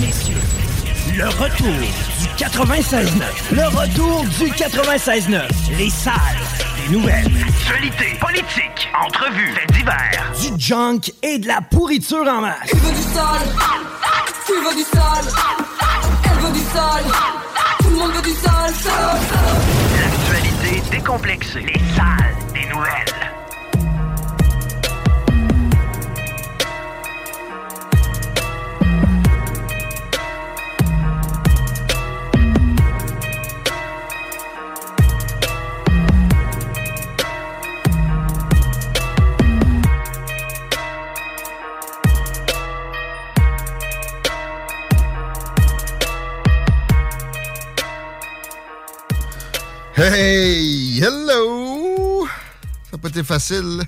Messieurs, le retour du 96.9. Le retour du 96.9. Les salles des nouvelles. Actualité, politique, entrevues, faits divers. Du junk et de la pourriture en masse. Tu veux du sale Tu veux du sale Elle veut du sale Tout le monde veut du sale. L'actualité décomplexée. Les salles des nouvelles. Hey, hello! Ça n'a pas été facile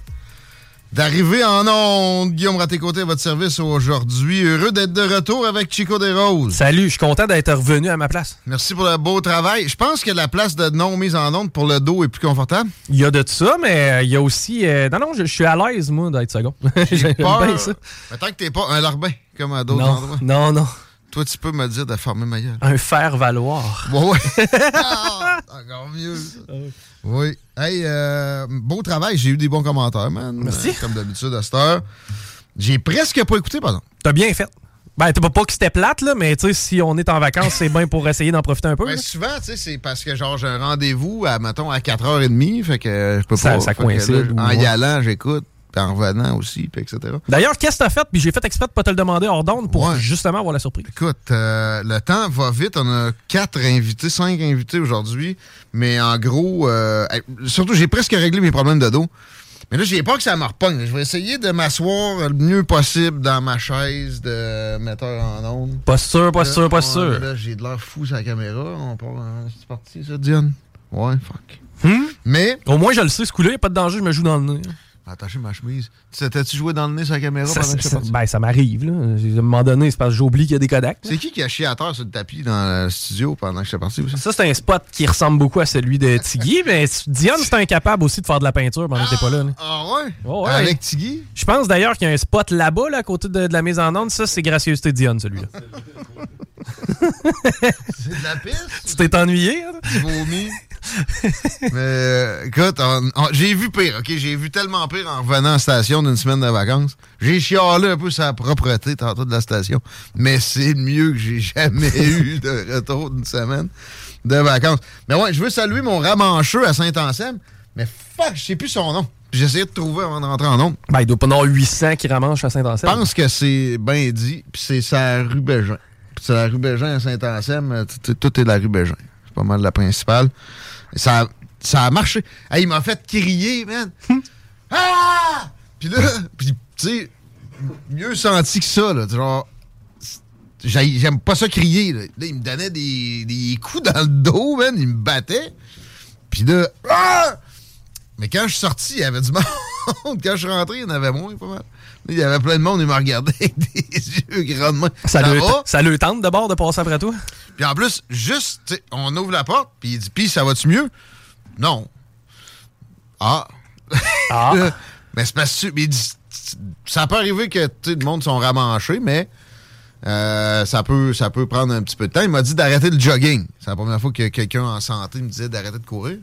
d'arriver en onde. Guillaume Raté-Côté à votre service aujourd'hui. Heureux d'être de retour avec Chico des Roses. Salut, je suis content d'être revenu à ma place. Merci pour le beau travail. Je pense que la place de non mise en onde pour le dos est plus confortable. Il y a de ça, mais euh, il y a aussi. euh, non, non, je, je suis à l'aise, moi, d'être second. J'aime Peur. bien ça. Mais tant que t'es pas un larbin, comme à d'autres endroits. non, non. Toi, tu peux me dire de fermer ma gueule. Un faire-valoir. Ouais, ouais. Ah, encore mieux. ça. Oui. Hey, euh, beau travail. J'ai eu des bons commentaires, man. Merci. Euh, comme d'habitude, à cette heure. J'ai presque pas écouté, pardon. T'as bien fait. Ben, t'as pas, pas que c'était plate, là, mais tu sais, si on est en vacances, c'est bien pour essayer d'en profiter un peu. Ben, souvent, tu sais, c'est parce que genre j'ai un rendez-vous à, mettons, à 4h30, fait que euh, je peux Ça- pas. ça coïncide, en y allant, j'écoute, en revenant aussi, puis etc. D'ailleurs, qu'est-ce que t'as fait? Puis j'ai fait exprès de pas te le demander hors d'onde pour Ouais. justement avoir la surprise. Écoute, euh, le temps va vite. On a quatre invités, cinq invités aujourd'hui. Mais en gros, euh, surtout, j'ai presque réglé mes problèmes de dos. Mais là, j'ai peur que ça me repogne. Je vais essayer de m'asseoir le mieux possible dans ma chaise de metteur en onde. Pas sûr, pas Là, sûr, pas sûr. Là, j'ai de l'air fou sur la caméra. On part, hein, c'est parti, ça, Diane? Ouais, fuck. Hmm? Mais, Au moins, je le sais, ce coup-là, y a pas de danger, je me joue dans le nez. Attaché ma chemise. Tu T'as-tu joué dans le nez sur la caméra Ça, pendant que ça- j'étais ben, ça m'arrive, là. À un moment donné, c'est parce que j'oublie qu'il y a des Kodaks. C'est qui qui a chié à terre sur le tapis dans le studio pendant que j'étais parti aussi? Ça, c'est un spot qui ressemble beaucoup à celui de Tiggy, mais Dion, c'est incapable aussi de faire de la peinture pendant que t'es pas là. Ah ouais? Oh, ouais. Avec Tiggy? Je pense d'ailleurs qu'il y a un spot là-bas, là, à côté de, de la mise en onde. Ça, c'est gracieuseté Dion, celui-là. C'est de la piste? tu t'es ennuyé? hein? Tu vomis? Mais écoute, j'ai vu pire, OK? J'ai vu tellement pire en revenant en station d'une semaine de vacances. J'ai chialé un peu la propreté tantôt de la station. Mais c'est le mieux que j'ai jamais eu de retour d'une semaine de vacances. Mais ouais, je veux saluer mon ramancheux à Saint-Anselme. Mais fuck, je sais plus son nom. J'ai essayé de trouver avant de rentrer en nombre. Ben, il doit pas en avoir 800 qui ramanchent à Je Saint-Anselme. pense que c'est bien dit, puis c'est sa rue Bégin. Puis c'est la rue Bégin à Saint-Anselme, euh, tout est la rue Bégin. C'est pas mal la principale. Ça, a- ça a marché. Hey, il m'a fait crier, man. ah! Puis là, puis tu sais, mieux senti que ça, là. Genre, j'ai- j'aime pas ça crier, là. Là, il me donnait des, des coups dans le dos, man. Il me battait. Puis là, ah! Mais quand je suis sorti, il y avait du monde. Quand je suis rentré, il y en avait moins, pas mal. Il y avait plein de monde, il me regardait avec des yeux grands de main. Ça, Ça le, ça le tente d'abord de passer après toi? Puis en plus, juste, on ouvre la porte, puis il dit, puis ça va-tu mieux? Non. Ah. Ah. mais c'est parce que, mais il dit, ça peut arriver que, le monde sont ramanchés, mais euh, ça, peut, ça peut prendre un petit peu de temps. Il m'a dit d'arrêter le jogging. C'est la première fois que quelqu'un en santé me disait d'arrêter de courir.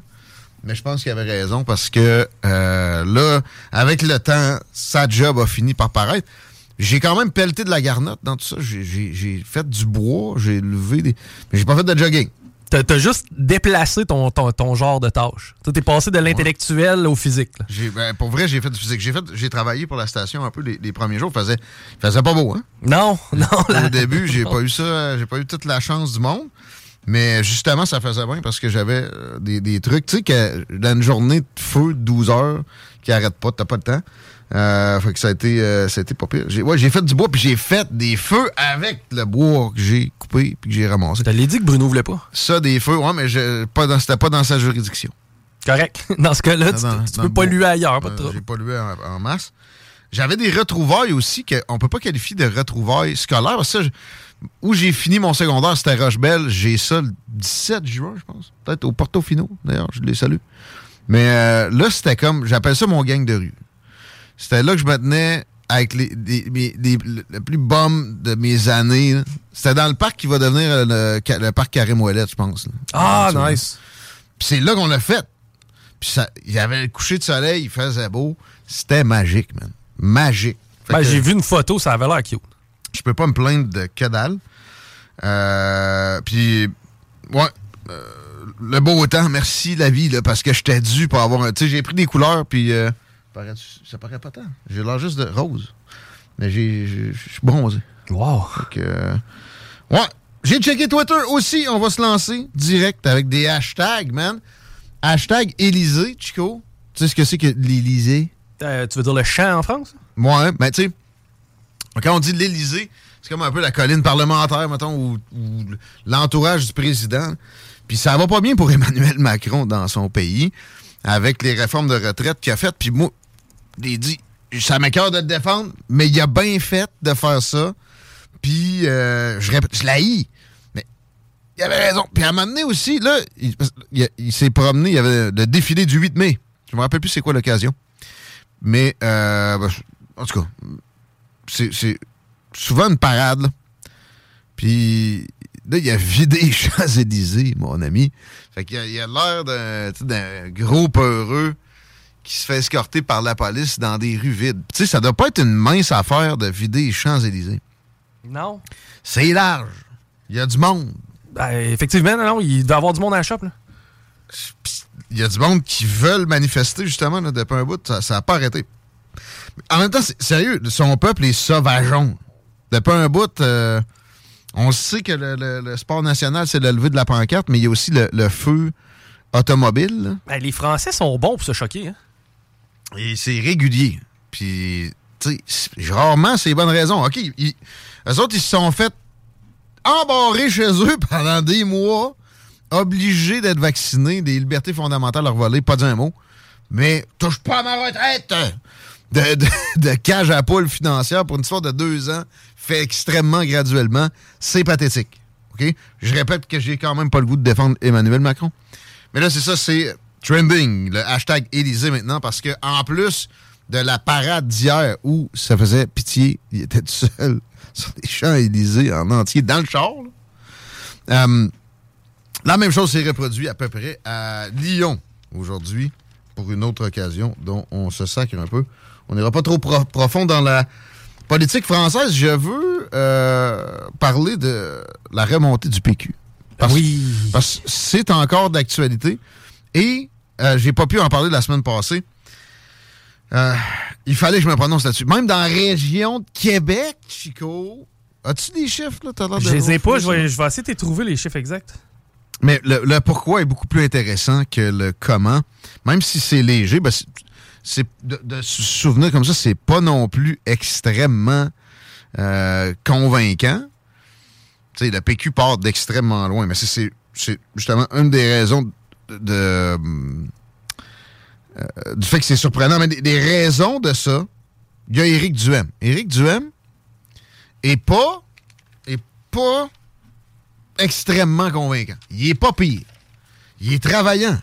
Mais je pense qu'il avait raison parce que euh, là, avec le temps, sa job a fini par paraître. J'ai quand même pelleté de la garnotte dans tout ça. J'ai- fait du bois, j'ai levé des. Mais j'ai pas fait de jogging. T'as juste déplacé ton, ton, ton genre de tâche. Tu t'es passé de l'intellectuel au physique. ben, pour vrai, j'ai fait du physique. J'ai fait, j'ai travaillé pour la station un peu les, les premiers jours. Il faisait, faisait pas beau, hein? Non, non. Au début, j'ai pas eu ça, j'ai pas eu toute la chance du monde. Mais justement, ça faisait bien parce que j'avais euh, des, des trucs. Tu sais, que dans une journée de feu de 12 heures qui arrête pas, t'as pas de temps. Euh, fait que ça a été, euh, ça a été pas pire. J'ai, ouais, j'ai fait du bois, puis j'ai fait des feux avec le bois que j'ai coupé puis que j'ai ramassé. L'ai dit que Bruno voulait pas? Ça, des feux, ouais, mais je, pas dans, c'était pas dans sa juridiction. Correct. Dans ce cas-là, tu, Dans- tu dans peux le lui ailleurs, pas de Euh, trouble. J'ai pas lu en, en masse. J'avais des retrouvailles aussi qu'on peut pas qualifier de retrouvailles scolaires. Parce que ça, je- où j'ai fini mon secondaire, c'était Rochebelle. J'ai ça le 17 juin, je pense. Peut-être au Portofino, d'ailleurs, je les salue. Mais euh, là, c'était comme, j'appelle ça mon gang de rue. C'était là que je me tenais avec les, des- mes- des- le plus bum de mes années. là. C'était dans le parc qui va devenir euh, le, parc Carré-Moellette, je pense. là. Ah, nice. Puis c'est là qu'on l'a fait. Puis ça, il y avait le coucher de soleil, il faisait beau. C'était magique, man. Magique. Fait Ben, que j'ai vu une photo, ça avait l'air cute. Je peux pas me plaindre de que dalle. Euh, puis, ouais, euh, le beau temps, merci la vie, là, parce que j'étais dû pour avoir un... Tu sais, j'ai pris des couleurs, puis euh, paraît- ça paraît pas tant. J'ai l'air juste de rose. Mais je suis bronzé. Wow. Fait que, euh, ouais. J'ai checké Twitter aussi. On va se lancer direct avec des hashtags, man. Hashtag Élysée, Chico. Tu sais ce que c'est que l'Élysée? Euh, tu veux dire le champ en France? Ouais, ben tu sais, quand on dit l'Élysée, c'est comme un peu la colline parlementaire, mettons, ou, ou l'entourage du président. Puis ça va pas bien pour Emmanuel Macron dans son pays, avec les réformes de retraite qu'il a faites. Puis moi, j'ai dit, ça m'écœure de le défendre, mais il a bien fait de faire ça. Puis euh, je je l'haïs. Mais il avait raison. Puis à un moment donné aussi, là, il, il- il s'est promené, il y avait le défilé du 8 mai. Je me rappelle plus c'est quoi l'occasion. Mais, euh, ben, en tout cas, c'est souvent une parade. là. Puis là, il a vidé les Champs-Élysées, mon ami. Fait qu'il a, l'air d'un gros peureux qui se fait escorter par la police dans des rues vides. Tu sais, ça doit pas être une mince affaire de vider les Champs-Élysées. Non. C'est large. Il y a du monde. Ben, effectivement, non, non, il doit y avoir du monde à la shop. Là. Il y a du monde qui veulent manifester, justement, là, depuis un bout. Ça n'a pas arrêté. En même temps, sérieux, son peuple est sauvageon. Depuis un bout, euh, on sait que le, le- le sport national, c'est le lever de la pancarte, mais il y a aussi le, le feu automobile. Ben, les Français sont bons pour se choquer. Hein? Et c'est régulier. Puis, tu sais, rarement, c'est les bonnes raisons. OK, ils, eux autres, ils se sont fait embarrer chez eux pendant des mois, obligés d'être vaccinés, des libertés fondamentales leur voler, pas dire un mot. Mais touche pas à ma retraite de, cage à poule financière pour une histoire de deux ans, fait extrêmement graduellement. C'est pathétique. OK? Je répète que j'ai quand même pas le goût de défendre Emmanuel Macron. Mais là, c'est ça, c'est trending, le hashtag Élysée maintenant, parce que en plus de la parade d'hier où ça faisait pitié, il était tout seul sur des champs Élysées en entier, dans le char. là. Euh, la même chose s'est reproduite à peu près à Lyon aujourd'hui pour une autre occasion dont on se sacre un peu. On n'ira pas trop pro- profond dans la politique française. Je veux euh, parler de la remontée du PQ. Parce, Oui. Parce que c'est encore d'actualité. Et euh, j'ai pas pu en parler la semaine passée. Euh, il fallait que je me prononce là-dessus. Même dans la région de Québec, Chico. As-tu des chiffres, là? Je les ai pas, je vais, je vais essayer de trouver les chiffres exacts. Mais le, le pourquoi est beaucoup plus intéressant que le comment. Même si c'est léger, ben c'est- de, se souvenir comme ça, c'est pas non plus extrêmement euh, convaincant. Tu sais, le PQ part d'extrêmement loin, mais c'est- justement une des raisons de, euh, du fait que c'est surprenant. Mais des, des raisons de ça, il y a Éric Duhem. Éric Duhem est pas est pas extrêmement convaincant. Il est pas pire. Il est travaillant.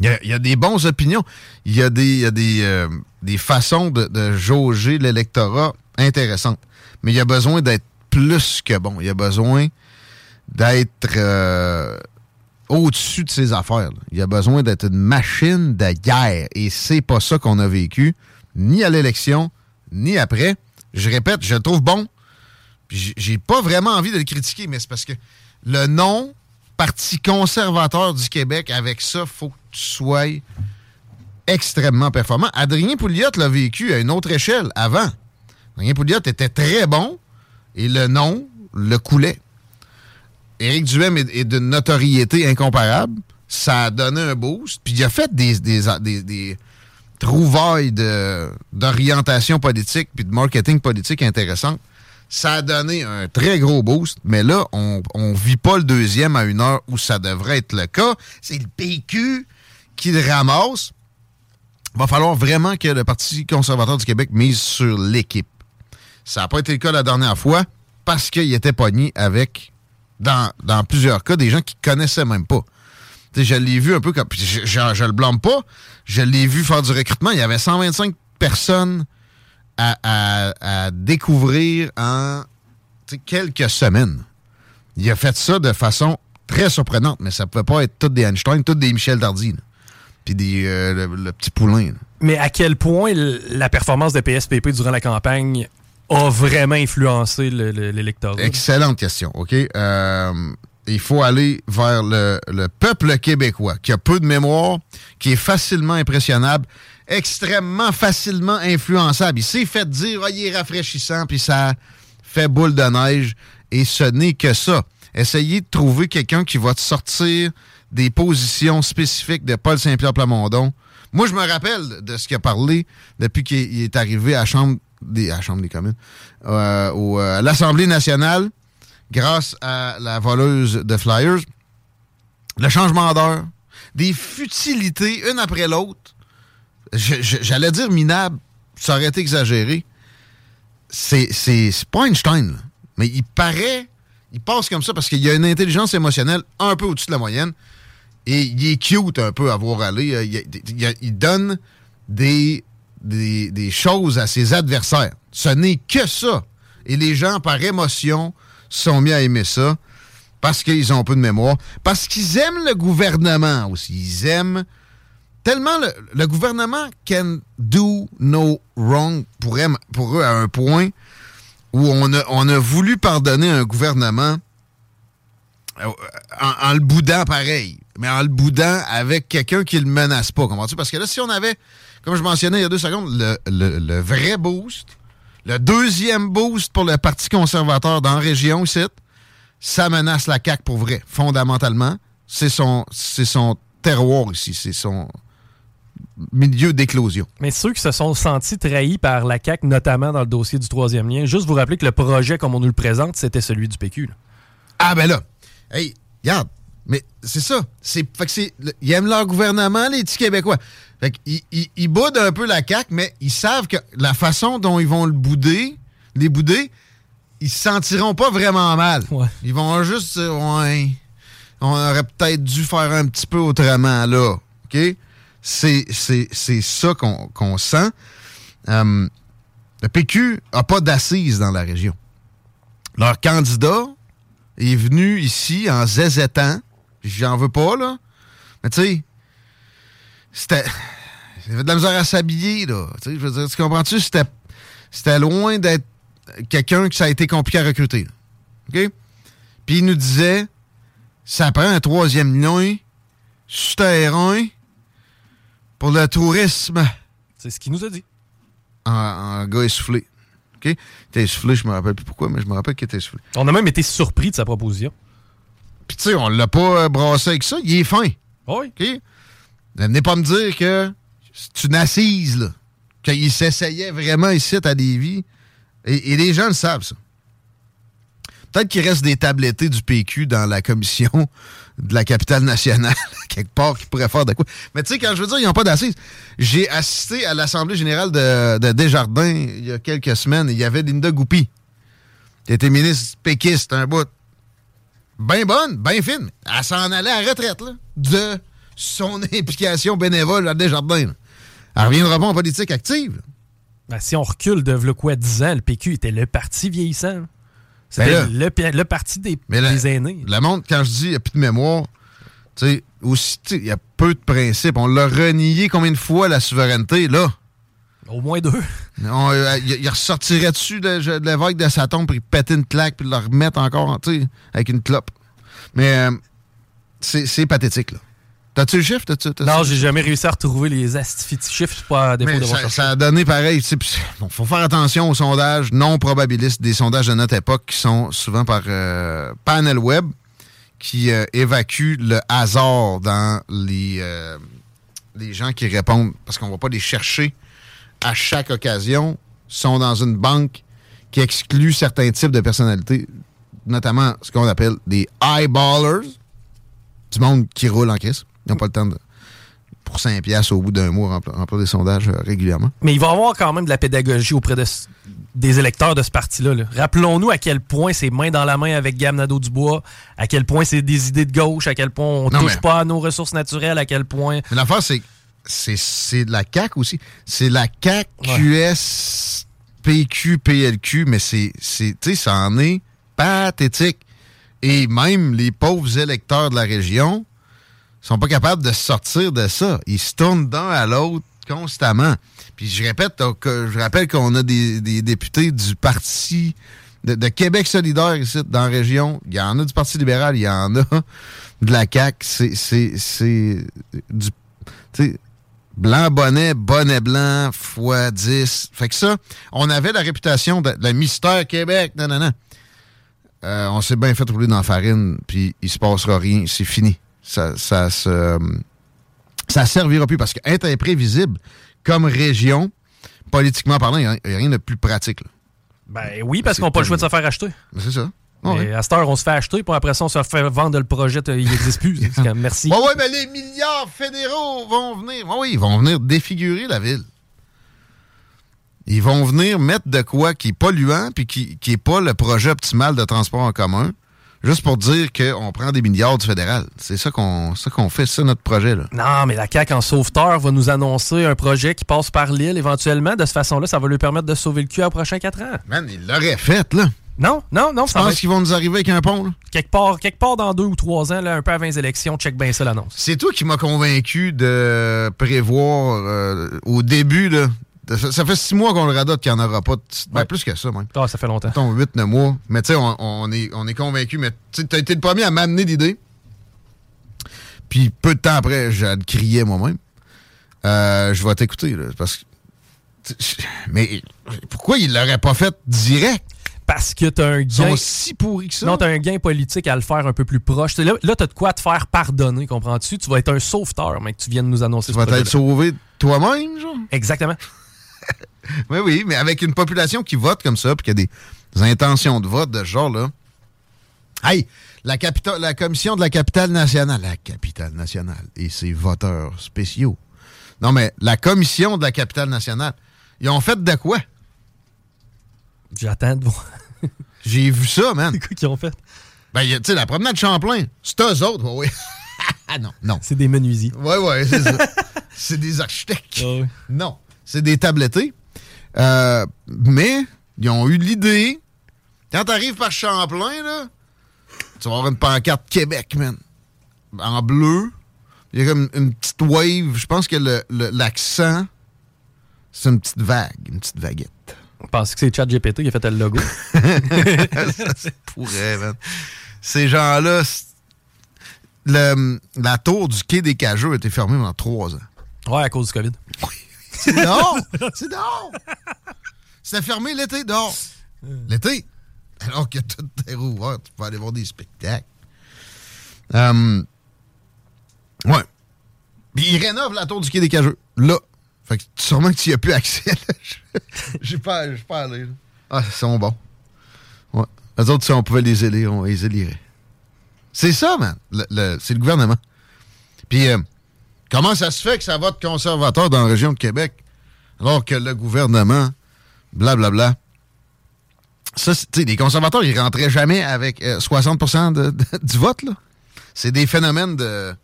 Il y a, y des bonnes opinions. Il y a des, y euh, des façons de, jauger l'électorat intéressantes. Mais il y a besoin d'être plus que bon. Il y a besoin d'être euh, au-dessus de ses affaires. Il a besoin d'être une machine de guerre. Et c'est pas ça qu'on a vécu, ni à l'élection, ni après. Je répète, je le trouve bon. J'ai- pas vraiment envie de le critiquer, mais c'est parce que le nom Parti conservateur du Québec, avec ça, faut tu extrêmement performant. Adrien Pouliot l'a vécu à une autre échelle avant. Adrien Pouliot était très bon et le nom le coulait. Éric Duhem est, d'une notoriété incomparable. Ça a donné un boost. Puis il a fait des, trouvailles d'orientation politique puis de marketing politique intéressantes. Ça a donné un très gros boost, mais là, on ne vit pas le deuxième à une heure où ça devrait être le cas. C'est le PQ qui le ramasse. Va falloir vraiment que le Parti conservateur du Québec mise sur l'équipe. Ça n'a pas été le cas la dernière fois parce qu'il était pogné avec, dans, dans plusieurs cas, des gens qui connaissaient même pas. Je l'ai vu un peu comme. Je, je, je le blâme pas. Je l'ai vu faire du recrutement. Il y avait 125 personnes à, à- découvrir en quelques semaines. Il a fait ça de façon très surprenante, mais ça pouvait pas être toutes des Einstein, toutes des Michel Dardy. là. Puis des, euh, le, le petit poulain. là. Mais à quel point la performance de PSPP durant la campagne a vraiment influencé le- le- l'électorat? Excellente question, OK? Euh, il faut aller vers le, le peuple québécois, qui a peu de mémoire, qui est facilement impressionnable, extrêmement facilement influençable. Il s'est fait dire, ah, il est rafraîchissant, puis ça fait boule de neige, et ce n'est que ça. Essayez de trouver quelqu'un qui va te sortir des positions spécifiques de Paul Saint-Pierre Plamondon. Moi, je me rappelle de ce qu'il a parlé depuis qu'il il est arrivé à la Chambre des, à la Chambre des communes, euh, euh, à l'Assemblée nationale, grâce à la voleuse de Flyers. Le changement d'heure, des futilités, une après l'autre. J'allais dire minable, ça aurait été exagéré. C'est pas Einstein, mais il paraît, il passe comme ça parce qu'il y a une intelligence émotionnelle un peu au-dessus de la moyenne. Et il est cute un peu à voir aller. Euh, Il, donne des, des, des choses à ses adversaires. Ce n'est que ça. Et les gens, par émotion, sont mis à aimer ça parce qu'ils ont peu de mémoire. Parce qu'ils aiment le gouvernement aussi. Ils aiment tellement le, le gouvernement can do no wrong pour, eux- pour eux à un point où on a, on a voulu pardonner un gouvernement euh, en, en le boudant pareil, mais en le boudant avec quelqu'un qui le menace pas, comprends-tu? Parce que là, si on avait, comme je mentionnais il y a deux secondes, le, le- le vrai boost, le deuxième boost pour le Parti conservateur dans la région ici, ça menace la CAQ pour vrai, fondamentalement. C'est son, c'est son terroir ici, c'est son milieu d'éclosion. Mais ceux qui se sont sentis trahis par la CAQ, notamment dans le dossier du troisième lien, juste vous rappeler que le projet, comme on nous le présente, c'était celui du PQ. là. Ah ben là, hey, regarde, mais c'est ça. C'est, fait que c'est, ils aiment leur gouvernement, les petits Québécois. Fait qu'ils ils, ils boudent un peu la CAQ, mais ils savent que la façon dont ils vont le bouder, les bouder, ils se sentiront pas vraiment mal. Ouais. Ils vont juste dire, ouais, on aurait peut-être dû faire un petit peu autrement là. OK? C'est, c'est, c'est ça qu'on, qu'on sent. Euh, le PQ a pas d'assises dans la région. Leur candidat est venu ici en zézétant. J'en veux pas, là. Mais tu sais, c'était. Il avait de la misère à s'habiller, là. Tu sais, je veux dire, tu comprends-tu? C'était, c'était loin d'être quelqu'un que ça a été compliqué à recruter. là. OK? Puis il nous disait ça prend un troisième lien souterrain pour le tourisme C'est ce qu'il nous a dit. en, en gars essoufflé. OK? Il était essoufflé, je me rappelle plus pourquoi, mais je me rappelle qu'il était essoufflé. On a même été surpris de sa proposition. Puis tu sais, on l'a pas euh, brassé avec ça, il est fin. Oui. OK? Venez pas me dire que c'est une assise, là. Qu'il s'essayait vraiment ici à Lévis. Et, et les gens le savent, ça. Peut-être qu'il reste des tablettés du PQ dans la commission de la capitale nationale, quelque part, qui pourrait faire de quoi. Mais tu sais, quand je veux dire, ils n'ont pas d'assises. J'ai assisté à l'Assemblée générale de, de Desjardins il y a quelques semaines. Il y avait Linda Goupy, qui était ministre péquiste un bout. Bien bonne, bien fine. Elle s'en allait à la retraite, là, de son implication bénévole à Desjardins. là. Elle reviendra pas en politique active. Ben, si on recule de v'là quoi 10 ans, le PQ était le parti vieillissant. C'était Ben le, le parti des, Mais la- des aînés. Le monde, quand je dis il n'y a plus de mémoire, Tu sais, aussi, tu sais, il y a peu de principes. On l'a renié combien de fois, la souveraineté, là? Au moins deux. On, euh, il, il ressortirait dessus de, de l'évêque de sa tombe, puis pète une claque, puis le remettre encore, tu sais, avec une clope. Mais euh, c'est pathétique, là. T'as-tu le chiffre? T'as-tu- t'as-tu- Non, j'ai jamais réussi à retrouver les astifis chiffres, c'est pas à défaut Mais de ça, ça a donné pareil. Il faut faire attention aux sondages non probabilistes, des sondages de notre époque qui sont souvent par euh, panel web, qui euh, évacuent le hasard dans les, euh, les gens qui répondent, parce qu'on va pas les chercher à chaque occasion, sont dans une banque qui exclut certains types de personnalités, notamment ce qu'on appelle des eyeballers, du monde qui roule en caisse. Ils n'ont pas le temps de, pour 5 piastres au bout d'un mois, remplir, des sondages euh, régulièrement. Mais il va y avoir quand même de la pédagogie auprès de des électeurs de ce parti-là. là. Rappelons-nous à quel point c'est main dans la main avec Gam Nadeau-Dubois, à quel point c'est des idées de gauche, à quel point on Non, touche mais- pas à nos ressources naturelles, à quel point... L'affaire, c'est c'est de la CAQ aussi. C'est la CAQ, QS, PQ, PLQ, mais c'est, c'est- tu sais, ça en est pathétique. Et même les pauvres électeurs de la région sont pas capables de sortir de ça. Ils se tournent d'un à l'autre constamment. Puis je répète, euh, je rappelle qu'on a des, des députés du parti de, Québec solidaire ici, dans la région. Il y en a du Parti libéral, il y en a de la CAQ. C'est, du... tu sais, Blanc bonnet, bonnet blanc, fois 10. Fait que ça, on avait la réputation de, de mystère Québec. Non, non, non. Euh, on s'est bien fait rouler dans la farine, puis il se passera rien. C'est fini. Ça, ça se... Ça servira plus parce qu'être imprévisible comme région, politiquement parlant, il n'y a, rien de plus pratique. là. Ben oui, parce qu'on n'a pas le choix de se faire acheter. C'est ça. Mais Ouais. à cette heure, on se fait acheter, puis après ça, on se fait vendre le projet, il n'existe plus. Comme, merci. Ouais, ouais, mais les milliards fédéraux vont venir. Ouais, oui, ils vont venir défigurer la ville. Ils vont venir mettre de quoi qui est polluant puis qui n'est pas le projet optimal de transport en commun, juste pour dire qu'on prend des milliards du fédéral. C'est ça qu'on fait, c'est ça notre projet. Là. Non, mais la CAQ en sauveteur va nous annoncer un projet qui passe par l'île éventuellement. De cette façon-là, ça va lui permettre de sauver le cul aux prochains 4 ans. Man, ils l'auraient fait, là. Non, non, non. Je pense être qu'ils vont nous arriver avec un pont. là? quelque, part, quelque part dans deux ou trois ans, là, un peu avant les élections, check bien ça l'annonce. C'est toi qui m'as convaincu de prévoir euh, au début. Là, de- ça fait six mois qu'on le radote qu'il n'y en aura pas. de- ben, Ouais. plus que ça, même. Ah, ça fait longtemps. mettons 8, 9 mois. Mais tu sais, on, on est, on est convaincu. Mais tu as été le premier à m'amener l'idée. Puis peu de temps après, je criais moi-même. Euh, je vais t'écouter, parce que. Mais pourquoi il l'aurait pas fait direct? Parce que t'as un Ils gain. sont si pourris que ça. Non, t'as un gain politique à le faire un peu plus proche. T'sais, Là, là t'as de quoi te faire pardonner, comprends-tu? Tu vas être un sauveteur, mais que tu viennes nous annoncer tu vas t'être sauvé toi-même, genre? Exactement. Oui, oui, mais avec une population qui vote comme ça, puis qui a des, des intentions de vote de ce genre-là. Hey, la, la commission de la capitale nationale, la capitale nationale et ses voteurs spéciaux. Non, mais la commission de la capitale nationale, ils ont fait de quoi? J'attends de voir. J'ai vu ça, man. C'est quoi qu'ils ont fait? Ben, tu sais, la promenade Champlain, c'est eux autres, oui. ah non, non. C'est des menuisiers. Ouais, ouais, c'est ça. c'est des architectes. Ah oui. Non, c'est des tablettés. Euh, mais ils ont eu l'idée. Quand t'arrives par Champlain, là, tu vas avoir une pancarte Québec, man. En bleu. Il y a comme une petite wave. Je pense que le- le- l'accent, c'est une petite vague, une petite vaguette. Je pense que c'est ChatGPT qui a fait le logo. ça se pourrait, man. Ces gens-là, la tour du quai des Cageux a été fermée pendant trois ans. Ouais, à cause du COVID. C'est dehors! C'est dehors! C'était fermé l'été, dehors. L'été? Alors que tout est rouvert, tu peux aller voir des spectacles. Euh, ouais. Puis ils rénovent la tour du quai des Cageux. Là. Fait que sûrement que tu n'y as plus accès. J'ai pas, pas allé. Ah, ils sont bons. Ouais. Les autres, si on pouvait les élir, on les élirait. C'est ça, man. Le- c'est le gouvernement. Puis, euh, comment ça se fait que ça vote conservateur dans la région de Québec, alors que le gouvernement, blablabla. Ça, c'est- tu sais, les conservateurs, ils rentraient jamais avec euh, 60 de- de- du vote. C'est des phénomènes de.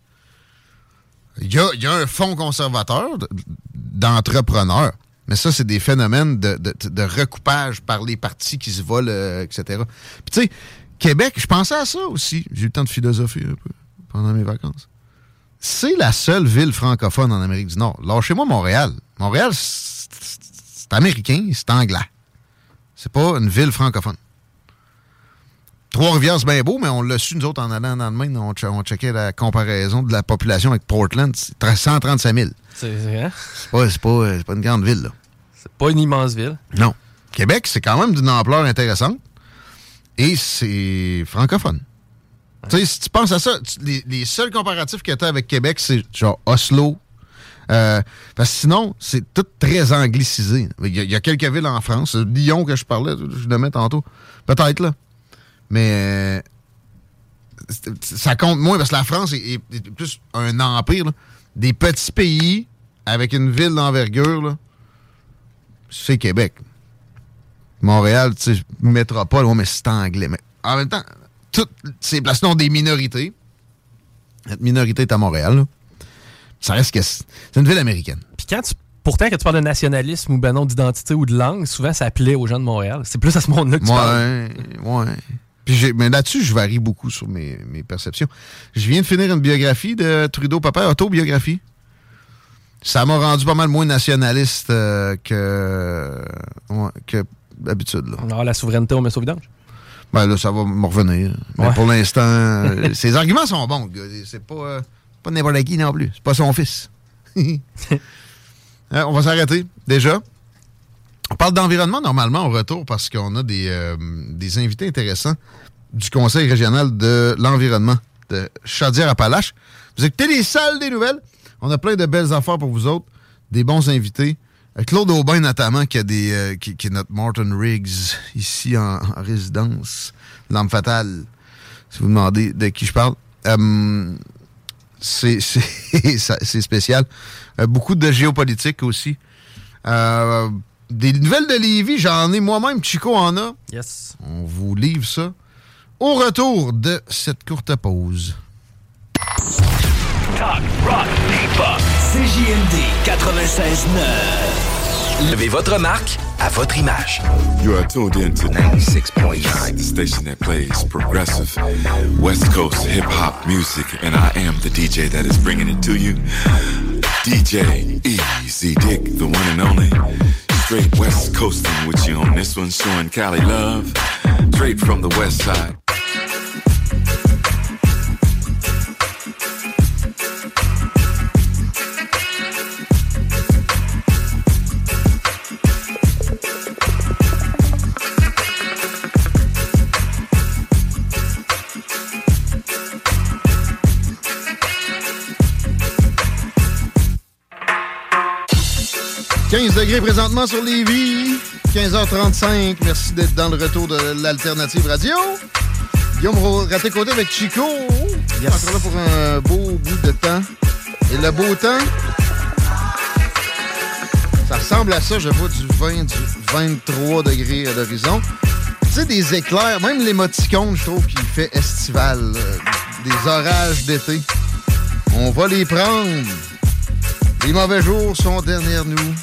Il y a, y a un fonds conservateur de- d'entrepreneurs, mais ça, c'est des phénomènes de, de- de recoupage par les partis qui se volent, euh, etc. Puis, tu sais, Québec, je pensais à ça aussi. J'ai eu le temps de philosopher un peu pendant mes vacances. c'est la seule ville francophone en Amérique du Nord. Lâchez-moi Montréal. Montréal, c'est américain, c'est anglais. C'est pas une ville francophone. Trois-Rivières, c'est bien beau, mais on l'a su, nous autres, en allant dans le Maine, on, on checkait la comparaison de la population avec Portland. C'est 135 000. C'est hein? C'est pas, pas, une grande ville, là. C'est pas une immense ville? Non. Québec, c'est quand même d'une ampleur intéressante. Et c'est francophone. Tu sais, si tu penses à ça, tu- les, les seuls comparatifs que tu as avec Québec, c'est genre Oslo. Euh, parce que sinon, c'est tout très anglicisé. Il y, a, il y a quelques villes en France. Lyon que je parlais, je le mets tantôt. Peut-être, là. Mais euh, ça compte moins parce que la France est, plus un empire. là. Des petits pays avec une ville d'envergure, c'est Québec. Montréal, tu sais, métropole, ouais, mais c'est anglais. Mais en même temps, toutes ces places-là ont des minorités. Cette minorité est à Montréal. là. Ça reste que c'est une ville américaine. Puis quand tu. Pourtant, quand tu parles de nationalisme ou ben non d'identité ou de langue, souvent ça plaît aux gens de Montréal. C'est plus à ce monde-là que tu parles. Ouais, ouais. Puis mais là-dessus, je varie beaucoup sur mes, mes perceptions. Je viens de finir une biographie de Trudeau Papa, autobiographie. Ça m'a rendu pas mal moins nationaliste euh, que, ouais, que d'habitude. Alors, la souveraineté, on met ça au vidange? Ben là, ça va me revenir. Mais Ouais. pour l'instant, euh, ses arguments sont bons. C'est pas, euh, pas n'importe qui non plus. C'est pas son fils. Hein, on va s'arrêter déjà. On parle d'environnement normalement au retour parce qu'on a des, euh, des invités intéressants du Conseil régional de l'environnement de Chaudière-Appalaches. Vous écoutez les salles des nouvelles. On a plein de belles affaires pour vous autres, des bons invités. Euh, Claude Aubin notamment, qui, a des, euh, qui, est notre Martin Riggs ici en, en résidence. L'âme fatale, si vous demandez de qui je parle. C'est spécial. Beaucoup de géopolitique aussi. Des nouvelles de Lévis, j'en ai moi-même, Chico en a. Yes. On vous livre ça au retour de cette courte pause. Talk, rock, hip-hop. CJMD 96.9. Levez votre marque à votre image. You are tuned in to 96.9, the station that plays progressive West Coast hip hop music, and I am the DJ that is bringing it to you. DJ Easy Dick, the one and only. Straight West Coasting with you on this one, showing Cali love. Straight from the West Side. « 15 degrés présentement sur Lévis. 15h35. Merci d'être dans le retour de l'Alternative Radio. Guillaume Raté-Côté avec Chico. Encore là pour un beau bout de temps. Et le beau temps, ça ressemble à ça. Je vois du 20, du 23 degrés à l'horizon. Tu sais, des éclairs, même l'émoticône, je trouve qu'il fait estival. là. Des orages d'été. On va les prendre. Les mauvais jours sont derrière nous.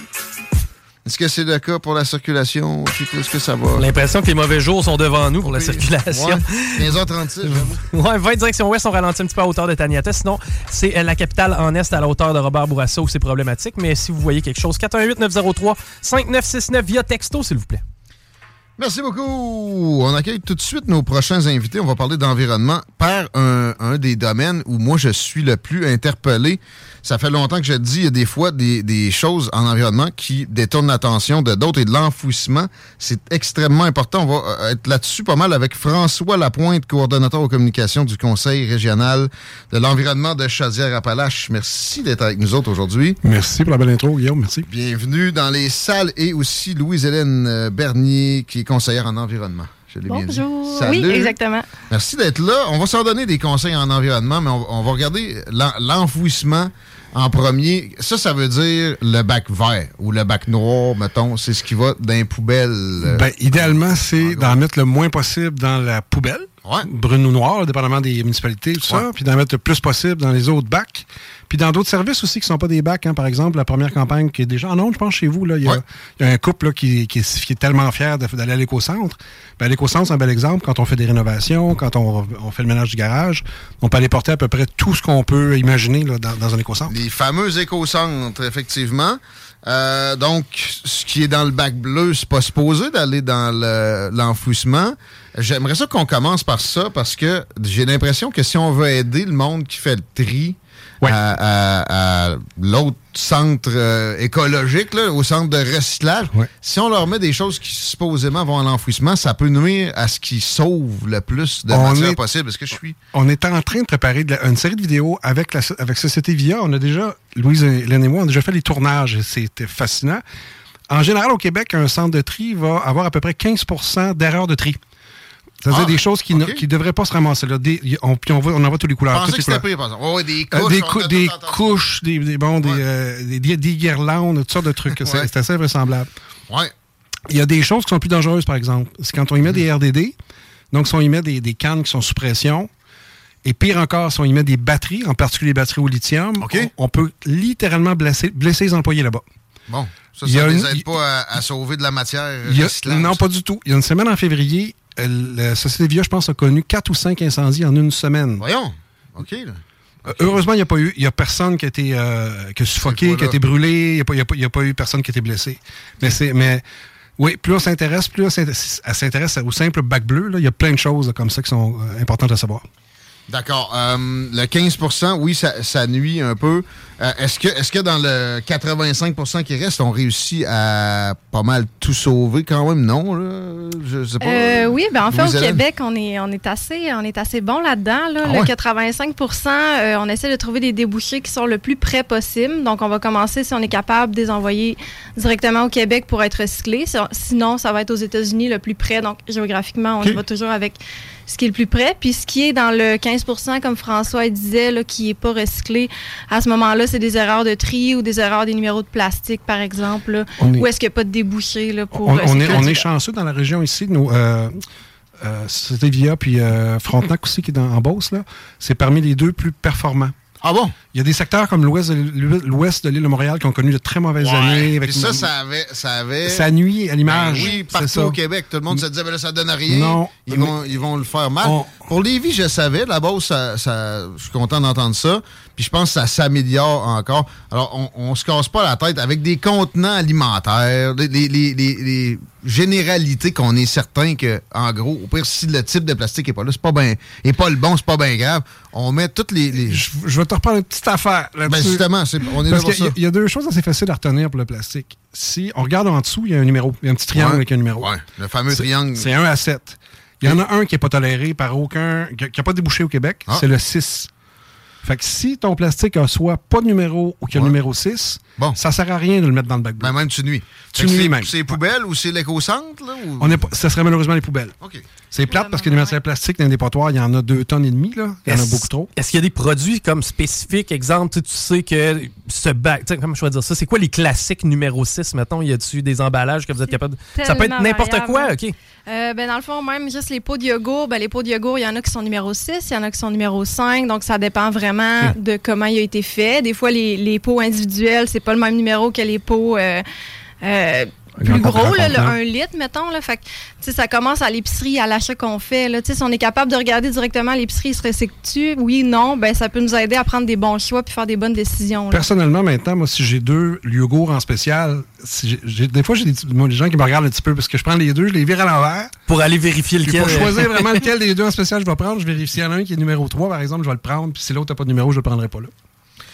Est-ce que c'est le cas pour la circulation? Est-ce que ça va? L'impression que les mauvais jours sont devant nous pour la circulation. Ouais, 15h36, j'avoue. Ouais, 20 direction ouest, on ralentit un petit peu à hauteur de Taniata. Sinon, c'est euh, la capitale en est à la hauteur de Robert Bourassa où c'est problématique. Mais si vous voyez quelque chose, 418-903-5969 via texto, s'il vous plaît. Merci beaucoup. On accueille tout de suite nos prochains invités. On va parler d'environnement par un, un des domaines où moi je suis le plus interpellé. Ça fait longtemps que je dis, il y a des fois des, des choses en environnement qui détournent l'attention de d'autres et de l'enfouissement. C'est extrêmement important. On va euh, être là-dessus pas mal avec François Lapointe, coordonnateur aux communications du Conseil régional de l'environnement de Chaudière-Appalaches. Merci d'être avec nous autres aujourd'hui. Merci pour la belle intro, Guillaume. Merci. Bienvenue dans les salles et aussi Louise-Hélène euh, Bernier, qui est conseillère en environnement. Je l'ai bien dit. Bonjour. Salut. Oui, exactement. Merci d'être là. On va s'en donner des conseils en environnement, mais on, on va regarder l'en- l'enfouissement en premier. Ça, ça veut dire le bac vert ou le bac noir, mettons. C'est ce qui va dans les poubelles. euh, Ben, idéalement, c'est d'en mettre le moins possible dans la poubelle. Brune ou noire, dépendamment des municipalités, tout ça, puis d'en mettre le plus possible dans les autres bacs. Puis dans d'autres services aussi qui ne sont pas des bacs, hein. par exemple, la première campagne qui est déjà en ondes, je pense, chez vous, il y, a, il y a un couple là, qui, qui, est, qui est tellement fier d'aller à l'éco-centre. Ben, l'éco-centre, c'est un bel exemple. Quand on fait des rénovations, quand on, on fait le ménage du garage, on peut aller porter à peu près tout ce qu'on peut imaginer là, dans, dans un éco-centre. Les fameux éco-centres, effectivement. Euh, donc, ce qui est dans le bac bleu, c'est pas supposé d'aller dans le- l'enfouissement. J'aimerais ça qu'on commence par ça parce que j'ai l'impression que si on veut aider le monde qui fait le tri à, à- à l'autre centre euh, écologique, là, au centre de recyclage, si on leur met des choses qui supposément vont à l'enfouissement, ça peut nuire à ce qui sauve le plus de On matière est- possible. Est-ce que je suis... On est en train de préparer de la- une série de vidéos avec, la, avec Société Via. On a déjà, Louise, Hélène et moi, on a déjà fait les tournages et c'était fascinant. En général, au Québec, un centre de tri va avoir à peu près 15% d'erreurs de tri. C'est-à-dire Ah, des choses qui ne qui devraient pas se ramasser. Là. Des- on, puis on, en voit tous les Je couleurs. toutes que c'était pire, par exemple. Des Euh, couches. des, cou- des couches, des, des- bon, des, euh, des, des- des guirlandes, toutes sortes de trucs. C'est Ouais. c'est assez vraisemblable. Ouais. Il y a des choses qui sont plus dangereuses, par exemple. C'est quand on y met des RDD, donc si on y met des, des cannes qui sont sous pression, et pire encore, si on y met des batteries, en particulier les batteries au lithium, on, on peut littéralement blesser, blesser les employés là-bas. Bon, ça, ça ne les aide pas à, à sauver de la matière a- non, pas du tout. Il y a une semaine en février, la Société Via, je pense, a connu quatre ou cinq incendies en une semaine. Voyons. OK. là. Euh, Heureusement, il n'y a pas eu, il y a personne qui a été, euh, qui a suffoqué, qui a été brûlé, il n'y a, pas- il y a pas- il y a pas eu personne qui a été blessé. Mais c'est, mais oui, plus on s'intéresse, plus on s'intéresse- elle s'intéresse au simple bac bleu. là. Il y a plein de choses comme ça qui sont euh, importantes à savoir. D'accord. Euh, le 15% oui, ça, ça nuit un peu. Euh, est-ce que, est-ce que dans le 85% qui reste, on réussit à pas mal tout sauver quand même? Non, là? Je sais pas. Euh, oui, ben en fait, au? Québec, on est, on est, assez, on est assez bon là-dedans. Là. Ah le ouais? 85 euh, on essaie de trouver des débouchés qui sont le plus près possible. Donc, on va commencer, si on est capable, de les envoyer directement au Québec pour être recyclés. Si- Sinon, ça va être aux États-Unis le plus près. Donc, géographiquement, on Ok. y va toujours avec ce qui est le plus près. Puis, ce qui est dans le 15% comme François disait, là, qui n'est pas recyclé, à ce moment-là, c'est des erreurs de tri ou des erreurs des numéros de plastique, par exemple. là, est- Ou est-ce qu'il n'y a pas de débouché là, pour On, on est, on est chanceux dans la région ici. Nos, euh, euh, Société Via puis euh, Frontenac aussi, qui est dans, en Beauce, là, c'est parmi les deux plus performants. Ah bon? Il y a des secteurs comme l'ouest de, l'île de Montréal qui ont connu de très mauvaises Ouais. années. Avec Puis ça, ça avait, ça avait. Ça nuit à l'image. Ben oui, C'est partout au Québec. Tout le monde se disait, ben là, ça donne rien. Non. Ils, vont, ils vont le faire mal. Pour Lévis, je savais. Là-bas, ça, ça, je suis content d'entendre ça. Puis je pense que ça s'améliore encore. Alors, on, on se casse pas la tête avec des contenants alimentaires, les, les- les- généralités qu'on est certain que, en gros, au pire, si le type de plastique est pas là, c'est pas est pas le bon, c'est pas bien grave. On met toutes les. les... Je, je vais te reprendre une petite affaire. Ben justement, on est là pour qu'il y. Il y, a deux choses assez faciles à retenir pour le plastique. Si on regarde en dessous, il y a un numéro. Il y a un petit triangle Ouais. avec un numéro. Ouais, le fameux triangle. C'est 1 à 7. Il y en a un qui n'est pas toléré par aucun. qui n'a pas débouché au Québec. Ah. C'est le 6. Fait que si ton plastique a soit pas de numéro ou qu'il y a Ouais. numéro 6, ça sert à rien de le mettre dans le bac bleu. Ben même tu nuis. Tu nuis c'est- même. C'est les poubelles ou c'est l'éco-centre, ou- On est pas- ça serait malheureusement les poubelles. OK. C'est plate parce que les matières plastiques dans les dépotoirs, il y en a deux tonnes et demie. Là. Il y en a beaucoup trop. Est-ce qu'il y a des produits comme spécifiques? Exemple, tu sais, tu sais que ce bac, tu sais, comment je vais dire ça? C'est quoi les classiques numéro 6, mettons? Y a-tu des emballages que vous êtes capable de. Ça peut être n'importe quoi, OK? Euh, ben, dans le fond, même juste les pots de yogourt, ben, les pots de yogourt, il y en a qui sont numéro 6, il y en a qui sont numéro 5, donc ça dépend vraiment Hmm. de comment il a été fait. Des fois, les, les pots individuels, c'est pas le même numéro que les pots euh, euh, plus gros, là, le. 1 litre, mettons. Là, fait que, ça commence à l'épicerie, à l'achat qu'on fait. Là, Tu sais, si on est capable de regarder directement l'épicerie, il se recycle-tu? Oui, non, ben, ça peut nous aider à prendre des bons choix puis faire des bonnes décisions. là. Personnellement, maintenant, moi, si j'ai deux yogourts en spécial, si des fois, j'ai des, gens qui me regardent un petit peu parce que je prends les deux, je les vire à l'envers. Pour aller vérifier lequel. Pour choisir vraiment lequel des deux en spécial je vais prendre, je vérifie s'il y en a un qui est numéro 3, par exemple, je vais le prendre. Puis si l'autre n'a pas de numéro, je ne le prendrai pas là.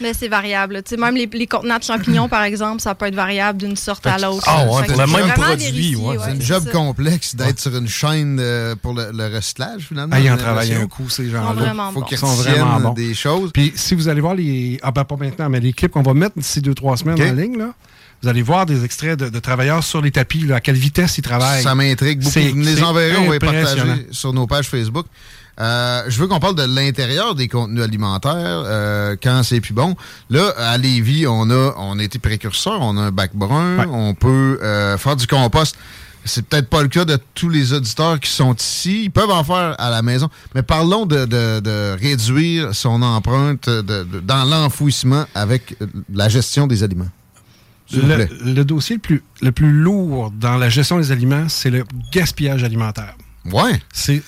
Mais c'est variable. Tu sais, même les, les contenants de champignons, par exemple, ça peut être variable d'une sorte à l'autre. Ah ouais, pour le même vraiment produit, ouais. ouais, C'est un job ça. complexe d'être sur une chaîne euh, pour le, le recyclage, finalement. Ah, ils en travaillent un coup, ces Ils sont gens-là. vraiment Faut bons. qu'ils Ils sont vraiment retiennent bons. des choses. Puis si vous allez voir les. Ah, ben pas maintenant, mais les clips qu'on va mettre d'ici deux, trois semaines OK. en ligne, là, vous allez voir des extraits de, de travailleurs sur les tapis, là, à quelle vitesse ils travaillent. Ça m'intrigue beaucoup. C'est- Vous me les enverrez, on va les partager sur nos pages Facebook. Euh, je veux qu'on parle de l'intérieur des contenus alimentaires euh, quand c'est plus bon. Là, à Lévis, on a, on a été précurseur, on a un bac brun, on peut euh, faire du compost. c'est peut-être pas le cas de tous les auditeurs qui sont ici. Ils peuvent en faire à la maison. Mais parlons de, de- de réduire son empreinte de- de- dans l'enfouissement avec la gestion des aliments. Le, le dossier le plus, le plus lourd dans la gestion des aliments, c'est le gaspillage alimentaire. Ouais. C'est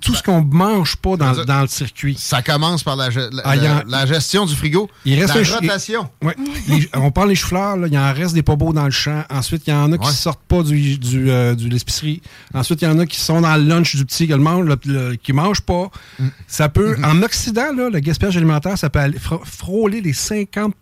tout ce qu'on mange pas dans, dans le circuit. Ça commence par la, Ah, la- gestion du frigo. Il reste la un rotation. Ouais. Les- on parle des choux-fleurs, il en reste des pas beaux dans le champ. Ensuite, il y en a qui Ouais. sortent pas du, du, euh, du l'épicerie. Ensuite, il y en a qui sont dans le lunch du petit, le le- le- qui mangent pas. Mm. Ça peut, Mm-hmm. en Occident, là, le gaspillage alimentaire, ça peut aller frôler les 50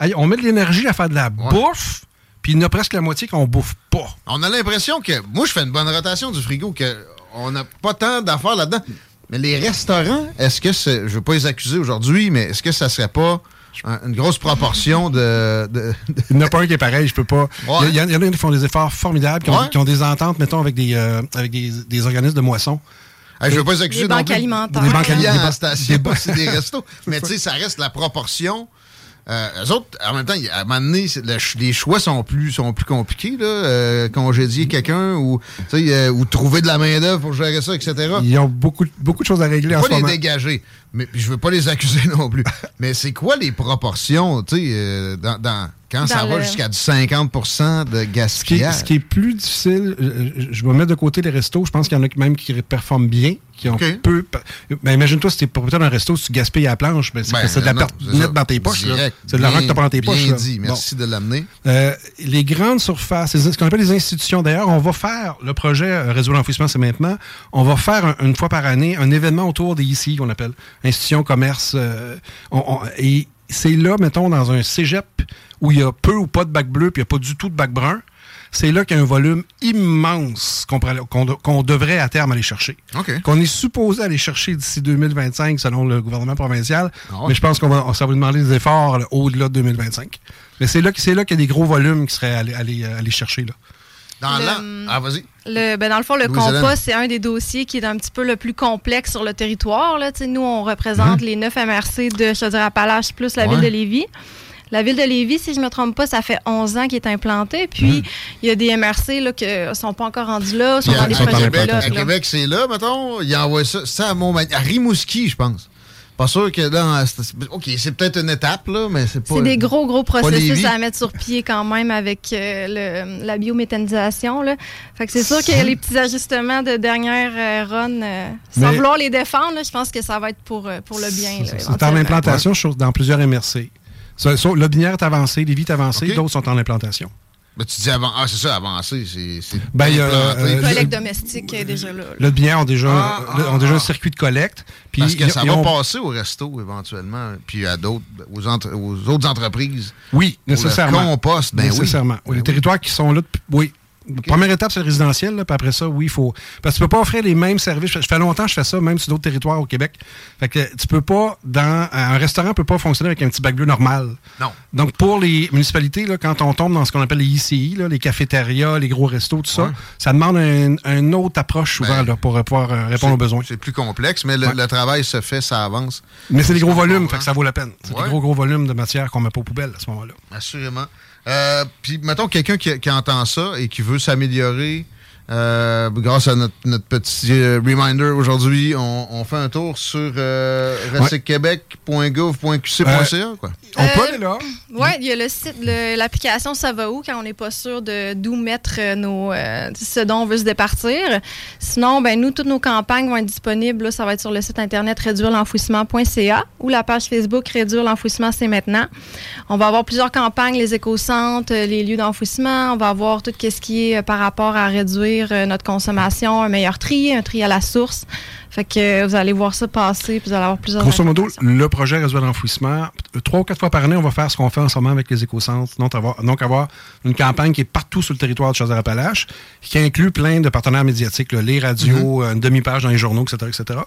Hey, On met de l'énergie à faire de la bouffe, puis il y en a presque la moitié qu'on bouffe pas. On a l'impression que. Moi, je fais une bonne rotation du frigo, que on n'a pas tant d'affaires là-dedans. Mais les restaurants, est-ce que c'est. Je veux pas les accuser aujourd'hui, mais est-ce que ça serait pas un- une grosse proportion de. de- de- Il n'y en a pas un qui est pareil, je peux pas. Ouais. Il y, en- il y en a qui font des efforts formidables, qui ont, Ouais. qui ont des ententes, mettons, avec des, euh, avec des, des organismes de moissons. Hey, je veux pas les accuser Les non banques plus. alimentaires. Des banques alimentaires. Des ba- c'est des restos. Mais tu sais, ça reste la proportion. Euh, eux autres, en même temps, à un moment donné, le les choix sont plus, sont plus compliqués. Là, euh, congédier quelqu'un ou, euh, ou trouver de la main-d'œuvre pour gérer ça, etc. Ils ont beaucoup, beaucoup de choses à régler en pas ce les moment. dégager. Mais je veux pas les accuser non plus. mais c'est quoi les proportions, tu sais, euh, dans, dans- quand ça va jusqu'à du 50% de Ce qui, est, gaspillage? ce qui est plus difficile, euh, je vais mettre de côté les restos. Je pense qu'il y en a qui- même qui performent bien, qui ont OK. peu. Ben, imagine-toi, si tu es propriétaire d'un resto, si tu gaspilles à la planche, ben, c'est Ben, de la perte nette dans tes poches. C'est de l'argent que tu pas dans tes poches. Bien là. dit. Bon. Merci de l'amener. Euh, les grandes surfaces, ce qu'on appelle les institutions. D'ailleurs, on va faire le projet euh, Réseau l'enfouissement, c'est maintenant. On va faire un- une fois par année un événement autour des ICI qu'on appelle institutions, commerce. euh, on- on- et c'est là, mettons, dans un cégep où il y a peu ou pas de bac bleu, puis il n'y a pas du tout de bac brun. C'est là qu'il y a un volume immense qu'on devrait à terme aller chercher. OK. Qu'on est supposé aller chercher d'ici 2025 selon le gouvernement provincial. Ah. Mais je pense qu'on va, ça va demander des efforts là, au-delà de 2025. Mais c'est là, que- c'est là qu'il y a des gros volumes qui seraient allés, aller, aller chercher. Là. Dans Le- l'an. Ah, vas-y. Le, ben dans le fond, le compost, c'est un des dossiers qui est un petit peu le plus complexe sur le territoire. Là. Nous, on représente les 9 MRC de Chaudière-Appalaches plus la. Ouais. ville de Lévis. La ville de Lévis, si je ne me trompe pas, ça fait 11 ans qu'il est implanté. Puis, il y a des MRC là, qui ne sont pas encore rendus là, sont dans des projets Québec, pilotes. à là. Québec, c'est là, mettons. Il envoie ça. Ça à. À Rimouski, je pense. Pas sûr que là. c'est- OK, c'est peut-être une étape, là, mais c'est pas. C'est des gros, gros processus à mettre sur pied quand même avec euh, le- la biométhanisation. Là. Fait que c'est sûr a les petits ajustements de dernière euh, run. euh, sans Mais- vouloir les défendre, là, je pense que ça va être pour, pour le bien. là, C'est en implantation sur- dans plusieurs MRC. Ça- est avancé, les est avancé, OK. d'autres sont en implantation. Mais tu dis avant. Ah, c'est ça, avancer. C'est. Ben, il y a, euh, Le le- collecte domestique est déjà là. là. Le ont déjà, Ah, le- ont déjà ah, un circuit de collecte. Puis Parce que ils- ça va ont- passer au resto éventuellement, puis à d'autres, aux, entre- aux autres entreprises. Oui, nécessairement. Le compost, ben oui. nécessairement. Ben les oui. territoires qui sont là, depuis- oui. Première étape, c'est le résidentiel, là, puis après ça, oui, il faut. Parce que tu peux pas offrir les mêmes services. Ça fait longtemps que je fais ça, même sur d'autres territoires au Québec. Fait que tu peux pas, dans. Un restaurant peut pas fonctionner avec un petit bac bleu normal. Non. Donc, pour les municipalités, là, quand on tombe dans ce qu'on appelle les ICI, là, les cafétérias, les gros restos, tout ça, Ouais. ça demande un- une autre approche souvent Ben, là, pour euh, pouvoir euh, répondre aux besoins. C'est plus complexe, mais le, Ouais. le travail se fait, ça avance. Mais c'est des gros Je volumes, fait que ça vaut la peine. C'est Ouais. des gros, gros volumes de matière qu'on met pas aux poubelles à ce moment-là. Assurément. Euh, Puis, mettons, quelqu'un qui, qui entend ça et qui veut s'améliorer, euh, grâce à notre, notre petit euh, reminder aujourd'hui, on, on fait un tour sur euh, quoi. On Euh, peut aller là. Oui, il y a le site, l'application Ça va où quand on n'est pas sûr de d'où mettre euh, nos, euh, ce dont on veut se départir. Sinon, ben, nous, toutes nos campagnes vont être disponibles. là. ça va être sur le site internet réduirel'enfouissement.ca ou la page Facebook Réduire l'enfouissement, c'est maintenant. On va avoir plusieurs campagnes, les éco-centres, euh, les lieux d'enfouissement. On va avoir tout ce qui est euh, par rapport à réduire euh, notre consommation, un meilleur tri, un tri à la source. Fait que euh, vous allez voir ça passer, puis vous allez avoir plusieurs Grosso modo, le projet Réseau d'enfouissement, trois ou quatre fois par année, on va faire ce qu'on fait en ce moment avec les éco-centres. Donc avoir, donc, avoir une campagne qui est partout sur le territoire de Chaudière-Appalaches, qui inclut plein de partenaires médiatiques, là, les radios, euh, une demi-page dans les journaux, etc., etc.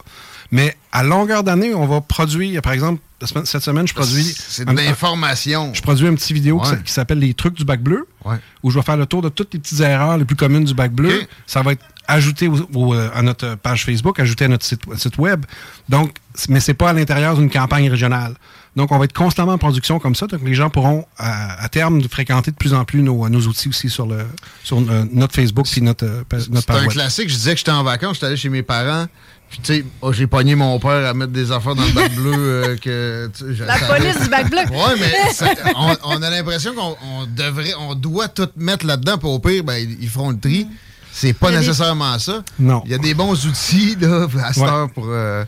Mais à longueur d'année, on va produire, par exemple, cette semaine, je produis... C'est de un- l'information. Je produis une petite vidéo qui Ouais. s- qui s'appelle Les trucs du bac bleu, Ouais. où je vais faire le tour de toutes les petites erreurs les plus communes du bac bleu. Ça va être ajouté au- au, euh, à notre page Facebook, ajouté à notre site, site web. Donc, mais c'est pas à l'intérieur d'une campagne régionale. Donc, on va être constamment en production comme ça. Donc, les gens pourront, à, à terme, fréquenter de plus en plus nos, nos outils aussi sur, le, sur euh, notre Facebook et notre, euh, pa- notre C'est page un web. classique. Je disais que j'étais en vacances, j'étais allé chez mes parents. Puis, tu sais, oh, j'ai pogné mon père à mettre des affaires dans le bac bleu. euh, que, La police du bac bleu. Ouais, mais ça- on, on a l'impression qu'on on devrait, on doit tout mettre là-dedans. Puis au pire, ben, ils ils feront le tri. C'est pas nécessairement ça. Non. Il y a des bons outils là, à cette Ouais. heure pour euh,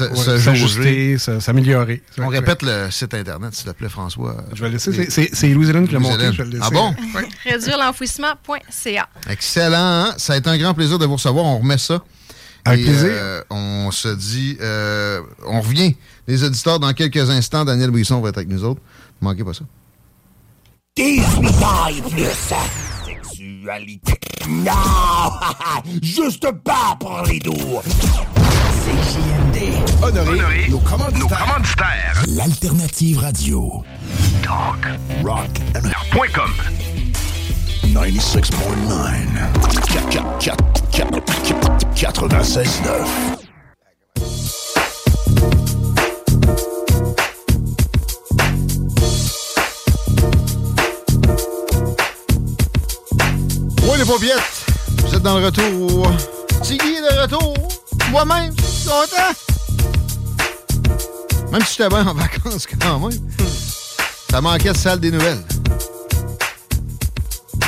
Ouais. S'ajuster, s'améliorer. On répète le site internet, s'il te plaît, François. Je vais laisser. c'est- Louis-Hélène qui l'a monté. Je vais le laisser. Ah bon? Réduire l'enfouissement.ca. Excellent. hein? Ça a été un grand plaisir de vous recevoir. On remet ça. Avec Et, plaisir. euh, on se dit, euh, on revient. Les auditeurs, dans quelques instants, Daniel Brisson va être avec nous autres. Manquez pas ça. 18 ans et plus. Sexualité. Non! Juste pas pour les doux. CJMD. Honoré, nos, commanditaires. L'alternative radio. Talk. Rock. Point com. 96.9. 96.9. Oui, les paupiettes, vous êtes dans le retour. Tiggy est de retour. Moi-même, je suis content. Même si j'étais bien en vacances quand même. Ça manquait de salle des nouvelles.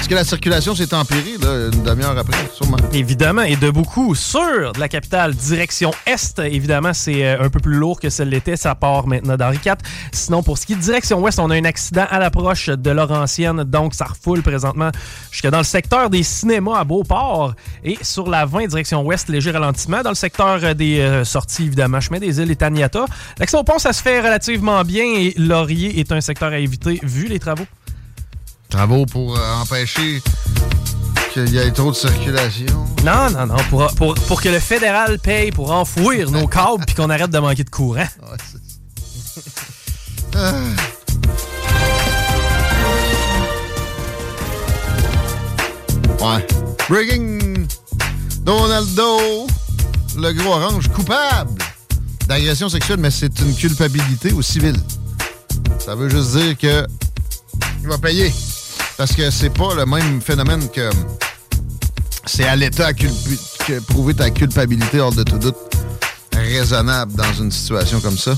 Que la circulation s'est empirée, là, une demi-heure après, sûrement? Évidemment, et de beaucoup sur de la capitale, direction Est. Évidemment, c'est euh, un peu plus lourd que ce l'était. Ça part maintenant d'Henri IV. Sinon, pour ce qui est direction Ouest, on a un accident à l'approche de Laurentienne. Donc, ça refoule présentement jusque dans le secteur des cinémas à Beauport. Et sur la 20, direction Ouest, léger ralentissement. Dans le secteur euh, des euh, sorties, évidemment, chemin des îles et Taniata. L'accès au pont, ça se fait relativement bien. Et Laurier est un secteur à éviter vu les travaux. Travaux pour euh, empêcher qu'il y ait trop de circulation. Non, non, non. Pour, pour, pour que le fédéral paye pour enfouir nos câbles puis qu'on arrête de manquer de courant. Ah. Ouais. Breaking Donaldo, le gros orange, coupable d'agression sexuelle, mais c'est une culpabilité au civil. Ça veut juste dire que il va payer. Parce que c'est pas le même phénomène que c'est à l'État que prouver ta culpabilité hors de tout doute raisonnable dans une situation comme ça.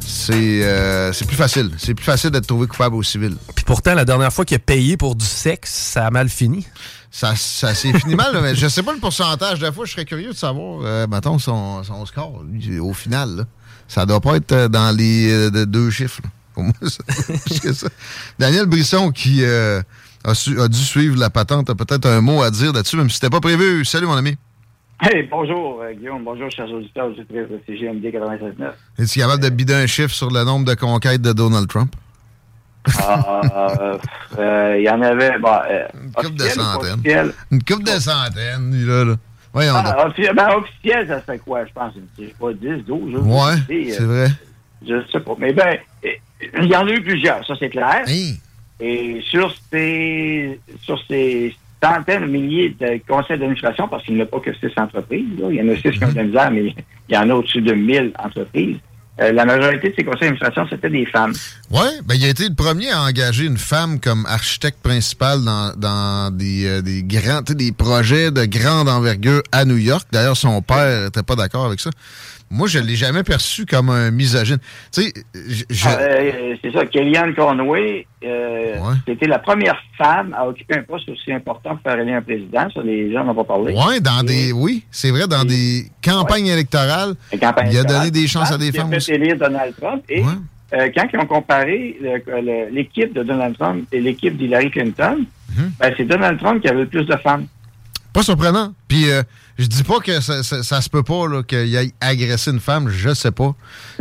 C'est euh, plus facile. C'est plus facile d'être trouvé coupable au civil. Puis pourtant, la dernière fois qu'il a payé pour du sexe, ça a mal fini. Ça, ça s'est fini mal, là, mais je sais pas le pourcentage. Des fois, je serais curieux de savoir, euh, mettons, son, son score, lui, au final. Là. Ça doit pas être euh, dans les euh, de deux chiffres. là. Ça plus que ça. Daniel Brisson, qui euh, a, su- a dû suivre la patente, a peut-être un mot à dire là-dessus, même si c'était pas prévu. Salut, mon ami. Hey, bonjour euh, Guillaume, bonjour chers auditeurs, auditrices de CGMD 96.9. Es-tu capable de bider un chiffre sur le nombre de conquêtes de Donald Trump? Ah, euh, Il y en avait, euh, Une couple de centaines. Une couple de centaines, là. là. Voyons. Ah, officiel, ben, officiel, ça serait quoi, je pense? Je sais pas, 10, 12, je Ouais, euh, c'est vrai. Je sais pas. Mais ben, euh, il y en a eu plusieurs, ça c'est clair. Et sur ces, sur ces centaines, milliers de conseils d'administration, parce qu'il n'y a pas que six entreprises, là. il y en a six qui ont de la misère, mais il y en a au-dessus de 1000 entreprises. Euh, la majorité de ces conseils d'administration, c'était des femmes. Oui, ben, il a été le premier à engager une femme comme architecte principale dans, dans des, euh, des grands, des projets de grande envergure à New York. D'ailleurs, son père n'était pas d'accord avec ça. Moi, je ne l'ai jamais perçu comme un misogyne. Tu sais, je- Ah, euh, c'est ça, Kellyanne Conway, euh, c'était la première femme à occuper un poste aussi important pour faire élire un président. Ça, les gens n'ont pas parlé. ouais, dans des, oui, c'est vrai, dans des campagnes électorales, campagnes il a donné des chances à des Il a femmes fait élire Donald Trump. Et euh, quand ils ont comparé l'équipe de Donald Trump et l'équipe d'Hillary Clinton, Mhm. ben, c'est Donald Trump qui avait le plus de femmes. Pas surprenant. Puis, euh, je dis pas que ça, ça, ça se peut pas qu'il aille agresser une femme, je sais pas.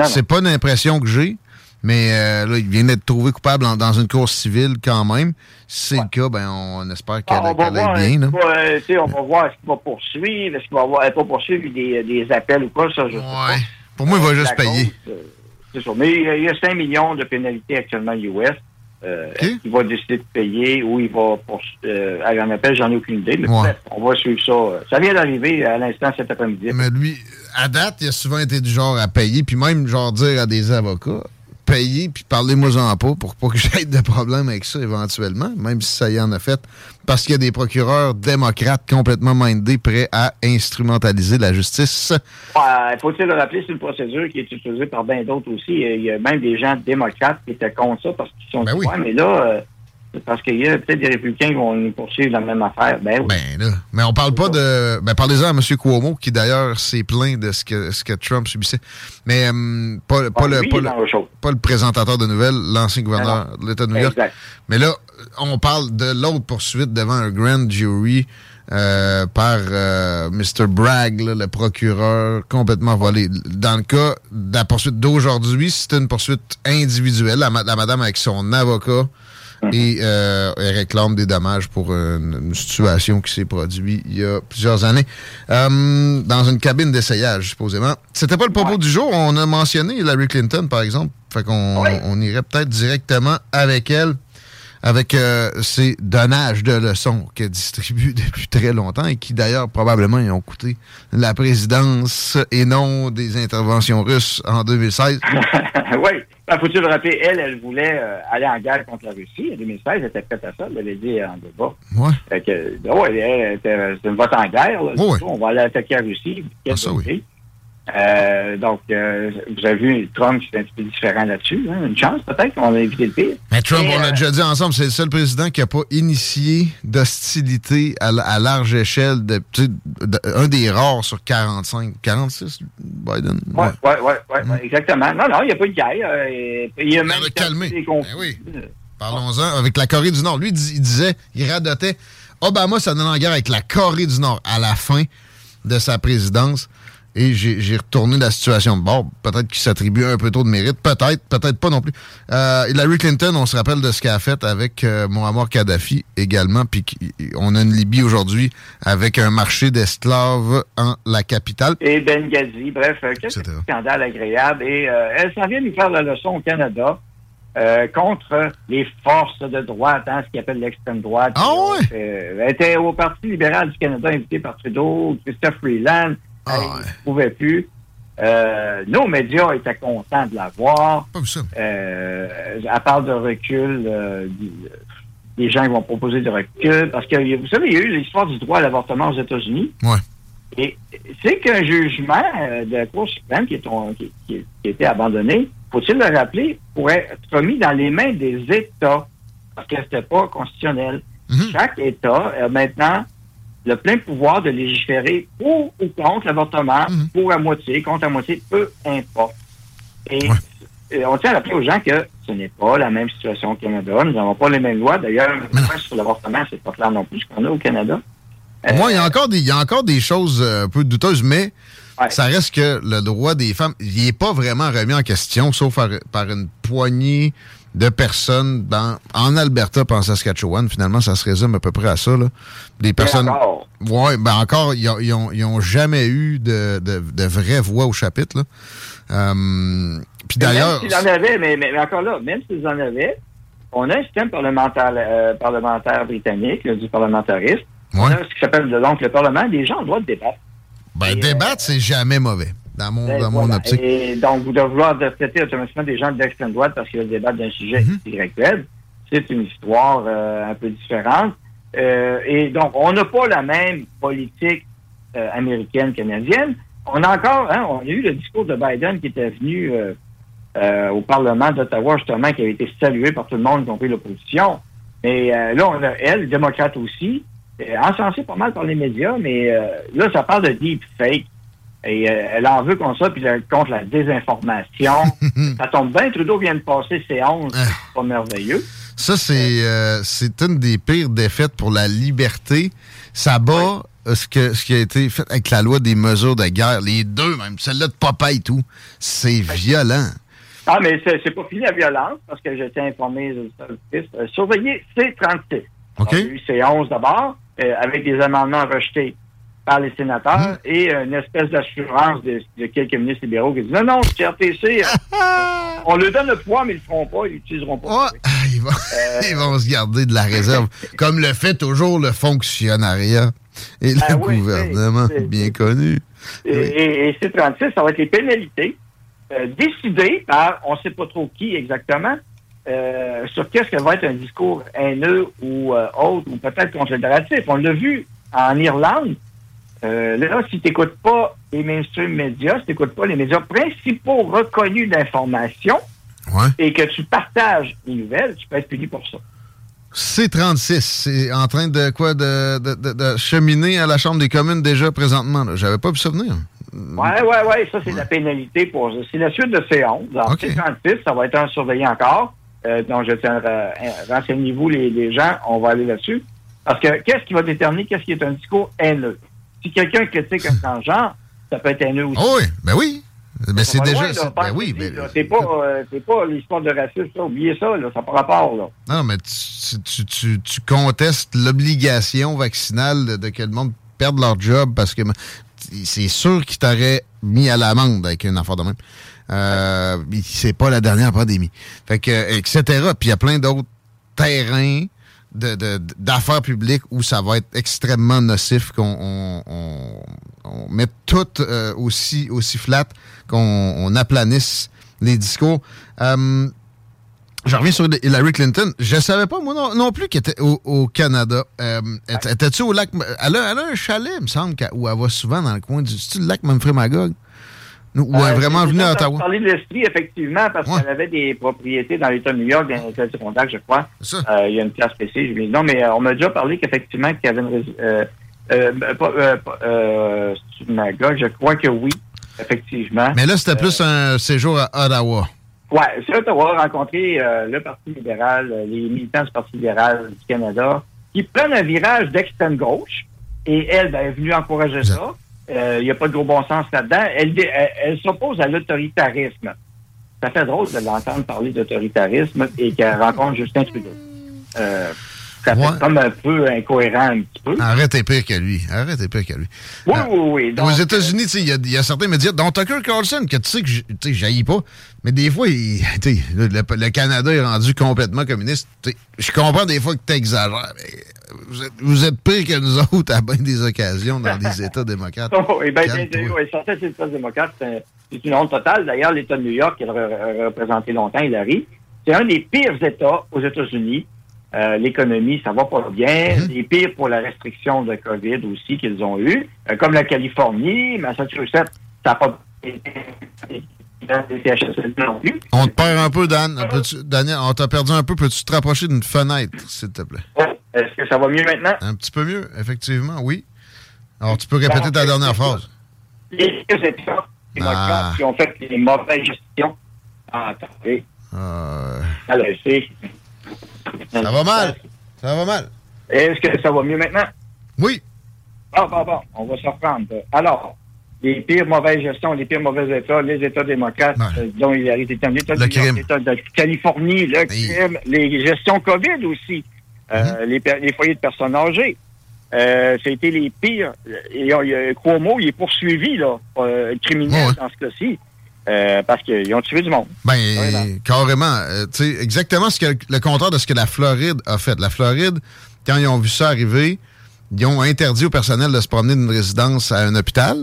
C'est pas une impression que j'ai, mais euh, là, il vient d'être trouvé coupable en- dans une cour civile quand même. Si c'est le cas, ben, on espère qu'elle Ah, qu'elle voir, aille bien. là. euh, on va voir est-ce qu'il va poursuivre, est-ce qu'il va avoir, pas poursuivre des, des appels ou quoi, ça, je sais pas. Pour moi, il va Euh, juste payer. cause, euh, c'est ça. Mais il y a 5 millions de pénalités actuellement US. Euh, qu'il va décider de payer ou il va pour, euh, aller en appel, j'en ai aucune idée. Mais Ouais. on va suivre ça. Ça vient d'arriver à l'instant cet après-midi. Mais lui, à date, il a souvent été du genre à payer, puis même genre dire à des avocats payez, puis parlez-moi-en pas pour pas que j'aie de problème avec ça éventuellement, même si ça y en a fait, parce qu'il y a des procureurs démocrates complètement mindés, prêts à instrumentaliser la justice. Il faut-il le rappeler, c'est une procédure qui est utilisée par bien d'autres aussi. Il y a même des gens démocrates qui étaient contre ça parce qu'ils sont Ben du oui. mais là, euh, parce qu'il y a peut-être des républicains qui vont nous poursuivre la même affaire. Ben oui. Ben là, mais on parle pas de. Ben parlez-en à M. Cuomo, qui d'ailleurs s'est plaint de ce que, ce que Trump subissait. Mais euh, pas, pas, Ah, le, pas, le, pas présentateur de nouvelles, l'ancien gouverneur de l'État de New York. Exact. Mais là, on parle de l'autre poursuite devant un grand jury euh, par euh, Mr. Bragg, là, le procureur, complètement volé. Dans le cas de la poursuite d'aujourd'hui, c'est une poursuite individuelle. La, ma- la madame avec son avocat et euh, elle réclame des dommages pour une, une situation qui s'est produite il y a plusieurs années euh, dans une cabine d'essayage, supposément. C'était pas le propos du jour. On a mentionné Hillary Clinton, par exemple. Fait qu'on on irait peut-être directement avec elle, avec euh, ces donnages de leçons qu'elle distribue depuis très longtemps et qui d'ailleurs probablement y ont coûté la présidence et non des interventions russes en 2016. oui. Ben, faut-il le rappeler, elle, elle voulait euh, aller en guerre contre la Russie. En 2016, elle était prête à ça. Elle l'avait dit en débat. Ouais. Que, ben elle c'est une vote en guerre. Là, Ouais. On va aller attaquer la Russie. Quelle Ah, ça, oui. Euh, donc, euh, vous avez vu, Trump, c'est un petit peu différent là-dessus. hein. Une chance, peut-être, qu'on a évité le pire. Mais Trump, Et, on l'a euh, déjà dit ensemble, c'est le seul président qui n'a pas initié d'hostilité à, large échelle. De, un des rares sur 45, 46, Biden. Oui, ouais, ouais, exactement. Non, non, il n'y a pas de guerre. il y a même calmé. Ben oui. Parlons-en avec la Corée du Nord. Lui, il disait, il radotait, Obama s'en allait en guerre avec la Corée du Nord à la fin de sa présidence. Et j'ai retourné la situation de bord. Peut-être qu'il s'attribue un peu trop de mérite. Peut-être, peut-être pas non plus. Euh, Hillary Clinton, on se rappelle de ce qu'elle a fait avec euh, Muammar Kadhafi également. Puis on a une Libye aujourd'hui avec un marché d'esclaves en la capitale. Et Benghazi, bref, quelques scandales agréables. Et euh, elle s'en vient nous faire la leçon au Canada euh, contre les forces de droite, hein, ce qu'ils appellent l'extrême droite. Ah ouais? Euh, elle était au Parti libéral du Canada, invité par Trudeau, Christophe Freeland. Ah Elle ne pouvait plus. Euh, nos médias étaient contents de la voir. Euh, elle parle de recul. euh, des gens vont proposer de recul. Parce que, vous savez, il y a eu l'histoire du droit à l'avortement aux États-Unis. Ouais. Et c'est qu'un jugement de la Cour suprême qui, est ton- qui, qui- qui a été abandonné, faut-il le rappeler, pourrait être mis dans les mains des États? Parce que c'était pas constitutionnel. Chaque État a maintenant le plein pouvoir de légiférer pour ou contre l'avortement, pour à moitié, contre à moitié, peu importe. Et euh, on tient à rappeler aux gens que ce n'est pas la même situation au Canada. Nous n'avons pas les mêmes lois. D'ailleurs, sur l'avortement, c'est pas clair non plus ce qu'on a au Canada. Moi, il y a encore des, il y a encore des choses euh, un peu douteuses, mais ça reste que le droit des femmes, il n'est pas vraiment remis en question, sauf par, par une poignée de personnes dans, en Alberta et en Saskatchewan. Finalement, ça se résume à peu près à ça. Là. Des personnes. encore. Ouais, ben encore, ils ont- ils ont, ils ont jamais eu de, de, de vraie voix au chapitre. Euh, puis d'ailleurs. Même s'ils en avaient, mais, mais- mais encore là, même s'ils en avaient, on a un système parlementaire, euh, parlementaire britannique, du parlementarisme. On a ce qui s'appelle donc le Parlement. Les gens ont le droit de débattre. Ben, débattre, c'est jamais mauvais, dans mon, Ben, dans mon voilà. optique. Et donc, vous devez vouloir traiter automatiquement des gens d'extrême droite parce qu'ils débattre d'un sujet. Y, C'est une histoire euh, un peu différente. Euh, et donc, on n'a pas la même politique euh, américaine, canadienne. On a encore, hein, on a eu le discours de Biden qui était venu au Parlement d'Ottawa, justement, qui avait été salué par tout le monde, y compris l'opposition. Mais là, on a elle, démocrate aussi, encensée pas mal par les médias, mais là, ça parle de deep fake. Et euh, elle en veut contre ça, puis elle- contre la désinformation. ça tombe bien, Trudeau vient de passer ses 11, Ah. c'est pas merveilleux. Ça, c'est euh, c'est une des pires défaites pour la liberté. Ça bat euh, ce, que, ce qui a été fait avec la loi des mesures de guerre. Les deux, même. Celle-là de papa et tout. C'est violent. Ah, mais c'est pas fini la violence, parce que été informé de ça. Euh, surveiller C36. OK. On a eu C11 d'abord, euh, avec des amendements rejetés par les sénateurs Hmm. et une espèce d'assurance de, de quelques ministres libéraux qui disent non, non, CRTC, euh, on leur donne le pouvoir, mais ils le feront pas, ils l'utiliseront pas. Ah, ils, vont, ils vont se garder de la réserve, comme le fait toujours le fonctionnariat et le Ah oui, gouvernement, c'est- bien connu. Et, et- et C36, ça va être les pénalités euh, décidé par on ne sait pas trop qui exactement euh, sur qu'est-ce que va être un discours haineux ou euh, autre, ou peut-être confédératif. On l'a vu en Irlande. Euh, là, si tu n'écoutes pas les mainstream médias, si tu n'écoutes pas les médias principaux reconnus d'information et que tu partages les nouvelles, tu peux être puni pour ça. C36, c'est en train de quoi de, de- de- de cheminer à la Chambre des communes déjà présentement. J'avais pas pu ça venir. Ouais, ouais, ouais, ça, c'est la pénalité pour ça. C'est la suite de C11. Alors, C36, ça va être un surveillant encore. Euh, donc, je tiens, euh, renseignez-vous, les, les gens, on va aller là-dessus. Parce que qu'est-ce qui va déterminer qu'est-ce qui est un discours haineux? Si quelqu'un critique un transgenre, ça peut être haineux aussi. Oh oui, ben oui. Mais c'est déjà. loin, ben oui, mais. là. C'est pas, euh, pas l'histoire de racisme, ça. Oubliez ça, là. Ça pas rapport, là. Non, mais tu, tu, tu- tu contestes l'obligation vaccinale de, de que le monde perde leur job parce que c'est sûr qu'ils t'auraient mis à l'amende avec une affaire de même. Euh, c'est pas la dernière pandémie. Fait que, etc. Puis il y a plein d'autres terrains de- de- d'affaires publiques où ça va être extrêmement nocif qu'on on, on- on mette tout euh, aussi, aussi flat, qu'on on aplanisse les discours. Euh, je reviens sur Hillary Clinton. Je savais pas, moi non, plus, qu'elle était au, Canada. Euh, Étais-tu au lac... Elle a, elle a un chalet, il me semble, où elle va souvent dans le coin du... Le lac Magog? Ou Euh, vraiment ça, à Ottawa? parler de l'esprit, effectivement, parce qu'elle avait des propriétés dans l'État de New York, dans l'État du Contact, je crois. Euh, il y a une classe spéciale. Je dis non, mais euh, on m'a déjà parlé qu'effectivement, qu'il y avait une. Euh, euh, euh, Magog, je crois que oui, effectivement. Mais là, c'était plus un séjour à Ottawa. Ouais, c'est Ottawa rencontré le Parti libéral, les militants du Parti libéral du Canada, qui prennent un virage d'extrême gauche. Et elle ben, est venue encourager ça. Euh, Il n'y a pas de gros bon sens là-dedans. Elle, dé- elle, elle s'oppose à l'autoritarisme. Ça fait drôle de l'entendre parler d'autoritarisme et qu'elle rencontre Justin Trudeau. Euh, ça fait comme un peu incohérent un petit peu. Arrête est pire que lui. Arrête est pire que lui. Oui, Euh, oui, oui. Donc, Aux États-Unis, il y a- il y, a certains médias, dont Tucker Carlson, que tu sais que je- j'haïs pas, mais des fois, il- le, le- le Canada est rendu complètement communiste. Je comprends des fois que tu exagères, mais vous êtes, vous êtes pire que nous autres à bien des occasions dans des États démocrates. Oh, ben, Calme-toi. oui, sortir des États démocrates, c'est une honte totale. D'ailleurs, l'État de New York, qui a re- représenté longtemps Hillary, c'est un des pires États aux États-Unis. Euh, L'économie, ça va pas bien. Mm-hmm. Les pires pour la restriction de COVID aussi qu'ils ont eu. Euh, comme la Californie, Massachusetts, ça n'a pas dans les CHSLD non plus. On te perd un peu, Dan. Peux-tu- Daniel, on t'a perdu un peu. Peux-tu te rapprocher d'une fenêtre, s'il te plaît? Est-ce que ça va mieux maintenant? Un petit peu mieux, effectivement, oui. Alors, tu peux répéter ta dernière phrase. Les États démocrates Ah. qui ont fait les mauvaises gestions. Ah, attendez. Euh, Alors, c'est... ça va mal. Ça va mal. Est-ce que ça va mieux maintenant? Oui. Ah, bon, bon, on va se reprendre. Alors, les pires mauvaises gestions, les pires mauvais États, les États démocrates, euh, dont il a été l'État de Californie, le crime, les gestions COVID aussi, euh, Mm-hmm. les, foyers de personnes âgées. Euh, ça a été les pires. Et, Cuomo, il est poursuivi, là, euh, criminel dans ce cas-ci, euh, parce qu'ils ont tué du monde. Ben, carrément. euh, tu sais, exactement ce que, le contraire de ce que la Floride a fait. La Floride, quand ils ont vu ça arriver, ils ont interdit au personnel de se promener d'une résidence à un hôpital.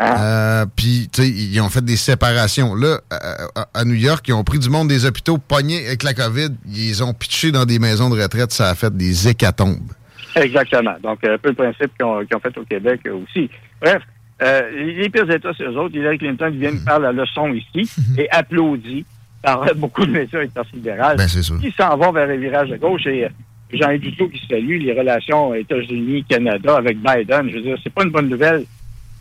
Euh, Puis, tu sais, ils ont fait des séparations. Là, à, New York, ils ont pris du monde des hôpitaux pognés avec la COVID. Ils les ont pitchés dans des maisons de retraite. Ça a fait des hécatombes. Exactement. Donc, un peu le principe qu'ils ont, fait au Québec euh, aussi. Bref, euh, les pires États, c'est eux autres. Hillary Clinton qui vient faire la leçon ici et applaudi par euh, beaucoup de médias libérales Ben, qui s'en vont vers un virage de gauche. Et euh, Jean Duclos qui salue les relations États-Unis-Canada avec Biden. Je veux dire, c'est pas une bonne nouvelle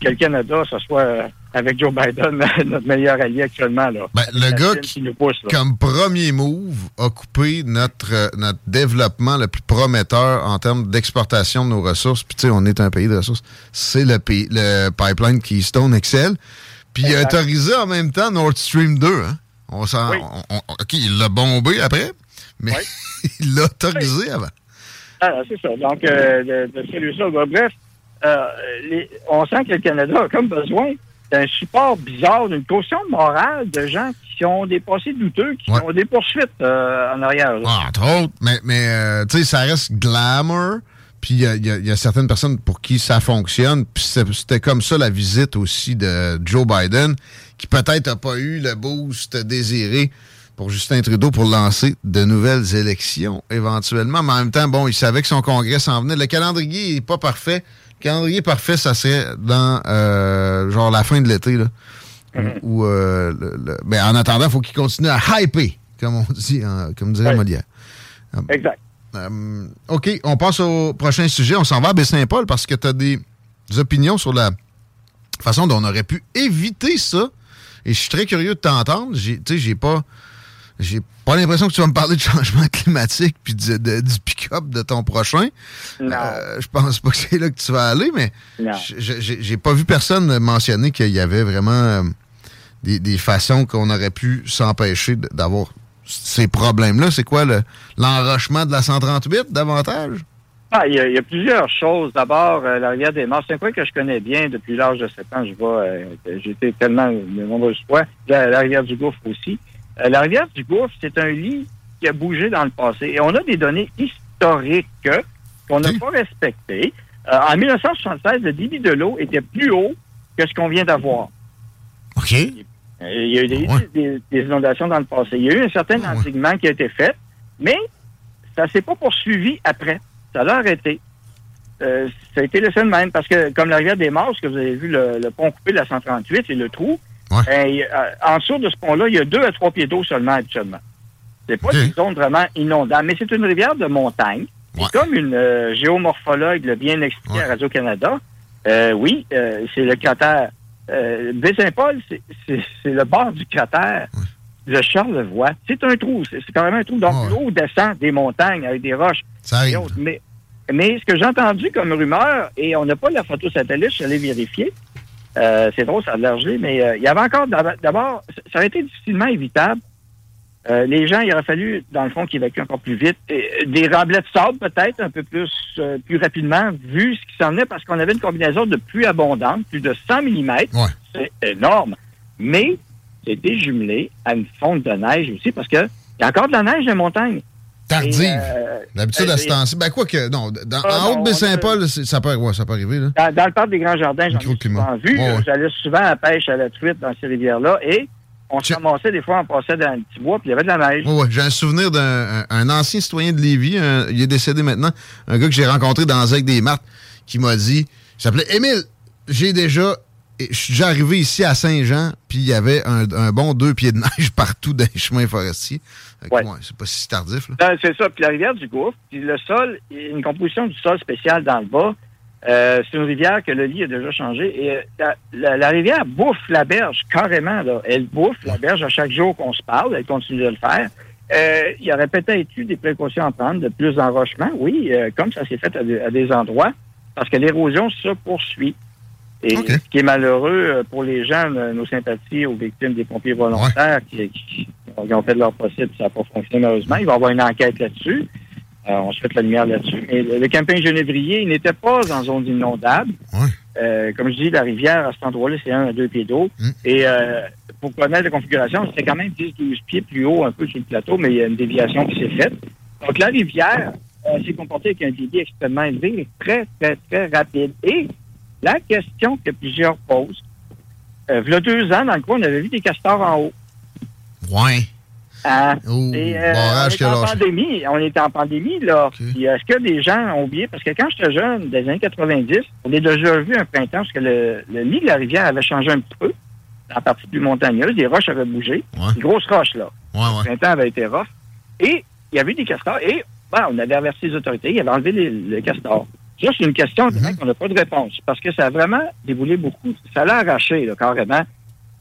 que le Canada, ce soit euh, avec Joe Biden, notre meilleur allié actuellement. Là. Ben, le gars qui, qui nous pousse, comme premier move, a coupé notre, euh, notre développement le plus prometteur en termes d'exportation de nos ressources. Puis, tu sais, on est un pays de ressources. C'est le, pays- le pipeline Keystone Excel. Puis, il a autorisé en même temps Nord Stream 2. Hein? On s'en, on- on- OK, il l'a bombé après, mais il l'a autorisé avant. Ah, c'est ça. Donc, euh, de, de celui-là. Bref, euh, les- on sent que le Canada a comme besoin d'un support bizarre, d'une caution morale de gens qui ont des passés douteux, qui ont des poursuites euh, en arrière. Ah, entre autres, mais, mais euh, tu sais, ça reste glamour. Puis il y a, y a- il y a certaines personnes pour qui ça fonctionne. Puis c'était comme ça la visite aussi de Joe Biden, qui peut-être n'a pas eu le boost désiré pour Justin Trudeau pour lancer de nouvelles élections éventuellement. Mais en même temps, bon, il savait que son congrès s'en venait. Le calendrier n'est pas parfait. Le calendrier parfait, ça serait dans euh, genre la fin de l'été. là. Ou, euh, le- le- ben, en attendant, il faut qu'il continue à hyper, comme on dit, comme dirait Molière. Exact. Euh, OK, on passe au prochain sujet. On s'en va à Baie-Saint-Paul parce que tu as des, des opinions sur la façon dont on aurait pu éviter ça. Et je suis très curieux de t'entendre. J'ai- Tu sais, j'ai pas. J'ai pas l'impression que tu vas me parler de changement climatique puis du, de- du pick-up de ton prochain. Euh, je pense pas que c'est là que tu vas aller, mais Non. j'ai pas vu personne mentionner qu'il y avait vraiment euh, des, des façons qu'on aurait pu s'empêcher d'avoir ces problèmes-là. C'est quoi le- l'enrochement de la 138 davantage? Ah, il y, a, il y a plusieurs choses. D'abord, euh, la rivière des Morts, c'est un coin que je connais bien depuis l'âge de 7 ans. Je vois, euh, j'ai été tellement de nombreuses fois. La, la rivière du Gouffre aussi. Euh, la rivière du Gouffre, c'est un lit qui a bougé dans le passé. Et on a des données historiques qu'on n'a pas respectées. Euh, en 1976, le débit de l'eau était plus haut que ce qu'on vient d'avoir. OK. Euh, Il y a eu des, des- des inondations dans le passé. Il y a eu un certain endiguement qui a été fait, mais ça s'est pas poursuivi après. Ça l'a arrêté. Euh, ça a été laissé de même parce que, comme la rivière des Morts, que vous avez vu le, le pont coupé de la 138 et le trou, euh, en dessous de ce pont-là, il y a deux à trois pieds d'eau seulement habituellement. C'est pas une zone vraiment inondable, mais c'est une rivière de montagne. Comme une euh, géomorphologue l'a bien expliqué à Radio-Canada, euh, oui, euh, c'est le cratère. Euh, Baie-Saint-Paul, c'est- le bord du cratère de Charlevoix. C'est un trou, c'est c'est carrément un trou. Donc, l'eau descend des montagnes avec des roches. Ça et autres. Mais, mais ce que j'ai entendu comme rumeur, et on n'a pas la photo satellite, je suis allé vérifier, euh, c'est drôle, ça a l'air mais euh, il y avait encore, d'ab- d'abord, ça aurait été difficilement évitable. Euh, les gens, il aurait fallu, dans le fond, qu'ils évacuent encore plus vite. Et, euh, des remblais de sable, peut-être, un peu plus euh, plus rapidement, vu ce qui s'en est, parce qu'on avait une combinaison de pluie abondante, plus de 100 mm. C'est énorme. Mais c'était jumelé à une fonte de neige aussi, parce que il y a encore de la neige dans les montagnes. Tardive. Euh, D'habitude, à ce temps-ci. Ben, quoi que, non, dans, Ah, en haut non, de Baie-Saint-Paul, c'est- ça peut, ouais, ça peut arriver, là. Dans, dans le parc des Grands Jardins, j'en ai souvent vu. Ouais, ouais. J'allais souvent à la pêche à la truite dans ces rivières-là et on se ramassait des fois, on passait dans un petit bois puis il y avait de la neige. Ouais. J'ai un souvenir d'un un, un ancien citoyen de Lévis, un- il est décédé maintenant, un gars que j'ai rencontré dans Zec des Martes, qui m'a dit, il s'appelait Émile, j'ai déjà, je suis déjà arrivé ici à Saint-Jean, puis il y avait un, un bon deux pieds de neige partout dans les chemins forestiers. Que, Ouais. ouais, c'est pas si tardif, là. Non, C'est ça. Puis la rivière du Gouffre, puis le sol, une composition du sol spécial dans le bas. Euh, c'est une rivière que le lit a déjà changé. Et euh, la, la- la rivière bouffe la berge, carrément. Là. Elle bouffe la berge à chaque jour qu'on se parle. Elle continue de le faire. Euh, il y aurait peut-être eu des précautions à prendre, de plus d'enrochement, oui, euh, comme ça s'est fait à des endroits, parce que l'érosion se poursuit. Et ce qui est malheureux euh, pour les gens, euh, nos sympathies aux victimes des pompiers volontaires qui, qui- qui ont fait de leur possible, ça n'a pas fonctionné malheureusement. Il va y avoir une enquête là-dessus. Euh, on se fait la lumière là-dessus. Mais le, le camping Genévrier il n'était pas en zone inondable. Euh, comme je dis, la rivière à cet endroit-là, c'est un à deux pieds d'eau. Et euh, pour connaître la configuration, c'était quand même 10-12 pieds plus haut un peu sur le plateau, mais il y a une déviation qui s'est faite. Donc la rivière s'est comportée avec un débit extrêmement élevé, très, très, très rapide. Et la question que plusieurs posent, euh, il y a deux ans, dans le coin, on avait vu des castors en haut. Ouais. Hein? Oh, Et, euh, on a en pandémie. On était en pandémie, là. Puis Est-ce que des gens ont oublié? Parce que quand j'étais jeune, des années 90, on a déjà vu un printemps parce que le, le lit de la rivière avait changé un petit peu. La partie plus montagneuse, des roches avaient bougé. Des grosses roches, là. Le printemps avait été rough. Et il y avait des castors. Et ben, on avait averti les autorités. Ils avaient enlevé les, les castors. Ça, c'est une question Mhm. qu'on n'a pas de réponse. Parce que ça a vraiment déboulé beaucoup. Ça l'a arraché, là, carrément.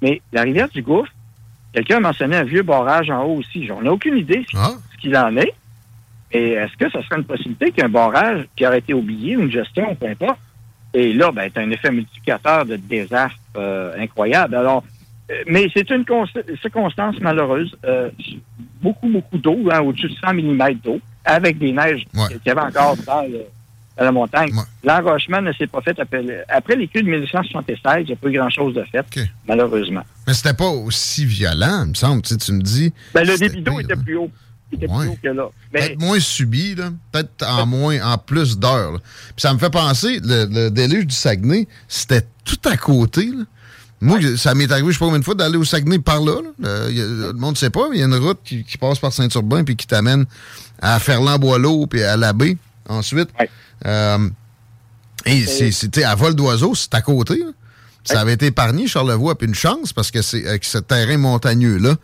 Mais la rivière du Gouffre, quelqu'un a mentionné un vieux barrage en haut aussi. On n'a aucune idée ce, ce qu'il en est. Et est-ce que ça serait une possibilité qu'un barrage qui aurait été oublié, ou une gestion, peu importe, et là, ben, c'est un effet multiplicateur de désastre euh, incroyable. Alors, euh, mais c'est une cons- circonstance malheureuse. Euh, beaucoup, beaucoup d'eau, hein, au-dessus de 100 mm d'eau, avec des neiges qu'il y avait encore dans, le- dans la montagne. L'enrochement ne s'est pas fait après, après les crues de 1976. Il n'y a pas eu grand-chose de fait, malheureusement. Mais c'était pas aussi violent, il me semble. Tu, sais, tu me dis. Ben, le débit d'eau était hein. plus haut. Peut-être moins subi. Peut-être en moins, en plus d'heures. ça me fait penser, le, le déluge du Saguenay, c'était tout à côté, là. Moi, ça m'est arrivé, je sais pas combien de fois, d'aller au Saguenay par là. là. Euh, a- le monde ne sait pas, mais il y a une route qui, qui passe par Saint-Urbain puis qui t'amène à Ferland-Boileau puis à l'abbé ensuite. Euh, et c'est, à vol d'oiseau, c'est à côté. là. Ça avait été épargné, Charlevoix, puis une chance, parce que c'est avec ce terrain montagneux-là,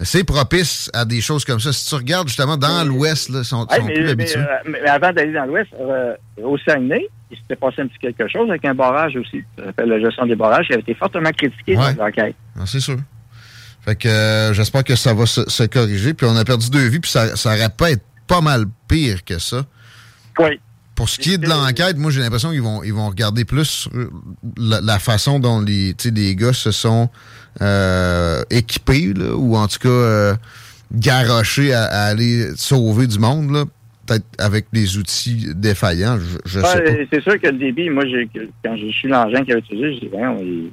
c'est propice à des choses comme ça. Si tu regardes justement dans l'ouest, là, ils sont, Hey, sont mais, plus mais, habitués. euh, mais- avant d'aller dans l'Ouest, euh, au Saguenay, il s'était passé un petit quelque chose avec un barrage aussi. Ça s'appelle la gestion des barrages, qui avait été fortement critiqué Ouais. dans l'enquête. Ah, c'est sûr. Fait que euh, j'espère que ça va se, se corriger. Puis on a perdu deux vies, puis ça, ça être pas mal pire que ça. Oui. Pour ce qui est de l'enquête, moi j'ai l'impression qu'ils vont, ils vont regarder plus sur la, la façon dont les, les gars se sont euh, équipés, là, ou en tout cas euh, garochés à, à aller sauver du monde, là, peut-être avec des outils défaillants, je, je sais pas. C'est sûr que le débit, moi, j'ai, quand j'ai su l'engin qu'il avait utilisé, j'ai dit, voyons, il...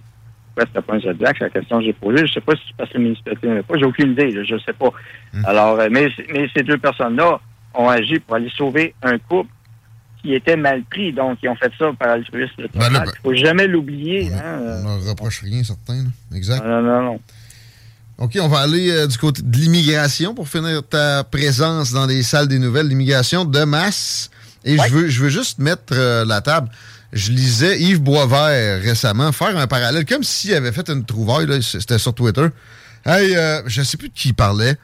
Ouais, c'était pas un c'est la question que j'ai posée. Je sais pas si c'est parce que le municipalité n'avait pas, j'ai aucune idée, là, je sais pas. Hmm. Alors, euh, mais, mais ces deux personnes-là ont agi pour aller sauver un couple qui était mal pris, donc ils ont fait ça par altruisme. Ben là, total. faut jamais l'oublier. hein, euh. On leur reproche rien, certain. là. Exact. Non, non, non. OK, on va aller euh, du côté de l'immigration pour finir ta présence dans les salles des nouvelles. L'immigration de masse. Et je veux je veux juste mettre euh, la table. Je lisais Yves Boisvert récemment faire un parallèle, comme s'il avait fait une trouvaille, c'était sur Twitter. Hey, euh, je sais plus de qui il parlait,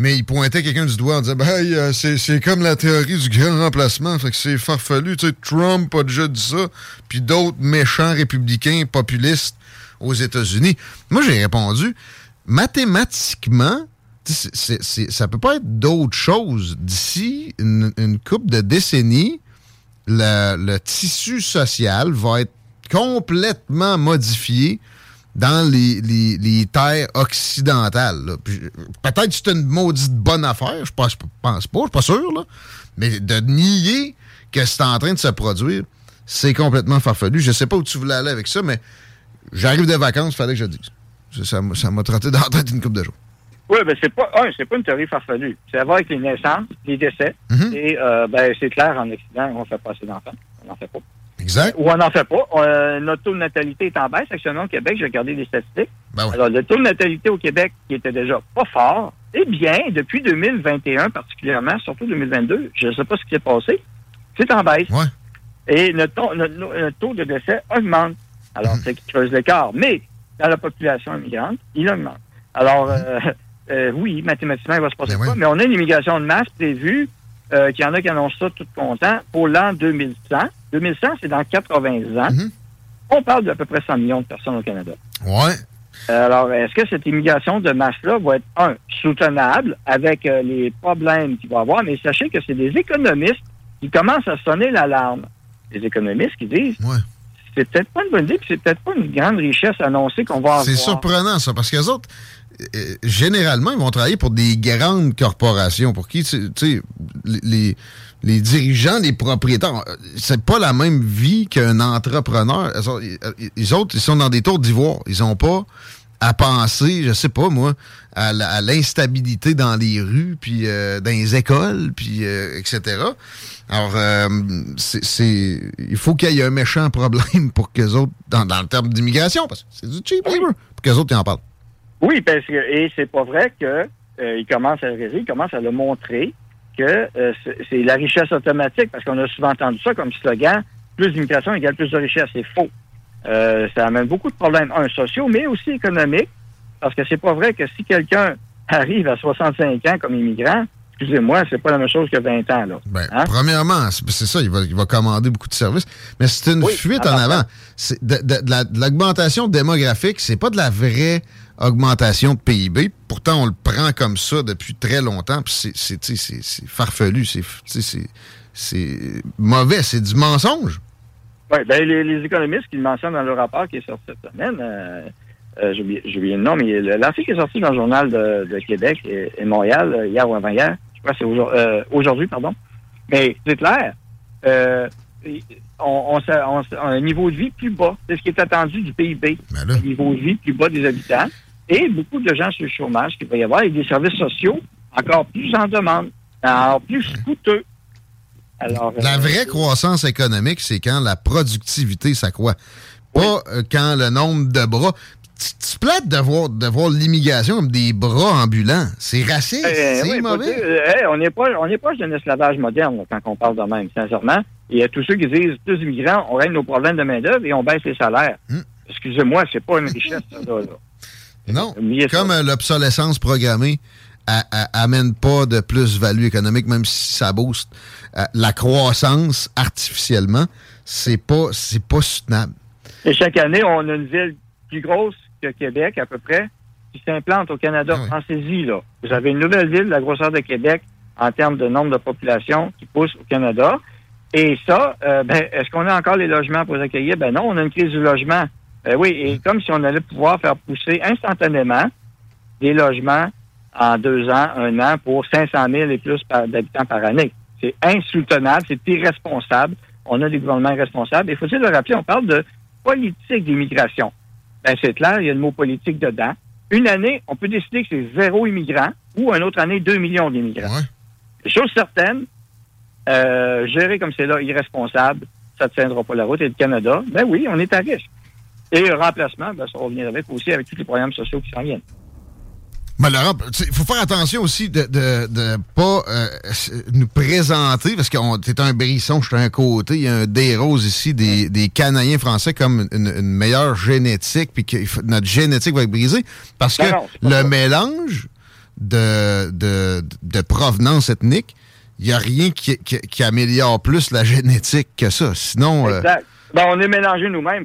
mais il pointait quelqu'un du doigt en disant ben, euh, c'est comme la théorie du grand remplacement, fait que c'est farfelu. Tu sais, Trump a déjà dit ça, puis d'autres méchants républicains populistes aux États-Unis. Moi, j'ai répondu mathématiquement, sais, c'est- c'est- c'est- ça peut pas être d'autre chose. D'ici une, une couple de décennies, le tissu social va être complètement modifié dans les, les- les terres occidentales. Peut-être que c'est une maudite bonne affaire, je pense, pense pas, je suis pas sûr, là. mais de nier que c'est en train de se produire, c'est complètement farfelu. Je sais pas où tu voulais aller avec ça, mais j'arrive des vacances, fallait que je le dise. Ça- Ça m'a dans la tête une couple de jours. Oui, ben c'est pas un, c'est pas une théorie farfelue. C'est à voir avec les naissances, les décès. Mhm. Et euh, ben c'est clair en Occident, on fait pas assez d'enfants. On n'en fait pas. Exact. Ou on n'en fait pas. Euh, notre taux de natalité est en baisse actuellement au Québec. J'ai regardé les statistiques. Ben oui. Alors, le taux de natalité au Québec, qui était déjà pas fort, eh bien, depuis 2021 particulièrement, surtout 2022, je ne sais pas ce qui s'est passé, c'est en baisse. Et notre taux, notre- notre taux de décès augmente. Alors, Mhm. c'est qui creuse l'écart. Mais dans la population immigrante, il augmente. Alors, Mhm. euh, euh, oui, mathématiquement, il va se Ben passer quoi, mais on a une immigration de masse prévue, euh, qu'il y en a qui annoncent ça tout content, pour l'an 2100. 2100, c'est dans 80 ans. Mhm. On parle d'à peu près 100 millions de personnes au Canada. Ouais. Alors, est-ce que cette immigration de masse-là va être, un, soutenable avec euh, les problèmes qu'il va y avoir, mais sachez que c'est des économistes qui commencent à sonner l'alarme. Les économistes qui disent, c'est peut-être pas une bonne idée, puis c'est peut-être pas une grande richesse annoncée qu'on va avoir. C'est surprenant, ça, parce que les autres, euh, généralement, ils vont travailler pour des grandes corporations, pour qui, tu sais, les, les dirigeants, les propriétaires, c'est pas la même vie qu'un entrepreneur. Ils- Les autres, ils sont dans des tours d'ivoire. Ils ont pas à penser, je sais pas moi, à l'instabilité dans les rues, puis euh, dans les écoles, puis euh, etc. Alors, euh, c'est, il faut qu'il y ait un méchant problème pour qu'eux autres, dans, le terme d'immigration, parce que c'est du cheap labor, pour qu'eux autres ils en parlent. Oui, parce que, et c'est pas vrai que euh, il commence à le réaliser, il commence à le montrer que euh, c'est la richesse automatique, parce qu'on a souvent entendu ça comme slogan, plus d'immigration égale plus de richesse. C'est faux. Euh, ça amène beaucoup de problèmes, un, sociaux, mais aussi économiques, parce que c'est pas vrai que si quelqu'un arrive à 65 ans comme immigrant, excusez-moi, c'est pas la même chose que 20 ans, là. Ben, Hein? Premièrement, c'est ça, il va, il va commander beaucoup de services, mais c'est une Oui, fuite en avant. C'est de, de- de la- de l'augmentation démographique, c'est pas de la vraie augmentation de PIB. Pourtant, on le prend comme ça depuis très longtemps, puis c'est- farfelu, c'est mauvais, c'est du mensonge. Oui, ben, les, les économistes qui le mentionnent dans le rapport qui est sorti cette semaine, euh, euh, j'ai oublié le nom, mais le- l'article qui est sorti dans le journal de, de Québec et, et Montréal, euh, hier ou avant-hier, je crois que c'est euh, aujourd'hui, pardon. Mais c'est clair, euh, on, on, s'a- un niveau de vie plus bas. C'est ce qui est attendu du PIB. Un niveau de vie plus bas des habitants. Et beaucoup de gens sur le chômage qu'il va y avoir et des services sociaux encore plus en demande, encore plus coûteux. Alors, La euh, vraie croissance économique, c'est quand la productivité s'accroît. Pas euh, quand le nombre de bras. Tu tu te plates de voir, de voir l'immigration comme des bras ambulants. C'est raciste, Euh, c'est oui, mauvais. hey, on n'est pas, on est proche d'un esclavage moderne là, quand on parle de même, sincèrement. Il y a tous ceux qui disent plus d'immigrants, on règle nos problèmes de main-d'œuvre et on baisse les salaires. Hmm. Excusez-moi, c'est pas une richesse, ça, là. là. Non, comme euh, l'obsolescence programmée amène pas de plus-value économique, même si ça booste euh, la croissance artificiellement, c'est pas, c'est pas soutenable. Et chaque année, on a une ville plus grosse que Québec, à peu près, qui s'implante au Canada. Pensez-y, là. Vous avez une nouvelle ville de la grosseur de Québec en termes de nombre de population qui pousse au Canada. Et ça, euh, ben, est-ce qu'on a encore les logements pour les accueillir? Ben non, on a une crise du logement. Ben oui, et comme si on allait pouvoir faire pousser instantanément des logements en deux ans, un an, pour 500 000 et plus d'habitants par année. C'est insoutenable, c'est irresponsable. On a des gouvernements responsables. Il faut le rappeler, on parle de politique d'immigration. Ben, c'est clair, il y a le mot politique dedans. Une année, on peut décider que c'est zéro immigrant ou une autre année, deux millions d'immigrants. Chose certaine, euh, gérer comme c'est là, irresponsable, ça ne tiendra pas la route. Et le Canada, ben oui, on est à risque. Et le remplacement, ben, ça va venir avec aussi avec tous les programmes sociaux qui s'en viennent. Mais il faut faire attention aussi de de, de pas euh, nous présenter, parce que t'es un brisson, je suis un côté, il y a un des roses ici, des, des Canadiens français comme une, une meilleure génétique, puis que notre génétique va être brisée, parce que Non, c'est pas le ça. mélange de, de, de provenance ethnique, il n'y a rien qui, qui, qui améliore plus la génétique que ça. Sinon, euh, Exact. Ben, on est mélangés nous-mêmes.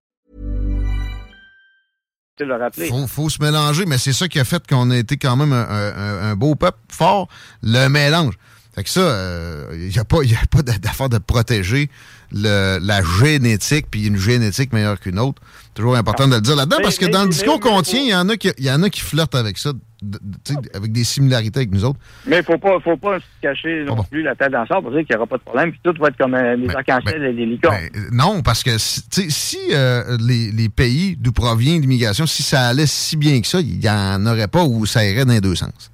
Tu le rappeler. faut, faut se mélanger, mais c'est ça qui a fait qu'on a été quand même un, un- un beau peuple fort, le mélange. Fait que ça, il n'y a pas, y a pas d'affaire de protéger le- la génétique, puis une génétique meilleure qu'une autre. Toujours important de le dire là-dedans, parce que dans le discours qu'on tient, il y, en a qui- il y en a qui flirtent avec ça, de- de- avec des similarités avec nous autres. Mais il faut pas, faut pas se cacher non plus la tête dans le sable pour dire qu'il n'y aura pas de problème. Puis tout va être comme euh, des arcs-en-ciel et des licornes. Euh, Non, parce que si, euh, les, les pays d'où provient l'immigration, si ça allait si bien que ça, il n'y en aurait pas ou ça irait dans les deux sens.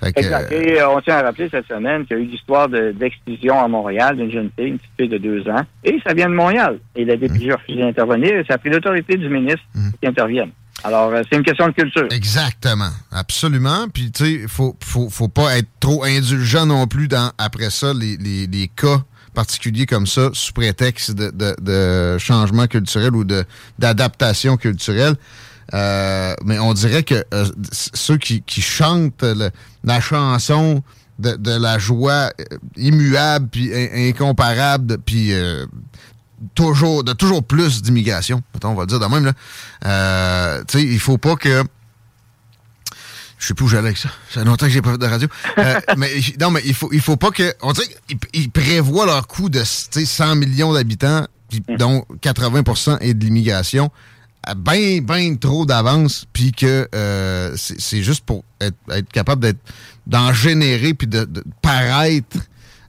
Fait que, Exact. Et euh, on tient à rappeler cette semaine qu'il y a eu l'histoire de- d'exclusion à Montréal d'une jeune fille, une petite fille de deux ans. Et ça vient de Montréal. Et députée a refusé d'intervenir. Et ça a pris l'autorité du ministre qui intervienne. Alors, euh, c'est une question de culture. Exactement, absolument. Puis, tu sais, il faut, faut, faut pas être trop indulgent non plus dans, après ça, les, les, les cas particuliers comme ça, sous prétexte de, de, de changement culturel ou d'adaptation culturelle. Euh, mais on dirait que euh, ceux qui, qui chantent la chanson de, de la joie euh, immuable puis in- incomparable, puis euh, toujours de toujours plus d'immigration, on va le dire de même là. Euh, tu sais, il faut pas que je sais plus où j'allais avec ça. Ça fait longtemps que j'ai pas fait de radio. Euh, mais il- non, mais il faut, il faut pas que. On dirait qu'ils ils prévoient leur coût de tu sais, 100 millions d'habitants, puis dont 80% est de l'immigration, à bien, bien trop d'avance, puis que euh, c'est juste pour être, être capable d'être d'en générer, puis de, de paraître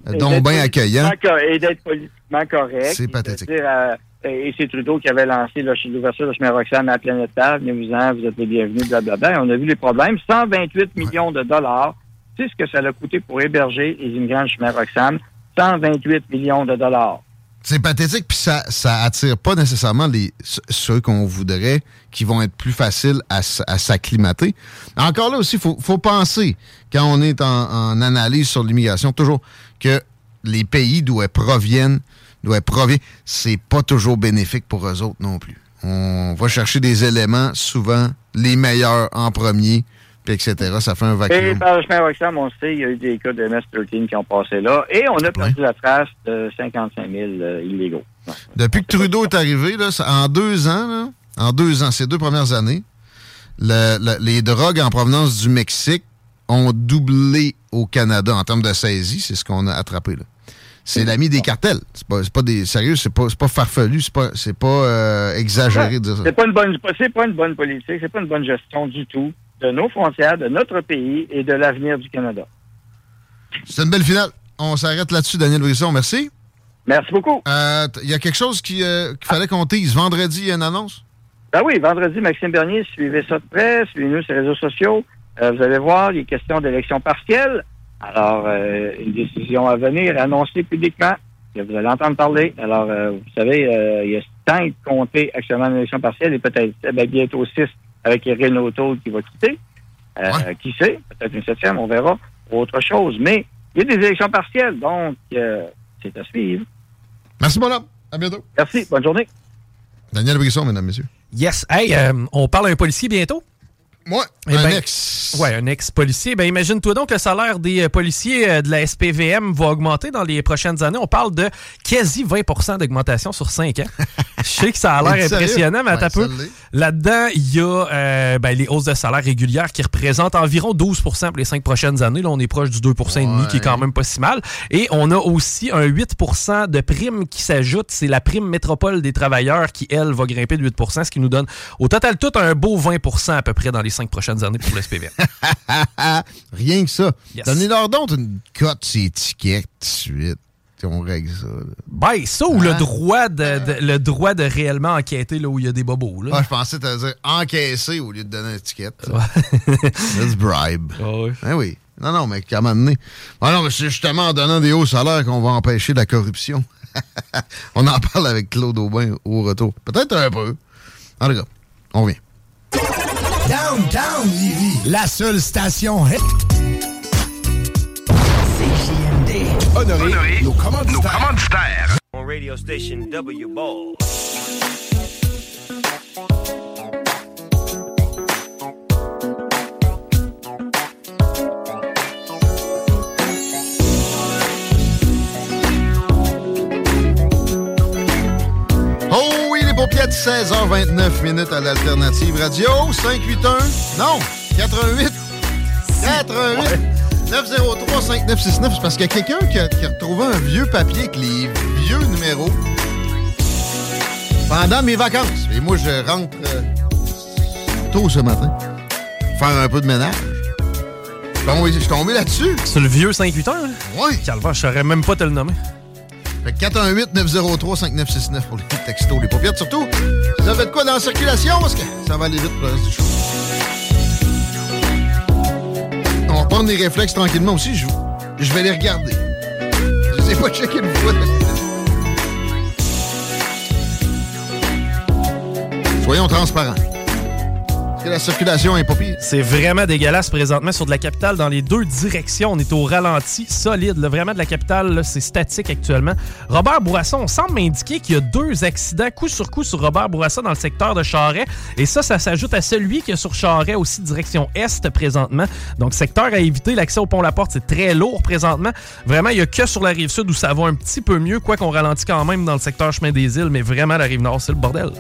donc bien accueillant. Et d'être politiquement correct. C'est pathétique. euh, et c'est Trudeau qui avait lancé là, chez l'ouverture de chemin Roxham à la planète Terre. Venez-vous-en, vous êtes les bienvenus, blablabla. Et on a vu les problèmes. 128 millions de dollars. C'est ce que ça a coûté pour héberger les immigrants de chemin Roxham. 128 millions de dollars. C'est pathétique, puis ça, ça attire pas nécessairement les, ceux qu'on voudrait, qui vont être plus faciles à, s'acclimater. Encore là aussi, il faut, faut, penser, quand on est en, analyse sur l'immigration, toujours que les pays d'où elles proviennent, d'où elles proviennent, c'est pas toujours bénéfique pour eux autres non plus. On va chercher des éléments, souvent les meilleurs en premier, puis etc. Ça fait un vacuum. Et par le chemin Roxham, on sait, il y a eu des cas de MS-13 qui ont passé là. Et on a perdu la trace de 55 000 euh, illégaux. Depuis que Trudeau est arrivé, là, en deux ans, en deux ans, ces deux premières années, les drogues en provenance du Mexique ont doublé au Canada en termes de saisie. C'est ce qu'on a attrapé là. C'est l'ami des cartels. C'est pas, pas des. Sérieux, c'est pas, pas farfelu, c'est pas, c'est pas euh, exagéré de dire ça. C'est pas une bonne, c'est pas une bonne politique, c'est pas une bonne gestion du tout de nos frontières, de notre pays et de l'avenir du Canada. C'est une belle finale. On s'arrête là-dessus, Daniel Brisson. Merci. Merci beaucoup. Il euh, y a quelque chose euh, qu'il fallait qu'on tease. Vendredi, il y a une annonce? Ben oui, vendredi, Maxime Bernier, suivez ça de près, suivez-nous sur les réseaux sociaux. Euh, vous allez voir, les questions d'élection partielle. Alors, une décision à venir, annoncée publiquement, que vous allez entendre parler. Alors, vous savez, il y a cinq comtés actuellement en élection partielle et peut-être ben, bientôt six avec Renault qui va quitter. Euh, qui sait? Peut-être une septième, on verra. Autre chose. Mais il y a des élections partielles, donc euh, c'est à suivre. Merci, mon homme. À bientôt. Merci. Bonne journée. Daniel Brisson, mesdames, messieurs. Yes. Hey, euh, on parle à un policier bientôt? Moi, eh un ben, ex. Ouais, un ex-policier. Ben, imagine-toi donc que le salaire des euh, policiers euh, de la SPVM va augmenter dans les prochaines années. On parle de quasi 20% d'augmentation sur 5 ans. Je sais que ça a l'air impressionnant, mais à peu. Là-dedans, il y a euh, ben, les hausses de salaire régulières qui représentent environ 12% pour les 5 prochaines années. Là, on est proche du 2% et demi, qui est quand même pas si mal. Et on a aussi un 8% de prime qui s'ajoute. C'est la prime métropole des travailleurs qui, elle, va grimper de 8% ce qui nous donne au total tout un beau 20% à peu près dans les cinq prochaines années pour le SPV. Rien que ça. Donnez-leur donc une cote ces tickets tout de suite. On règle ça. Ben, ça ou le, hein? droit de, le droit de réellement enquêter là où il y a des bobos. Là. Ah, je pensais te dire encaisser au lieu de donner une étiquette. Let's bribe. Ah ben oui. Non, non, mais qu'à un moment donné. Ah non, mais c'est justement en donnant des hauts salaires qu'on va empêcher la corruption. on en parle avec Claude Aubin au retour. Peut-être un peu. En tout cas, on vient. Downtown Livy, la seule station hip. CJMD. Honoré, Honoré nos commanditaires. Nos commanditaires. On radio station W Ball. Paupiètes, 16h29 minutes à l'Alternative Radio. 581, non, 88, 88, 903 5969. C'est parce qu'il y a quelqu'un qui, a retrouvé un vieux papier avec les vieux numéros pendant mes vacances. Et moi, je rentre euh, tôt ce matin, faire un peu de ménage. Bon, je suis tombé là-dessus. C'est le vieux 581? Oui. Calvaire, je saurais même pas te le nommer. Fait 418-903-5969 pour les textos, les paupières. Surtout, vous avez de quoi dans la circulation? Parce que ça va aller vite pour le reste du show. On va prendre des réflexes tranquillement aussi. Je, je vais les regarder. Je sais pas checker une fois. Soyons transparents la circulation est pas pire. C'est vraiment dégueulasse présentement sur de la capitale dans les deux directions. On est au ralenti, solide. Vraiment de la capitale, c'est statique actuellement. Robert Bourassa, on semble m'indiquer qu'il y a deux accidents coup sur coup sur Robert Bourassa dans le secteur de Charret. Et ça, ça s'ajoute à celui qui est sur Charret aussi direction est présentement. Donc secteur à éviter. L'accès au pont La Porte, c'est très lourd présentement. Vraiment, il y a que sur la rive sud où ça va un petit peu mieux, quoi qu'on ralentit quand même dans le secteur chemin des îles. Mais vraiment, la rive nord, c'est le bordel.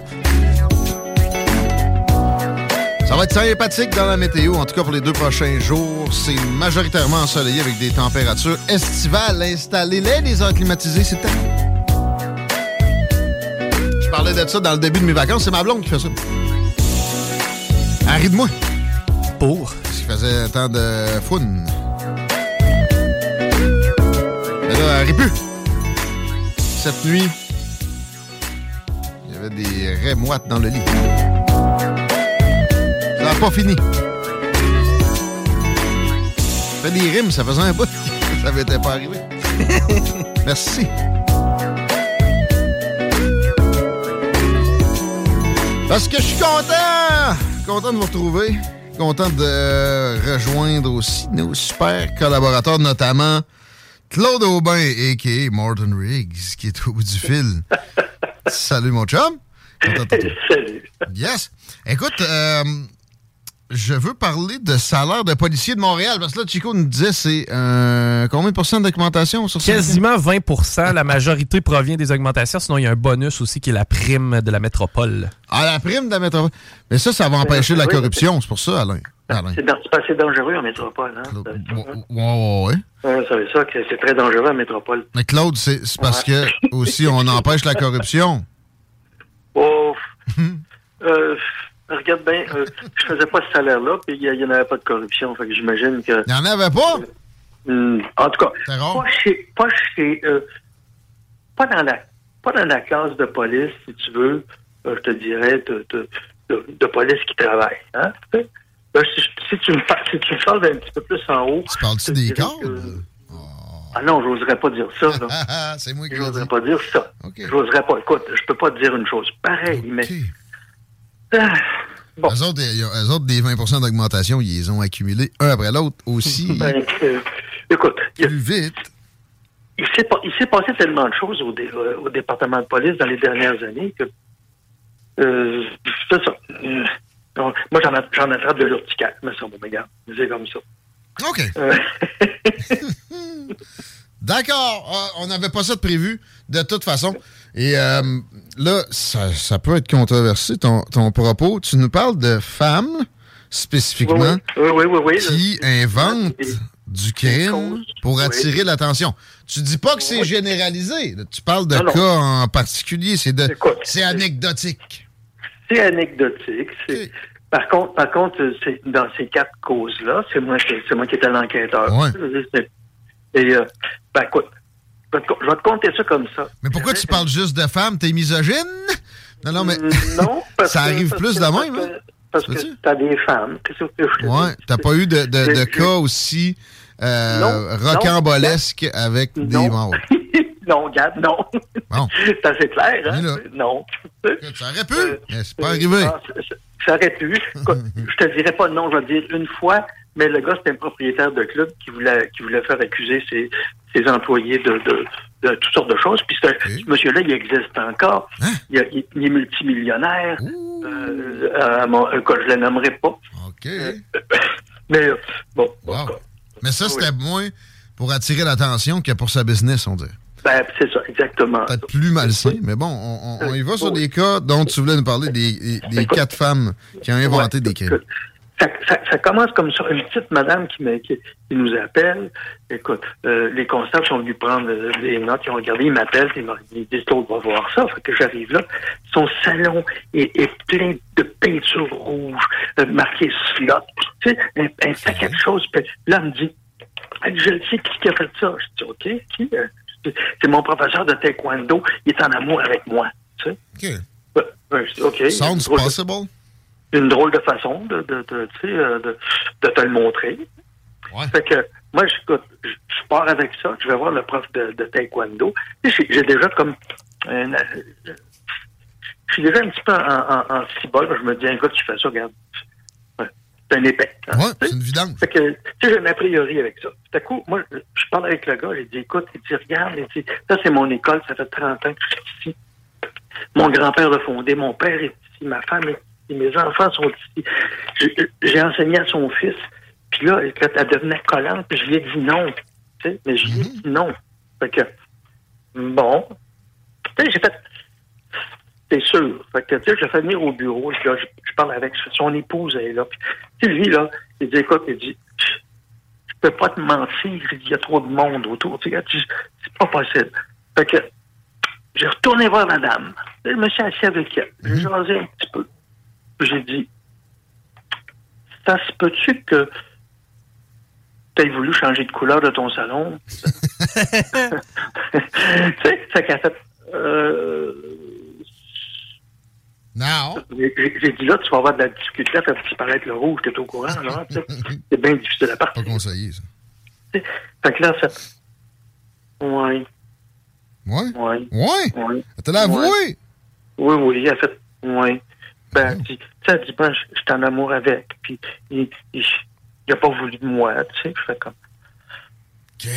Ça va être sympathique dans la météo, en tout cas pour les deux prochains jours. C'est majoritairement ensoleillé avec des températures estivales. Installez-les, les heures climatisées, c'est Je parlais de ça dans le début de mes vacances. C'est ma blonde qui fait ça. Elle de moi. Pour? Parce qu'il faisait tant de fun. Mais là, elle plus. Cette nuit, il y avait des raies moites dans le lit pas fini. Fait des rimes, ça faisait un bout. ça m'était pas arrivé. Merci. Parce que je suis content! Content de vous retrouver. Content de rejoindre aussi nos super collaborateurs, notamment Claude Aubin, a.k.a. Morton Riggs, qui est au bout du fil. Salut, mon chum. Salut. Yes. Écoute, euh, je veux parler de salaire de policier de Montréal, parce que là, Chico nous disait c'est euh, combien de pourcents d'augmentation sur ça? Quasiment 20% La majorité provient des augmentations. Sinon, il y a un bonus aussi qui est la prime de la métropole. Ah, la prime de la métropole. Mais ça, ça va empêcher la corruption. C'est pour ça, Alain. Alain. C'est dans- c'est pas assez dangereux en métropole. Hein? Ouais, ouais, ouais. Savez ça, que c'est très dangereux en métropole. Mais Claude, c'est c'est parce que aussi on empêche la corruption. Oh, euh, regarde bien, euh, je faisais pas ce salaire-là, puis il n'y en avait pas de corruption. Fait que j'imagine que. Il n'y en avait pas? Hmm, en tout cas, pas chez. Pas, chez euh, pas, dans la, pas dans la classe de police, si tu veux, euh, je te dirais, de, de, de, de police qui travaille. Hein? Là, si, si tu me parles, si tu me parles d'un petit peu plus en haut. Tu parles-tu des cadres? Ah non, j'oserais pas dire ça. C'est moi qui J'oserais pas dire ça. J'oserais pas. Écoute, je peux pas te dire une chose pareille, mais. Ah, Eux, autres, ont- eux autres, des 20% d'augmentation, ils les ont accumulés un après l'autre aussi. ben, euh, écoute, il- Plus vite. il s'est pas- il s'est passé tellement de choses au, dé- euh, au département de police dans les dernières années que. Euh, c'est ça. Euh, donc, moi, j'en j'en attrape de l'urticaire, mais ça, bon, mais regarde, c'est comme ça. OK. Euh, D'accord. Ah, on n'avait pas ça de prévu, de toute façon. Et euh, là, ça, ça peut être controversé, ton, ton propos. Tu nous parles de femmes, spécifiquement, oui, oui, oui, oui. qui inventent du crime pour attirer l'attention. Tu dis pas que c'est généralisé. Tu parles de Non, non. cas en particulier. C'est de, c'est anecdotique. C'est anecdotique. Par contre, par contre, c'est dans ces quatre causes-là, c'est moi qui c'est moi qui étais l'enquêteur. C'est- Et euh, ben écoute, je vais te- je vais te compter ça comme ça. Mais pourquoi tu parles juste de femmes? T'es misogyne? Non, non, mais Non, parce ça arrive parce plus que- de parce même. que- hein? Parce que t'as des femmes. Qu'est-ce que je? Ouais, t'as pas eu de, de, de J'ai- cas aussi euh, Non, rocambolesques avec des morts. non, regarde, non. Bon. c'est assez clair, hein? Non. Ça aurait pu, mais c'est pas arrivé. Ah, ça- aurait pu. Je te dirais pas non, je vais te dire une fois, mais le gars, c'était un propriétaire de club qui voulait, qui voulait faire accuser ses, ses employés de, de, de toutes sortes de choses. Puis ce monsieur-là, il existe encore. Hein? Il, a- il- il est multimillionnaire. Euh, euh, mon- un cas, je le nommerai pas. OK. mais euh, bon. Wow. Mais ça, c'était moins pour attirer l'attention que pour sa business, on dirait. Ben, c'est ça, exactement. Peut-être plus malsain, mais bon, on, on- on y va sur des cas dont tu voulais nous parler, des, des- des quatre femmes qui ont inventé des crimes. Ça, ça- ça commence comme ça. Une petite madame qui, me- qui, qui nous appelle. Écoute, euh, les constables sont venus prendre euh, des notes, ils ont regardé, ils m'appellent, ils disent Claude va voir ça. Fait que j'arrive là. Son salon est, est plein de peinture rouge, euh, marqué slot. Tu sais, un, un paquet de choses. Là, elle me dit Je le sais qui a fait ça. Je dis OK, qui euh? C'est mon professeur de taekwondo, il est en amour avec moi. Tu sais? Dis, OK. Sounds possible. Une drôle de façon de, de, de, euh, de, de te le montrer. Fait que moi, j'écoute, je, je pars avec ça, je vais voir le prof de, de taekwondo. J'ai j'ai déjà comme un- je suis déjà un petit peu en, en, en cibole. Je me dis, écoute, tu fais ça, regarde. C'est un épais. hein, Ouais, tu sais. c'est une vidange. Fait que, tu sais, j'ai un a priori avec ça. Tout à coup, moi, je parle avec le gars, il dit, écoute, il dit, regarde, il dit, ça, c'est mon école, ça fait 30 ans que je suis ici. Mon grand-père l'a fondé, mon père est ici, ma femme est ici, mes enfants sont ici. J'ai- enseigné à son fils. Puis là, quand elle devenait collante, puis je lui ai dit non. Tu sais, mais je lui ai dit non. Fait que, bon. Tu sais, j'ai fait, c'est sûr. Fait que, tu sais, je le fais venir au bureau, puis là, je, je parle avec son épouse, elle est là. Puis, tu sais, lui, là, il dit, écoute, il dit, je peux pas te mentir, il y a trop de monde autour. Tu sais, c'est pas possible. Fait que, j'ai retourné voir madame. Je me suis assis avec elle. J'ai jasé un petit peu. J'ai dit, ça se peut-tu que tu aies voulu changer de couleur de ton salon? tu sais, ça fait, euh, Non. j'ai dit là, tu vas avoir de la difficulté à faire disparaître le rouge, t'es au courant, là. C'est bien difficile à partir. Pas conseillé, ça. Fait que là, ça. Ouais. Ouais? Ouais. Ouais? Avoué? Oui, oui, elle a fait. Ouais. Ben, dit, tu sais, elle dit, ben, je suis en amour avec. Puis, il, il, il a pas voulu de moi, tu sais. Je fais comme.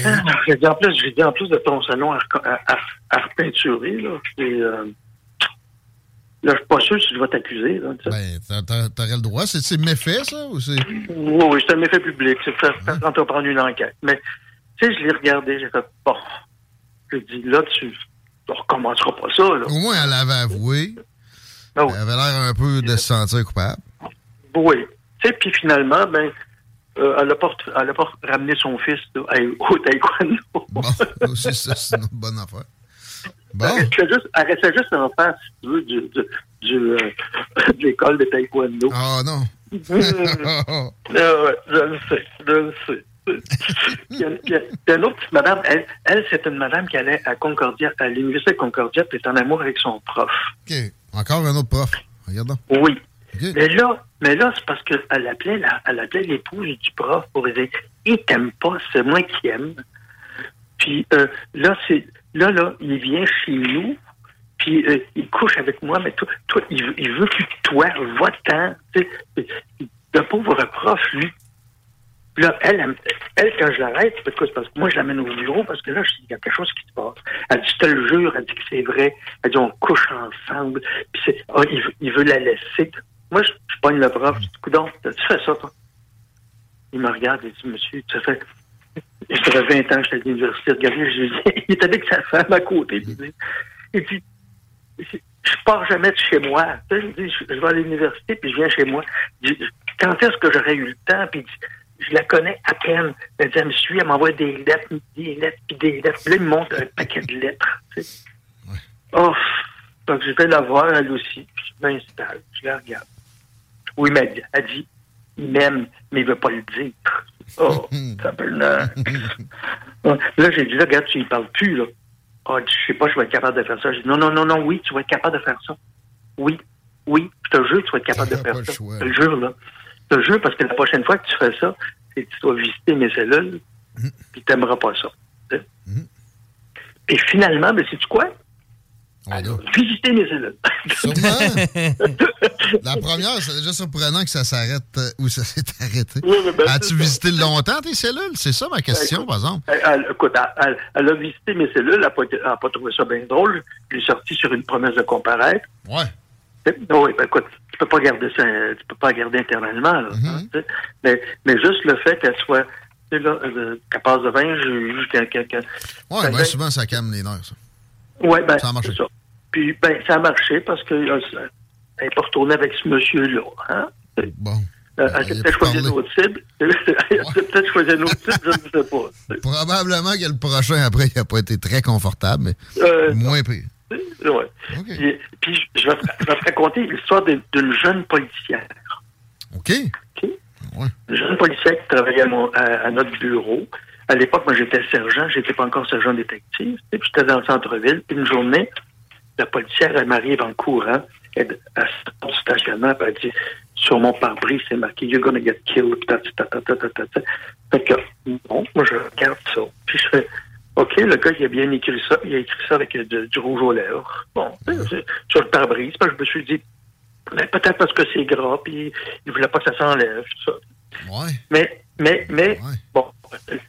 Ah, J'ai dit, en plus, j'ai dit, en plus de ton salon à, à, à, à repeinturer, là. Et, euh, là, je suis pas sûr si je vais t'accuser. Ben, t'a- t'a- t'aurais le droit. C'est méfait, ça? Ou c'est? Oui, oui, c'est un méfait public. C'est fait, fait entreprendre une enquête. Mais, tu sais, je l'ai regardé, j'ai fait, bon. J'ai dit, là, tu ne recommenceras pas ça, là. Au moins, elle avait avoué. Ah oui. Elle avait l'air un peu de se sentir coupable. Oui. Tu sais, puis finalement, ben, euh, elle n'a pas, ramené son fils à- au taekwondo. Bon, aussi, ça, c'est une bonne affaire. Bon. Elle restait juste, elle restait juste en face, si tu veux, du, du, du, euh, de l'école de taekwondo. Ah non. Ah ouais, je le sais, je le sais. Il y a, il y une autre petite madame, elle, elle c'est une madame qui allait à Concordia, à l'université de Concordia, puis est en amour avec son prof. Encore un autre prof. Regarde. Oui. Mais là, mais là, c'est parce qu'elle appelait, la- elle appelait l'épouse du prof pour dire Il t'aime pas, c'est moi qui aime. Puis euh, là, c'est là, là, il vient chez nous, puis euh, il couche avec moi, mais toi, toi il, veut- il veut de toi, va-t'en. Le pauvre prof, lui. Puis Là, elle, elle, quand je l'arrête, c'est parce que moi, je l'amène au bureau parce que là, il y a quelque chose qui se passe. Elle dit, je te le jure, elle dit que c'est vrai. Elle dit, on couche ensemble. Puis c'est, ah, il, veut, la laisser. Moi, je, je pogne le prof. Je dis, coudonc, tu fais ça, toi? Il me regarde et dit, monsieur, ça fait, ça fait 20 ans que j'étais à l'université. Regardez, je lui dis, il est avec sa femme à côté. Il dit, je pars jamais de chez moi. Tu Je, dis, je- vais à l'université, puis je viens chez moi. Quand est-ce que j'aurais eu le temps? Puis il dit, je la connais à peine. Elle dit, elle me suit, elle m'envoie des lettres, des lettres, puis des lettres. Puis là, il me montre un paquet de lettres. tu sais. Oh, donc je vais la voir, elle aussi. Puis je m'installe, je la regarde. Oui, mais elle dit- elle dit, il m'aime, mais il veut pas le dire. Oh, ça peut le... Ouais. Là, j'ai dit, là, regarde, tu y parles plus, là. Ah, je sais pas, je vais être capable de faire ça. J'ai dit, non, non, non, non, oui, tu vas être capable de faire ça. Oui, oui, je te jure tu vas être capable de faire ça. Je te le jure, là. Je te jure, parce que la prochaine fois que tu fais ça, c'est que tu dois visiter mes cellules, puis tu n'aimeras pas ça. tu sais. Et finalement, ben, sais-tu quoi? Visiter mes cellules. La première, c'est déjà surprenant que ça s'arrête euh, où ça s'est arrêté. Oui, ben, As-tu c'est visité longtemps tes cellules? C'est ça ma question, Écoute, par exemple. Elle, elle- écoute, elle, elle- elle a visité mes cellules, elle n'a pas, elle trouvé ça bien drôle. Je l'ai sorti sur une promesse de comparaître. Ouais. Oui, ben écoute, tu peux pas garder ça, tu peux pas garder éternellement, là, sais. mais, mais juste le fait qu'elle soit, tu sais, là, euh, qu'elle passe de 20 juges, qu'elle, qu'elle- qu'elle- Ouais, qu'elle- bien souvent, ça calme les nerfs, ça. Ouais, ben, Ça a marché. ça. Puis, ben, ça a marché parce que euh, elle n'est pas retournée avec ce monsieur-là. Hein? Bon. Euh, elle s'est peut-être choisi une autre cible. elle s'est peut-être choisi une autre cible, je ne sais pas. Probablement que le prochain, après, il n'a pas été très confortable, mais Euh, moins pire. Ouais. Puis, puis je, vais, te- je vais te raconter l'histoire d'une jeune policière. OK. Une jeune policière qui travaillait à, mon- à- à notre bureau. À l'époque, moi, j'étais sergent, j'étais pas encore sergent détective. Et puis, j'étais dans le centre-ville. Puis, une journée, la policière, elle m'arrive en courant. Elle, elle sort du stationnement, puis elle dit, sur mon pare-brise, c'est marqué, you're gonna get killed. Ta, ta, ta, ta, ta, ta, ta. Fait que, bon, moi, je regarde ça. Puis, je fais, OK, le gars, il a bien écrit ça. Il a écrit ça avec de- du rouge aux lèvres. Bon, c'est- sur le pare-brise. Je me suis dit, ben, peut-être parce que c'est gras, puis il voulait pas que ça s'enlève, tout ça. Ouais. Mais, mais, mais, bon,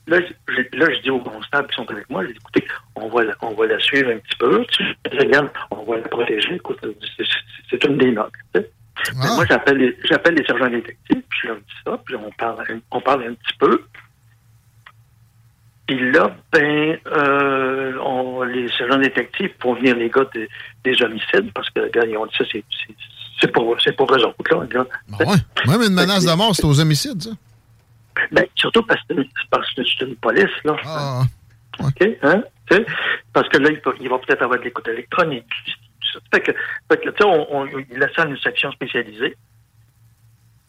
là, je, là, je dis aux constables qui sont avec moi, je dis, écoutez, on va, la, on va la suivre un petit peu. Tu regarde, on va la protéger. Écoute, c'est- une des notes. tu sais. Mais Moi, j'appelle les, j'appelle les sergents détectives, puis je leur dis ça, puis on parle, on parle un petit peu. Puis là, ben, euh, on, les sergents détectives font venir les gars de- des homicides, parce que, gars, ils ont dit ça, c'est, c'est, c'est pour, c'est pour eux autres, là. Ben ouais? Même une menace de mort, c'est aux homicides, ça? Ben, surtout parce que, parce que c'est une police, là. Ah, OK? Hein? Tu sais? Parce que là, il, peut- il va peut-être avoir de l'écoute électronique. Fait que, fait que, tu sais, on, on, il laisse ça à une section spécialisée.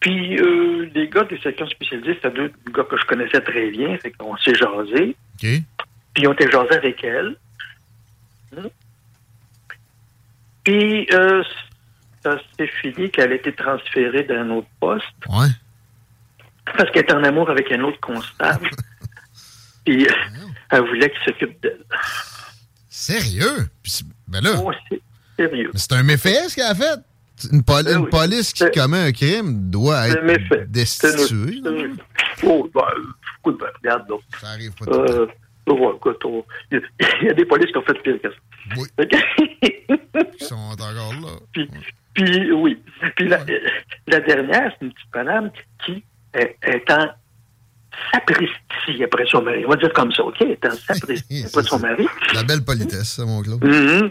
Puis, euh, les gars des sections spécialisées, c'était deux gars que je connaissais très bien. Fait qu'on s'est jasé. Puis, ont été jasés avec elle. Hein? Puis, euh, ça s'est fini qu'elle a été transférée d'un autre poste. Ouais. Parce qu'elle est en amour avec un autre constable. Puis, euh, elle voulait qu'il s'occupe d'elle. Sérieux? Ben là, c'est sérieux. c'est un méfait, ce qu'elle a fait. Une, poli- une police qui commet un crime doit être destituée. Oh, ben, écoute, ben, regarde, là. Ça arrive pas Euh, ouais, écoute, on- il y, a- il y a des polices qui ont fait pire que ça. Oui. Ils sont encore là. Puis, puis, oui. Puis la, la dernière, c'est une petite madame qui est, est en sapristi après son mari. On va dire comme ça, OK? Elle est en sapristi après son mari. La belle politesse, ça, mon Claude? Mhm.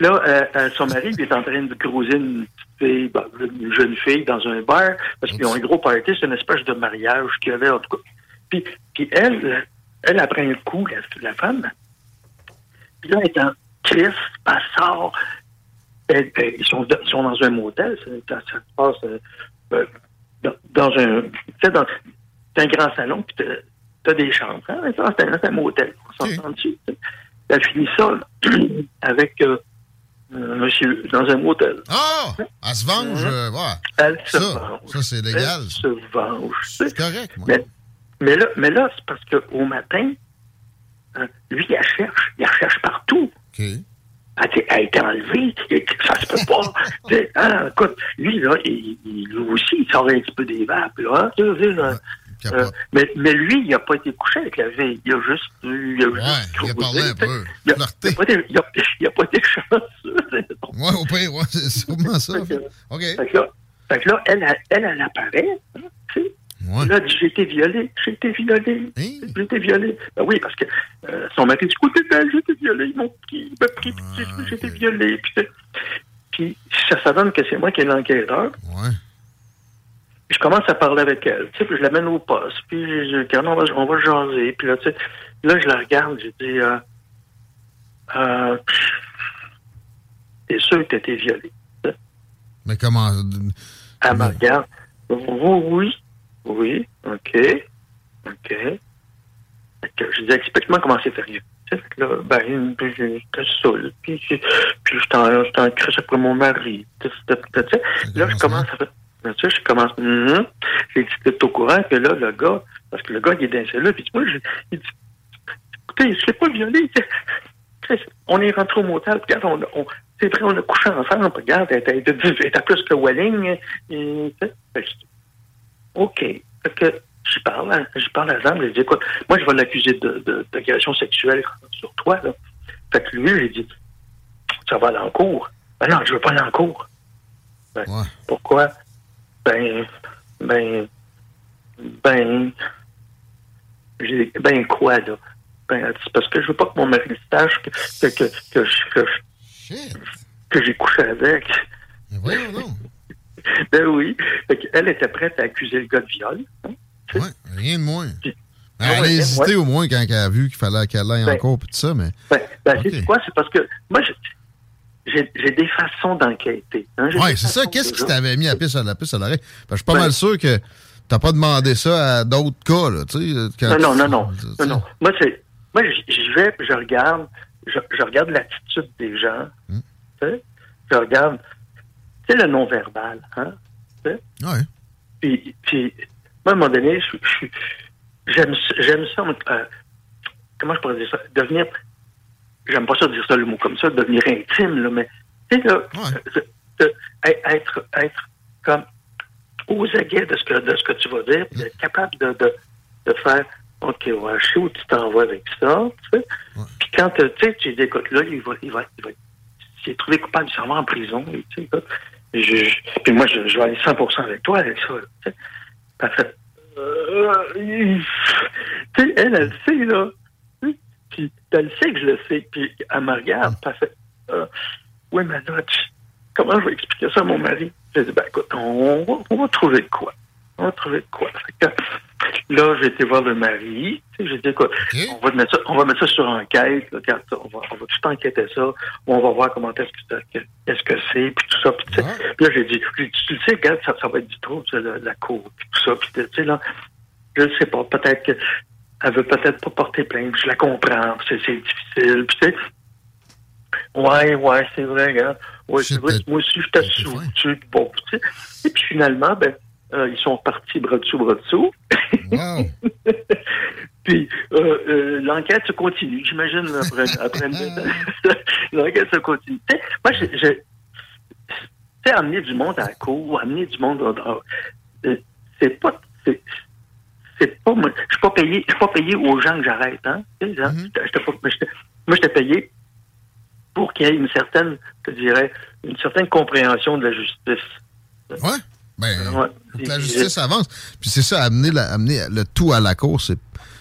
Là, euh, euh, son mari il est en train de grouser une petite fille, ben, une jeune fille dans un bar, parce qu'ils ont un gros party, c'est une espèce de mariage qu'il y avait, en tout cas. Puis, puis elle, elle, après un coup, la, la femme, puis là, elle est en crise, elle sort, Elle- elle- ils, sont, ils sont dans un motel, ça, ça se passe euh, euh, dans, dans un, dans c'est un grand salon, puis t'as- des chambres. Hein? C'est un, c'est un motel, on s'entend dessus. Elle finit ça là, avec euh, monsieur dans un motel. Ah! Elle se venge. euh, ouais. Elle se Ça, venge. ça c'est légal. Elle se venge. C'est correct, moi. Mais, mais là, mais là c'est parce qu'au matin, hein, lui, il cherche. Il cherche partout. OK. Elle, a- été enlevée. Ça se peut pas. Hein, écoute, lui, là, il, il- lui aussi, il sort un petit peu des vapes. Là, hein. Euh, mais, mais lui, il n'a pas été couché avec la fille. Il a juste. Il a, juste il a parlé un peu. Il a, il a pas pas été chanceux. Ouais, au pire, ouais, c'est sûrement ça. OK. Fait que là, fait que là, elle, elle, elle apparaît. hein, tu sais. Là, j'ai été violée, j'ai été violée, j'ai été violée. Ben oui, parce que euh, son mari dit, écoutez, ben, j'ai été violée, ils m'ont pris, il m'a pris, puis j'ai- été violée. Puis, puis ça, donne que c'est moi qui est l'enquêteur. Ouais. Puis je commence à parler avec elle, tu sais, puis je l'amène au poste, puis je, je dis, on va, on va jaser. Puis là, tu sais, là, je la regarde, j'ai dit, euh, euh, t'es sûr que t'as été violée? Mais comment. Elle me regarde. Oui, oui, oui, OK, OK. Je dis, explique-moi comment c'est sérieux. Là, ben, puis j'étais seul, puis, j'ai- puis j'étais en, après mon mari. Là, je commence à faire. Sais, je commence. J'ai dit, t'es au courant que là, le gars, parce que le gars, il est dans celle-là, puis moi, je, il dit, écoutez, je l'ai pas violé. On est rentré au motel, puis regarde, on, on- c'est vrai, on a couché ensemble, puis regarde, elle était, plus que Welling. Et, tu sais. Fait je dis, OK. Fait que j'y parle, à- j'y parle à Zam, je dis, écoute, moi, je vais l'accuser de, de, d'agression sexuelle sur toi, là. Fait que lui, j'ai dit, ça va aller en cours. Ben non, je veux pas aller en cours. Ben, Pourquoi? Ben, ben, ben, j'ai, ben quoi, là? Ben, c'est parce que je veux pas que mon mari sache que, que, que, que, je- que, je- que j'ai couché avec. voyons ben oui. Fait elle était prête à accuser le gars de viol. hein. Ouais, rien de moins. Elle Ah a hésité ouais. au moins quand elle a vu qu'il fallait qu'elle aille Ben, encore, puis tout ça, mais. Ben, ben c'est quoi? C'est parce que moi, j'ai des façons d'enquêter. hein. Des c'est ça. Qu'est-ce qui t'avait mis à piste à la piste à que je suis pas Ben- mal sûr que t'as pas demandé ça à d'autres cas, là, quand Non, non, non, non. Moi, c'est, moi, j'y vais, je regarde, je, je regarde l'attitude des gens. Hmm. Je regarde, tu sais, le non-verbal, hein. Ouais. Puis, puis, moi, à un moment donné, j'aime ça. euh, comment je pourrais dire ça? Devenir, j'aime pas ça dire ça le mot comme ça, devenir intime, là, mais, tu sais, là, de- de- être, être comme aux aguets de ce que, de ce que tu vas dire, d'être capable de, de, de faire, OK, ouais, je sais où tu t'en vas avec ça, tu sais. Puis quand, euh, tu sais, tu dis, écoute, là, il va, il va, il va, s'il est trouvé coupable, il s'en va en prison, tu sais, écoute. Je, je- puis moi, je, je vais aller 100% avec toi avec ça, tu sais. Euh, tu sais, elle, elle sait, là. Puis elle sait que je le sais. Puis elle me regarde, puis elle fait, euh, oui, mais là, comment je vais expliquer ça à mon mari? J'ai dit, ben écoute, on va, on va trouver de quoi. On va trouver de quoi. Fait que, là, j'ai été voir le mari. J'ai dit, écoute, on, va mettre ça, on va mettre ça sur enquête. là, regarde ça, on, va, on va tout enquêter ça. On va voir comment est-ce que c'est, puis tout ça. Puis, sais, puis là, j'ai dit, tu le sais, regarde, ça, ça va être du trouble, la, la cour, puis tout ça. Puis, tu sais, là, je ne sais pas, peut-être que elle veut peut-être pas porter plainte. Je la comprends, c'est c'est difficile. Puis, tu sais, ouais, ouais, c'est vrai, regarde. Ouais, c'est vrai, moi aussi, j'étais sous. tu Bon, tu sais. Et puis finalement, ben, euh, ils sont partis bras dessous, bras dessous. Puis euh, euh, l'enquête se continue, j'imagine, après, après une- l'enquête se continue. Tu sais, moi, j'ai- amener du monde à la cour, amener du monde... euh, c'est pas... c'est- c'est pas... Moi, je suis pas payé, je suis pas payé aux gens que j'arrête, hein. Tu sais, hein, moi, j'étais payé pour qu'il y ait une certaine, je dirais, une certaine compréhension de la justice. Ouais. Ben, Ouais. que la justice avance. Puis c'est ça, amener, la- amener le tout à la cour, c'est.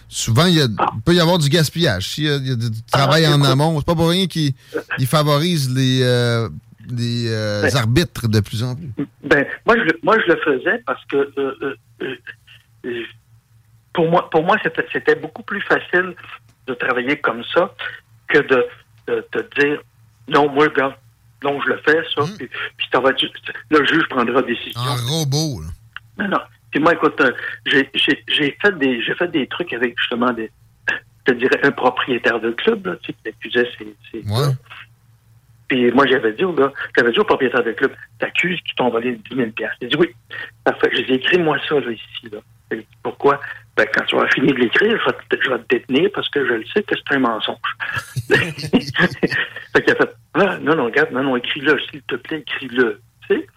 Souvent, il, y a- il peut y avoir du gaspillage. S'il y y a du travail en amont, c'est pas pour rien qu'ils ils favorisent les, euh, les euh, Ben. arbitres de plus en plus. Ben, moi, je, le- moi, je le faisais parce que euh, euh, euh, euh, pour moi, pour moi, c'était, beaucoup plus facile de travailler comme ça que de, de, de dire non, moi, gars, non, je le fais, ça, puis, puis ça va être, le juge prendra décision. En robot, là. Non, non. Puis moi, écoute, euh, j'ai, fait des j'ai fait des trucs avec justement des je te dirais un propriétaire de club, là, tu sais, qui accusait ses, ses gars. Puis moi, j'avais dit au gars, j'avais dit au propriétaire de club, t'accuses qu'ils t'ont volé 10 000 Il dit oui. Parfait. J'ai dit, écris-moi ça, là, ici, là. Pourquoi? Ben, quand tu vas finir de l'écrire, je vais, te, je vais te détenir parce que je le sais que c'est un mensonge. fait qu'il a fait, ah, non, non, regarde, non, non, écris-le, s'il te plaît, écris-le. Tu sais?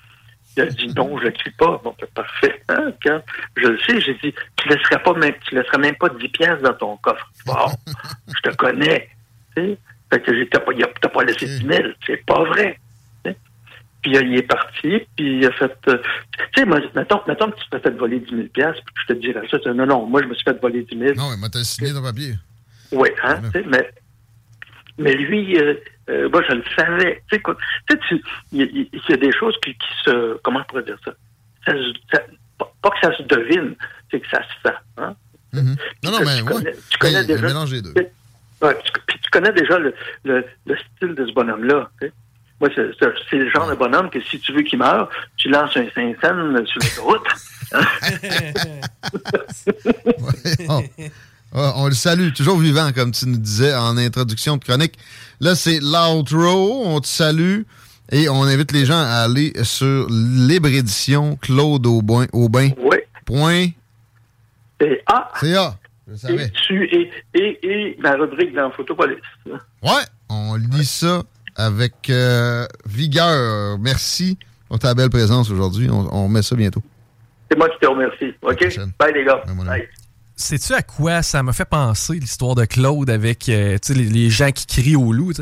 Il a dit non, je ne l'écris pas. Bon, ben, parfait. Hein, je le sais. J'ai dit, tu ne laisseras pas même, tu laisseras même pas 10 pièces dans ton coffre. Bon, je te connais. Tu sais? Fait que j'ai, t'as pas, il a- t'as pas laissé 10 000. C'est pas vrai. Tu? Puis euh, il est parti, puis il a fait. euh, tu sais, moi, mettons, mettons que tu te fais voler 10 000 pièces, puis je te dirais ça. tu Non, non, moi, je me suis fait voler 10 000. Non, il m'a t'as signé ton papier. Oui, hein, tu sais, mais, mais lui, euh, euh, moi, je le savais. Tu sais, quoi, tu sais, tu- il y, a- il y a des choses qui, qui se. Comment on pourrait dire ça? Ça se- ça- pas, que ça se devine, c'est que ça se fait. Hein? Mhm. Non, non, Tu mais connais- ouais. tu connais déjà- le mélange des deux. Ouais, tu, puis tu connais déjà le, le, le style de ce bonhomme-là. tu sais. Moi, c'est le genre de bonhomme que si tu veux qu'il meure, tu lances un Saint-Saëns sur l'autoroute. on, Ah, on le salue, toujours vivant, comme tu nous disais en introduction de chronique. Là, c'est l'outro. On te salue et on invite les gens à aller sur Libre Édition Claude Aubin. Aubin. Oui. Point. C'est A. C'est A. Je savais. Et, tu, et, et, et ma rubrique dans Photopolis. Ouais, on lit ça avec euh, vigueur. Merci pour ta belle présence aujourd'hui. On, on remet ça bientôt. C'est moi qui te remercie. OK? Bye, les gars. Bye. Sais-tu à quoi ça m'a fait penser l'histoire de Claude avec euh, les, les gens qui crient au loup?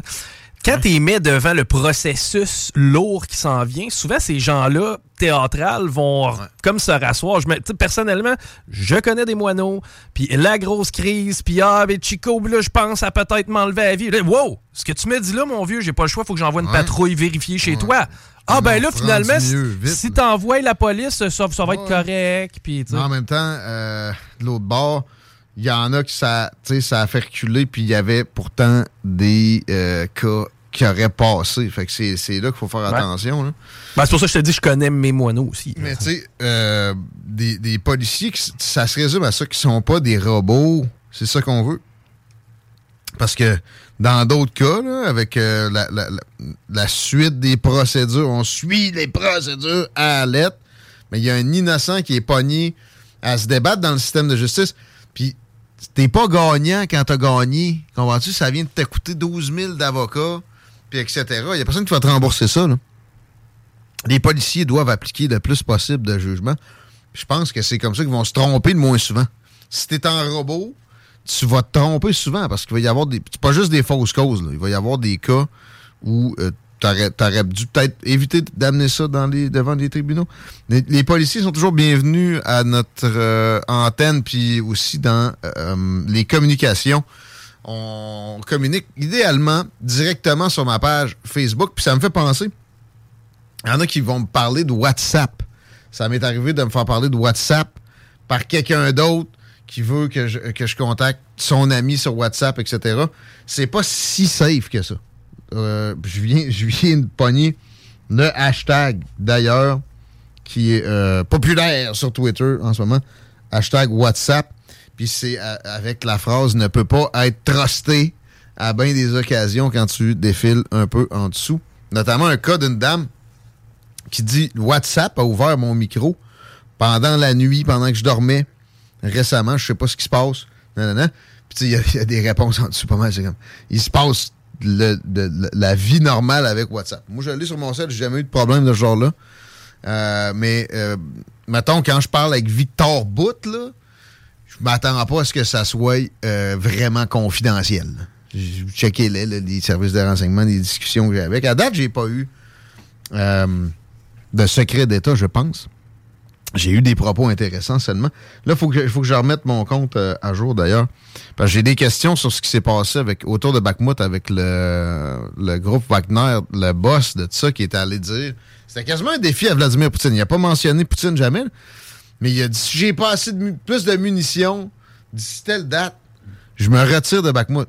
Quand tu mets devant le processus lourd qui s'en vient, souvent ces gens-là, théâtrales, vont comme se rasseoir. Je me- personnellement, je connais des moineaux, puis la grosse crise, puis ah, mais Chico, là, je pense à peut-être m'enlever la vie. Là, wow! Ce que tu me dis là, mon vieux, j'ai pas le choix, faut que j'envoie une Ouais. patrouille vérifier chez toi. Ah, ben là, finalement, mieux, si- vite, si t'envoies la police, ça, ça va être correct. En même temps, euh, de l'autre bord, il y en a qui ça, ça a fait reculer, puis il y avait pourtant des euh, cas qui auraient passé. Fait que c'est c'est là qu'il faut faire Ouais. attention. là. Ben, c'est pour ça que je te dis, je connais mes moineaux aussi. Mais tu sais, euh, des, des policiers, qui- ça se résume à ça, qui sont pas des robots. C'est ça qu'on veut. Parce que dans d'autres cas, là, avec euh, la, la- la- la suite des procédures, on suit les procédures à la lettre, mais il y a un innocent qui est pogné à se débattre dans le système de justice. Puis t'es pas gagnant quand t'as gagné. Comprends-tu? Ça vient de te coûter 12 000 d'avocats, puis etc. Il y a personne qui va te rembourser ça, là les policiers doivent appliquer le plus possible de jugement. Je pense que c'est comme ça qu'ils vont se tromper le moins souvent. Si tu es en robot, tu vas te tromper souvent parce qu'il va y avoir des. C'est pas juste des fausses causes. Il va y avoir des cas où tu aurais, dû peut-être éviter d'amener ça devant les tribunaux. Les, les policiers sont toujours bienvenus à notre euh, antenne puis aussi dans euh, les communications. On communique idéalement directement sur ma page Facebook. Puis ça me fait penser. Il y en a qui vont me parler de WhatsApp. Ça m'est arrivé de me faire parler de WhatsApp par quelqu'un d'autre qui veut que je, contacte son ami sur WhatsApp, etc. C'est pas si safe que ça. Euh, je, viens, je viens de pogner le hashtag, d'ailleurs, qui est euh, populaire sur Twitter en ce moment. Hashtag WhatsApp. Puis c'est euh, avec la phrase ne peut pas être trusté à bien des occasions quand tu défiles un peu en dessous. Notamment un cas d'une dame qui dit WhatsApp a ouvert mon micro pendant la nuit, pendant que je dormais récemment. Je sais pas ce qui se passe. Non, non. Puis il y a- des réponses en dessous pas mal. Comme, il se passe le- de- la vie normale avec WhatsApp. Moi, je l'ai sur mon site, j'ai jamais eu de problème de ce genre-là. Euh, mais, euh, mettons, quand je parle avec Victor Bout, là, m'attends pas à ce que ça soit euh, vraiment confidentiel. J'ai checké les, les services de renseignement, les discussions que j'ai avec. À date, j'ai pas eu euh, de secret d'État, je pense. J'ai eu des propos intéressants seulement. Là, il faut, que je- je remette mon compte euh, à jour d'ailleurs. Parce que j'ai des questions sur ce qui s'est passé avec, autour de Bakhmut avec le, le groupe Wagner, le boss de tout ça qui était allé dire. C'était quasiment un défi à Vladimir Poutine. Il n'a pas mentionné Poutine jamais. Mais il a dit si j'ai pas assez de plus de munitions d'ici telle date, je me retire de Bakhmut.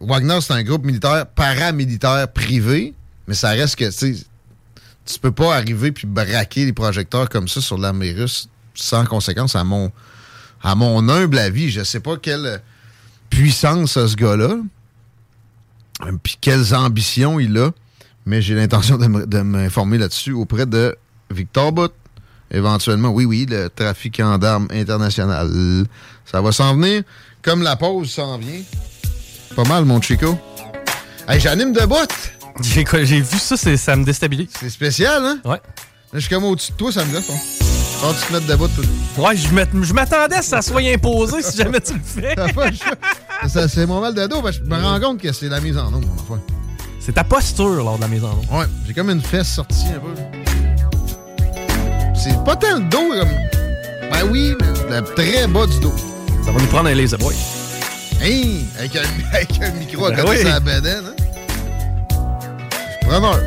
Wagner, c'est un groupe militaire, paramilitaire privé, mais ça reste que, tu peux pas arriver puis braquer les projecteurs comme ça sur l'armée russe sans conséquence, à mon, humble avis. Je sais pas quelle puissance a ce gars-là, euh, puis quelles ambitions il a, mais j'ai l'intention de me- de m'informer là-dessus auprès de Victor Butt. Éventuellement, oui, oui, le trafiquant d'armes international. Ça va s'en venir. Comme la pause s'en vient. Pas mal, mon Chico. Hey, j'anime de bout. J'ai j'ai vu ça, c'est- ça me déstabilise. C'est spécial, hein? Ouais. Là, je suis comme au-dessus de toi, ça me hein. Faut que tu te mettes debout. tout. Ouais, je m'att- je m'attendais à ce que ça soit imposé si jamais tu le fais. Ça, c'est mon mal de dos, parce que je me rends compte que c'est la mise en ombre, mon affaire. C'est ta posture lors de la mise en ombre. Ouais, j'ai comme une fesse sortie un peu. C'est pas tant le dos comme. Ben oui, mais le très bas du dos. Ça va nous prendre un laser boy. Hey! Avec un, avec un micro à Ben côté oui. de la bedaine, hein? Preneur.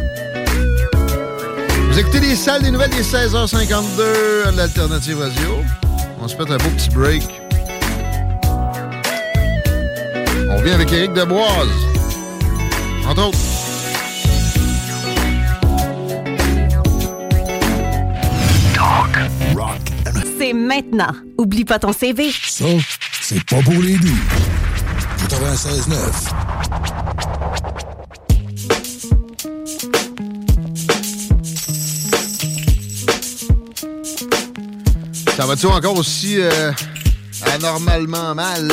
Vous écoutez les salles des nouvelles des 16h52 à l'Alternative Radio. On se fait un beau petit break. On revient avec Éric Deboise. Entre autres. C'est maintenant. Oublie pas ton CV. Ça, c'est pas pour les doux. 96.9. Ça va-tu encore aussi euh, anormalement mal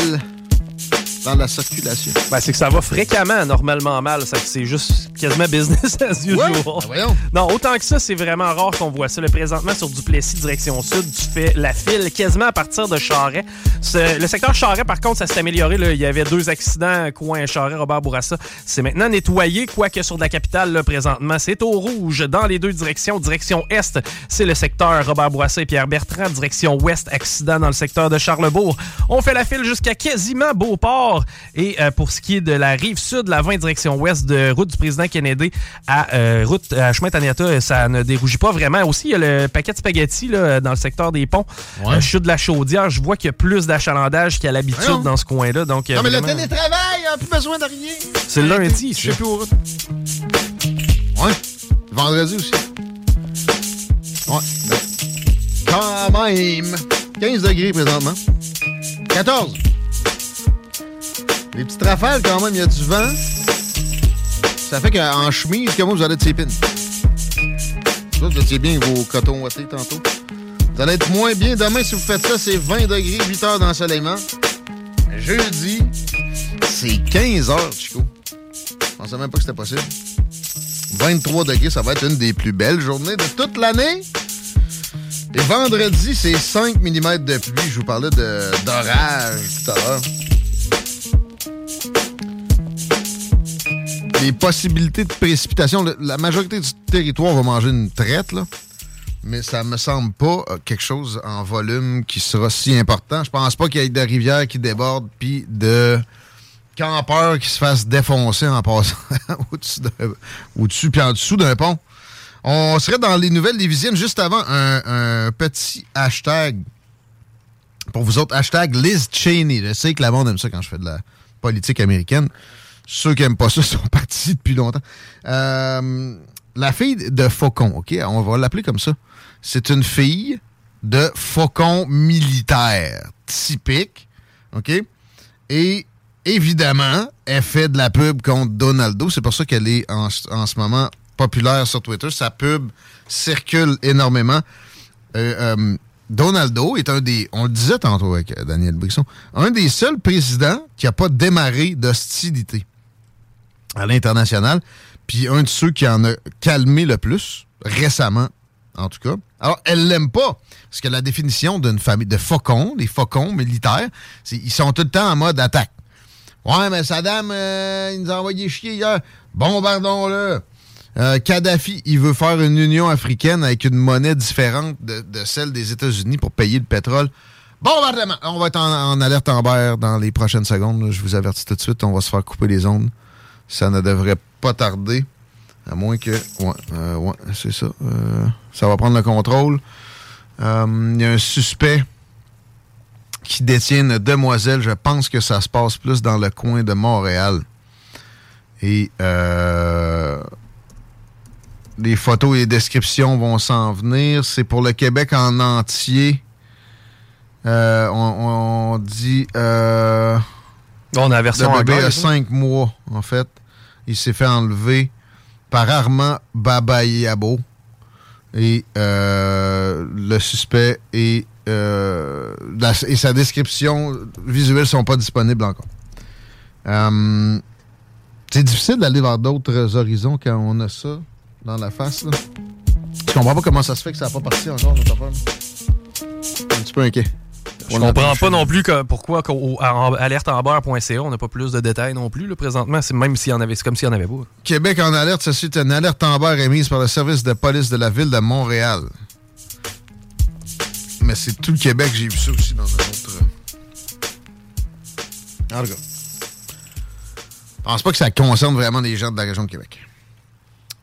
dans la circulation? Ben, c'est que ça va fréquemment, normalement mal. Ça, C'est juste quasiment business as usual. voyons. Non, autant que ça, c'est vraiment rare qu'on voit ça. Le présentement, sur Duplessis, direction sud, tu fais la file quasiment à partir de Charret. Ce- le secteur Charret, par contre, ça s'est amélioré. là. Il y avait deux accidents, coin Charret, Robert Bourassa. C'est maintenant nettoyé, quoique sur de la capitale, là, présentement, c'est au rouge dans les deux directions. Direction est, c'est le secteur Robert Bourassa et Pierre Bertrand. Direction ouest, accident dans le secteur de Charlebourg. On fait la file jusqu'à quasiment Beauport. Et euh, pour ce qui est de la rive sud, la 20 direction ouest de route du président Kennedy à euh, route à chemin Taniata, ça ne dérougit pas vraiment. Aussi, il y a le paquet de spaghettis là, dans le secteur des ponts. Ouais. Euh, chute de la chaudière, je vois qu'il y a plus d'achalandage qu'à l'habitude dans ce coin-là. Donc, euh, Non, mais le télétravail, on a plus besoin de rien. C'est le lundi, Je sais plus où. Ouais. Vendredi aussi. Ouais. Ben, Quand même. 15 degrés présentement. 14. Les petites rafales, quand même, il y a du vent. Ça fait qu'en chemise, comment vous allez être épines? Ça, vous étiez bien vos cotons ouatés tantôt. Vous allez être moins bien demain si vous faites ça. C'est 20 degrés, 8 heures d'ensoleillement. Jeudi, c'est 15 heures, Chico. Je pensais même pas que c'était possible. 23 degrés, ça va être une des plus belles journées de toute l'année. Et vendredi, c'est 5 mm de pluie. Je vous parlais d'orage tout à l'heure. Les possibilités de précipitation, la majorité du territoire va manger une traite, là. Mais ça me semble pas euh, quelque chose en volume qui sera si important. Je pense pas qu'il y ait de rivières qui débordent puis de campeurs qui se fassent défoncer en passant au-dessus au-dessus puis en dessous d'un pont. On serait dans les nouvelles divisiennes juste avant un, un petit hashtag pour vous autres, hashtag Liz Cheney. Je sais que la monde aime ça quand je fais de la politique américaine. Ceux qui aiment pas ça sont partis depuis longtemps. Euh, la fille de Faucon, OK? On va l'appeler comme ça. C'est une fille de Faucon militaire typique, OK? Et évidemment, elle fait de la pub contre Donaldo. C'est pour ça qu'elle est en, ce moment populaire sur Twitter. Sa pub circule énormément. Euh, euh, Donaldo est un des, on le disait tantôt avec Daniel Brixon, un des seuls présidents qui n'a pas démarré d'hostilité. À l'international. Puis un de ceux qui en a calmé le plus, récemment, en tout cas. Alors, elle l'aime pas. Parce que la définition d'une famille de faucons, les faucons militaires, c'est ils sont tout le temps en mode attaque. Ouais, mais Saddam, euh, il nous a envoyé chier hier. Bombardons-le. Euh, Kadhafi, il veut faire une union africaine avec une monnaie différente de, celle des États-Unis pour payer le pétrole. Bombardement! On va être en, en alerte dans les prochaines secondes. Je vous avertis tout de suite, on va se faire couper les ondes. Ça ne devrait pas tarder. À moins que. Ouais, euh, ouais c'est ça. Euh, ça va prendre le contrôle. Euh, Il y a un suspect qui détient une demoiselle. Je pense que ça se passe plus dans le coin de Montréal. Et euh, les photos et les descriptions vont s'en venir. C'est pour le Québec en entier. Euh, on dit. On a la version le bébé a cinq mois, en fait. Il s'est fait enlever par Armand Babayabo. Et euh, le suspect et, euh, la- et sa description visuelle sont pas disponibles encore. Euh, c'est difficile d'aller vers d'autres horizons quand on a ça dans la face. Là. Je comprends pas comment ça se fait que ça n'a pas parti encore, notre affaire. Un petit peu inquiet. Je comprends pas non plus que, pourquoi qu'au- alerteamber.ca, on n'a pas plus de détails non plus. là, présentement, c'est même s'il y en avait, c'est comme s'il y en avait pas. Québec en alerte, ceci est une alerte Amber émise par le service de police de la ville de Montréal. Mais c'est tout le Québec, j'ai vu ça aussi dans un autre. euh, En tout cas. Je pense pas que ça concerne vraiment les gens de la région de Québec.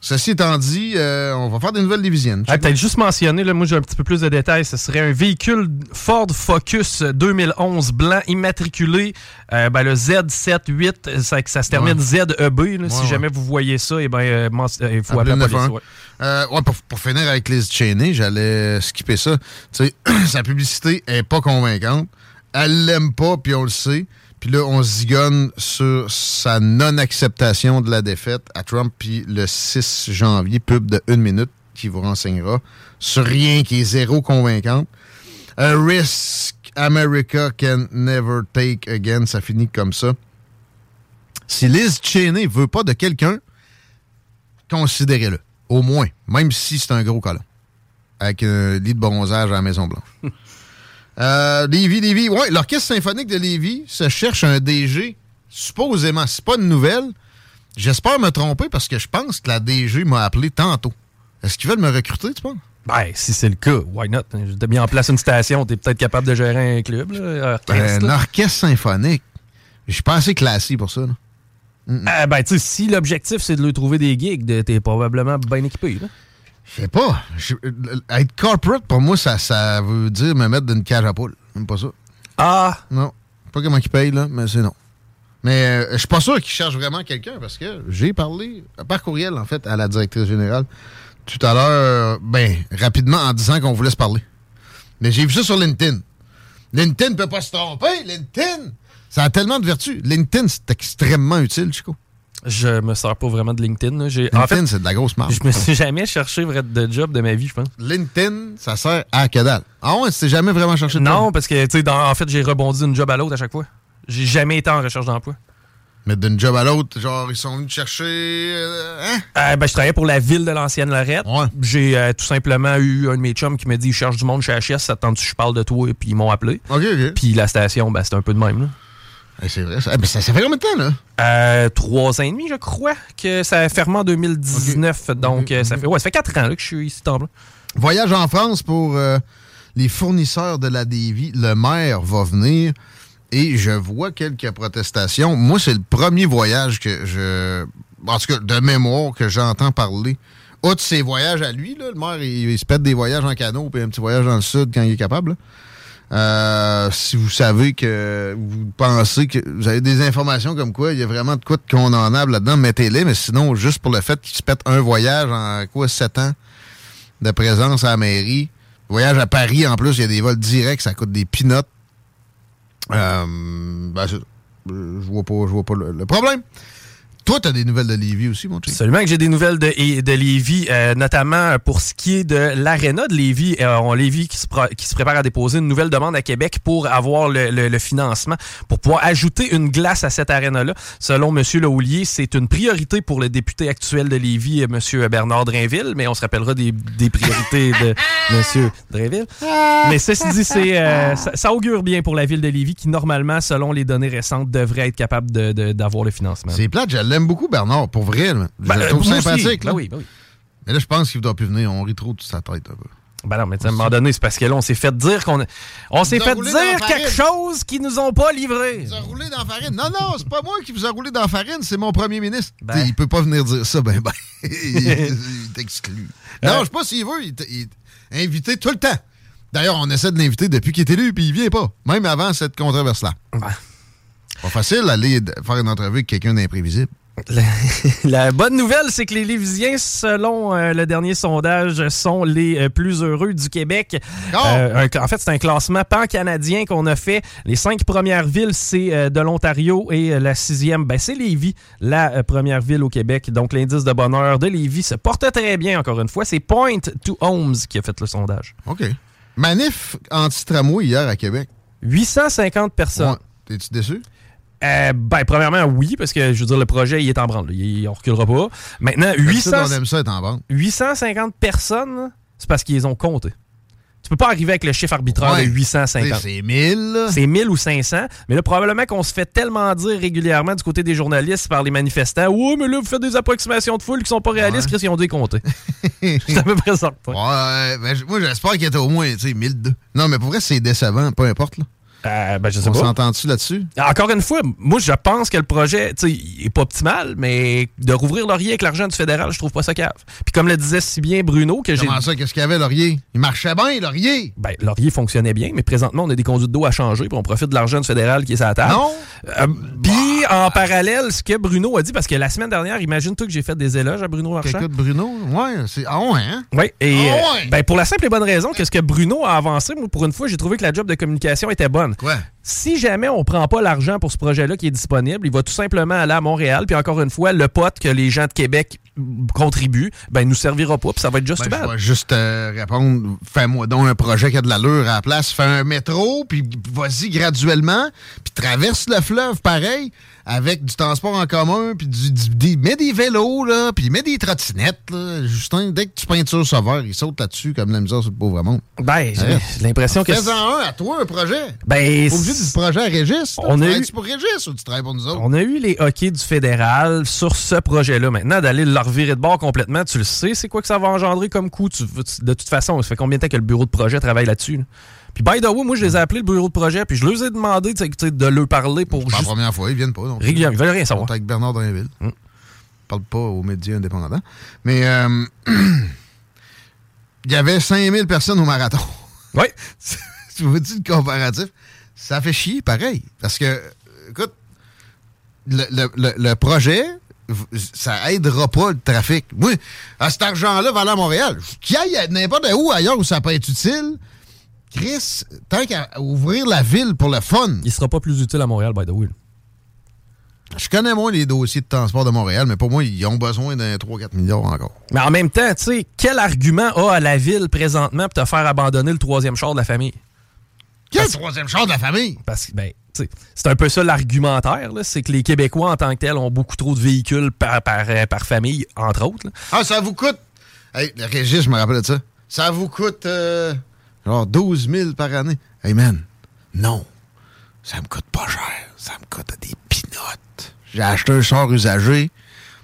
Ceci étant dit, euh, on va faire des nouvelles divisions. Ah, Peut-être juste mentionner, là, moi j'ai un petit peu plus de détails. Ce serait un véhicule Ford Focus 2011 blanc immatriculé. Euh, ben, le Z78, ça, ça se termine Ouais. ZEB. là. Ouais, si ouais. jamais vous voyez ça, eh ben, euh, il faut appeler la le police. 91. ouais. Ouais, pour, pour finir avec Liz Cheney, j'allais skipper ça. Sa publicité est pas convaincante. Elle l'aime pas, puis on le sait. Puis là, on zigonne sur sa non-acceptation de la défaite à Trump, puis le 6 janvier, pub de une minute qui vous renseignera sur rien qui est zéro convaincante. A risk America can never take again. Ça finit comme ça. Si Liz Cheney veut pas de quelqu'un, considérez-le. Au moins. Même si c'est un gros colon. Avec un lit de bronzage à la Maison-Blanche. Euh, Lévis, Lévis. Ouais, l'Orchestre symphonique de Lévis se cherche un DG, supposément. C'est pas une nouvelle. J'espère me tromper parce que je pense que la DG m'a appelé tantôt. Est-ce qu'ils veulent me recruter, tu penses? Ben, si c'est le cas, why not? T'as mis en place une station, t'es peut-être capable de gérer un club. Là, orchestre, un là. orchestre symphonique. Je suis pas assez classé pour ça. là. Ah, ben, tu sais, si l'objectif c'est de lui trouver des gigs, t'es probablement bien équipé. Là. Je sais pas. Euh, être corporate, pour moi, ça, ça veut dire me mettre dans une cage à poules. Même pas ça. Ah! Non. Pas comment qu'ils payent, là, mais c'est non. Mais euh, je suis pas sûr qu'ils cherchent vraiment quelqu'un parce que j'ai parlé par courriel, en fait, à la directrice générale tout à l'heure, ben, rapidement, en disant qu'on voulait se parler. Mais j'ai vu ça sur LinkedIn. LinkedIn peut pas se tromper. LinkedIn, ça a tellement de vertus. LinkedIn, c'est extrêmement utile, Chico. Je me sers pas vraiment de LinkedIn. J'ai- En LinkedIn, fait, c'est de la grosse marque. je me suis jamais cherché de job de ma vie, je pense. LinkedIn, ça sert à que dalle. Ah ouais, tu t'es jamais vraiment cherché de Non, parce que, tu sais, en fait, j'ai rebondi d'une job à l'autre à chaque fois. J'ai jamais été en recherche d'emploi. Mais d'une job à l'autre, genre, ils sont venus te chercher. euh, hein? Euh, ben, je travaillais pour la ville de l'ancienne Lorette. J'ai euh, tout simplement eu un de mes chums qui m'a dit il cherche du monde chez HS, ça te tente que je parle de toi, et puis ils m'ont appelé. OK, OK. Puis la station, ben, c'était un peu de même. Là. Eh, c'est vrai. Ça, eh, ça, ça fait combien de temps, là? Euh, trois ans et demi, je crois, que ça a fermé en 2019. Donc, euh, ça fait ouais, ça fait quatre ans là, que je suis ici, temps. Voyage en France pour euh, les fournisseurs de la Davy. Le maire va venir et je vois quelques protestations. Moi, c'est le premier voyage que je. En tout cas, de mémoire que j'entends parler. Outre ses voyages à lui, là, le maire, il, il se pète des voyages en canot puis un petit voyage dans le sud quand il est capable. là. Euh, si vous savez que vous pensez que vous avez des informations comme quoi il y a vraiment de quoi de condamnable là-dedans, mettez-les, mais sinon, juste pour le fait qu'il se pète un voyage en quoi, 7 ans de présence à la mairie. Voyage à Paris, en plus, il y a des vols directs, ça coûte des pinottes. Euh, ben, je vois pas, je vois pas le problème. Toi, t'as des nouvelles de Lévis aussi, mon chum? Absolument que j'ai des nouvelles de, et- de Lévis, euh, notamment pour ce qui est de l'aréna de Lévis. Euh, on Lévis qui se, pro- qui se prépare à déposer une nouvelle demande à Québec pour avoir le, le- le financement, pour pouvoir ajouter une glace à cette aréna-là. Selon M. Lahoulier, c'est une priorité pour le député actuel de Lévis, euh, M. Bernard Drainville, mais on se rappellera des, des priorités de M. Drainville. Mais ceci dit, c'est, euh, ça, ça augure bien pour la ville de Lévis qui, normalement, selon les données récentes, devrait être capable de- de- d'avoir le financement. C'est plate, je l'aime beaucoup, Bernard, pour vrai. là. Je Ben, le euh, trouve sympathique. là. Ben oui, ben oui. Mais là, je pense qu'il ne doit plus venir. On rit trop de sa tête. un peu. Ben non, mais à un moment donné, c'est parce que là, on s'est fait dire qu'on. On s'est fait dire quelque chose qu'ils nous ont pas livré. vous a roulé dans la farine. Non, non, c'est pas moi qui vous a roulé dans la farine, c'est mon premier ministre. Ben. T'sais, Il peut pas venir dire ça, ben ben. il il t'exclut. Non, Euh. je sais pas s'il veut. Il il est invité tout le temps. D'ailleurs, on essaie de l'inviter depuis qu'il est élu, puis il vient pas. Même avant cette controverse-là. Pas facile d'aller faire une entrevue avec quelqu'un d'imprévisible. La, la bonne nouvelle, c'est que les Lévisiens, selon euh, le dernier sondage, sont les euh, plus heureux du Québec. Euh, un- en fait, c'est un classement pan-canadien qu'on a fait. Les cinq premières villes, c'est de l'Ontario et la sixième, ben, c'est Lévis, la première ville au Québec. Donc, l'indice de bonheur de Lévis se porte très bien, encore une fois. C'est Point to Homes qui a fait le sondage. OK. Manif anti-tramway hier à Québec. 850 personnes. T'es-tu déçu? Euh, ben, premièrement, oui, parce que, je veux dire, le projet, il est en branle. Il, on reculera pas. Maintenant, 800, D'habitude, on aime ça être en bande. 850 personnes, c'est parce qu'ils les ont compté. Tu peux pas arriver avec le chiffre arbitraire Ouais. de 850. C'est 1000. là. C'est 1000 ou 500. Mais là, probablement qu'on se fait tellement dire régulièrement du côté des journalistes par les manifestants Ouais, mais là, vous faites des approximations de foule qui sont pas réalistes, Chris, ils ont décompté. C'est à peu près ça. Ouais, ben, moi, j'espère qu'il était au moins, tu sais, 1002. Non, mais pour vrai, c'est décevant, peu importe, là. Euh, ben, je sais On s'entend-tu là-dessus? Encore une fois, moi, je pense que le projet, tu sais, il est pas optimal, mais de rouvrir Laurier avec l'argent du fédéral, je trouve pas ça cave. Puis comme le disait si bien Bruno, que j'ai. Comment ça, qu'est-ce qu'il y avait, Laurier? Il marchait bien, Laurier! Ben, Laurier fonctionnait bien, mais présentement, on a des conduites d'eau à changer, puis on profite de l'argent du fédéral qui est sur la table. Non! Euh, puis, en parallèle, ce que Bruno a dit, parce que la semaine dernière, imagine-toi que j'ai fait des éloges à Bruno Marchand. De Bruno? Ouais, c'est. Ah ouais, hein? Oui, et Ah euh, ouais! ben, pour la simple et bonne raison que ce que Bruno a avancé, moi, pour une fois, j'ai trouvé que la job de communication était bonne. Quoi? Si jamais on prend pas l'argent pour ce projet-là qui est disponible, il va tout simplement aller à Montréal, puis encore une fois, le pote que les gens de Québec contribuent, ben, il nous servira pas, puis ça va être juste Ben, bad. je vais juste euh, répondre. Fais-moi donc un projet qui a de l'allure à la place. Fais un métro, puis vas-y graduellement, puis traverse le fleuve pareil, avec du transport en commun, puis du, du- des- mets des vélos, là, puis mets des trottinettes. Là. Justin, dès que tu peintures vert, il saute là-dessus comme la misère sur le pauvre monde. Ben, j'ai l'impression que... Fais-en un à toi, un projet. Ben, obligé du projet à Régis. On On a tu eu- pour Régis ou tu travailles pour nous autres? On a eu les hockey du fédéral sur ce projet-là. Maintenant, d'aller le revirer de bord complètement, tu le sais, c'est quoi que ça va engendrer comme coût? Tu- tu- de toute façon, ça fait combien de temps que le bureau de projet travaille là-dessus? là? Puis, by the way, moi, je les ai appelés le bureau de projet, puis je leur ai demandé de leur parler pour C'est la première fois, ils viennent pas. donc. Régulièrement, ils veulent rien savoir. avec Bernard Drainville. Ils parlent pas aux médias indépendants. Mais euh, il y avait 5000 personnes au marathon. Oui. tu vous dis le comparatif? Ça fait chier, pareil. Parce que, écoute, le, le- le- le projet, ça aidera pas le trafic. Moi, à cet argent-là va aller à Montréal. Qu'il aille n'importe où ailleurs où ça peut être utile, Chris, tant qu'à ouvrir la ville pour le fun. Il sera pas plus utile à Montréal, by the way. Je connais moins les dossiers de transport de Montréal, mais pour moi, ils ont besoin d'un 3-4 milliards encore. Mais en même temps, tu sais, quel argument a la ville présentement pour te faire abandonner le troisième char de la famille? Quel troisième char de la famille? Parce que, ben, tu sais, c'est un peu ça l'argumentaire, là, c'est que les Québécois, en tant que tels, ont beaucoup trop de véhicules par, par, euh, par famille, entre autres. là. Ah, ça vous coûte. Hey, le Régis, je me rappelle de ça. Ça vous coûte euh, genre 12 000 par année. Hey man, non. Ça me coûte pas cher. Ça me coûte des pinottes. J'ai acheté un char usagé,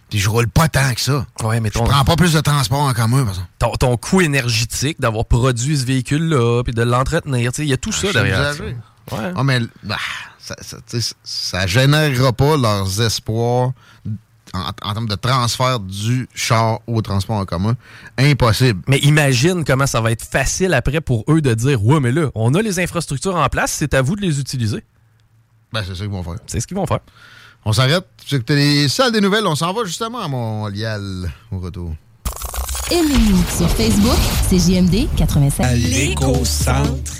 puis je roule pas tant que ça. Ouais, mais Je prends pas plus de transport en commun, par exemple. ton, ton coût énergétique d'avoir produit ce véhicule-là, puis de l'entretenir, il y a tout ça Acheter derrière. ça. Ouais. Ah, mais bah, ça, ça, ça générera pas leurs espoirs en, en termes de transfert du char au transport en commun. Impossible. Mais imagine comment ça va être facile après pour eux de dire Ouais, mais là, on a les infrastructures en place, c'est à vous de les utiliser. Ben, c'est ça qu'ils vont faire. C'est ce qu'ils vont faire. On s'arrête. Tu écoutes les salles des nouvelles. On s'en va justement à Montréal au retour. Aimez-nous sur Facebook, c'est JMD 87. L'éco-centre.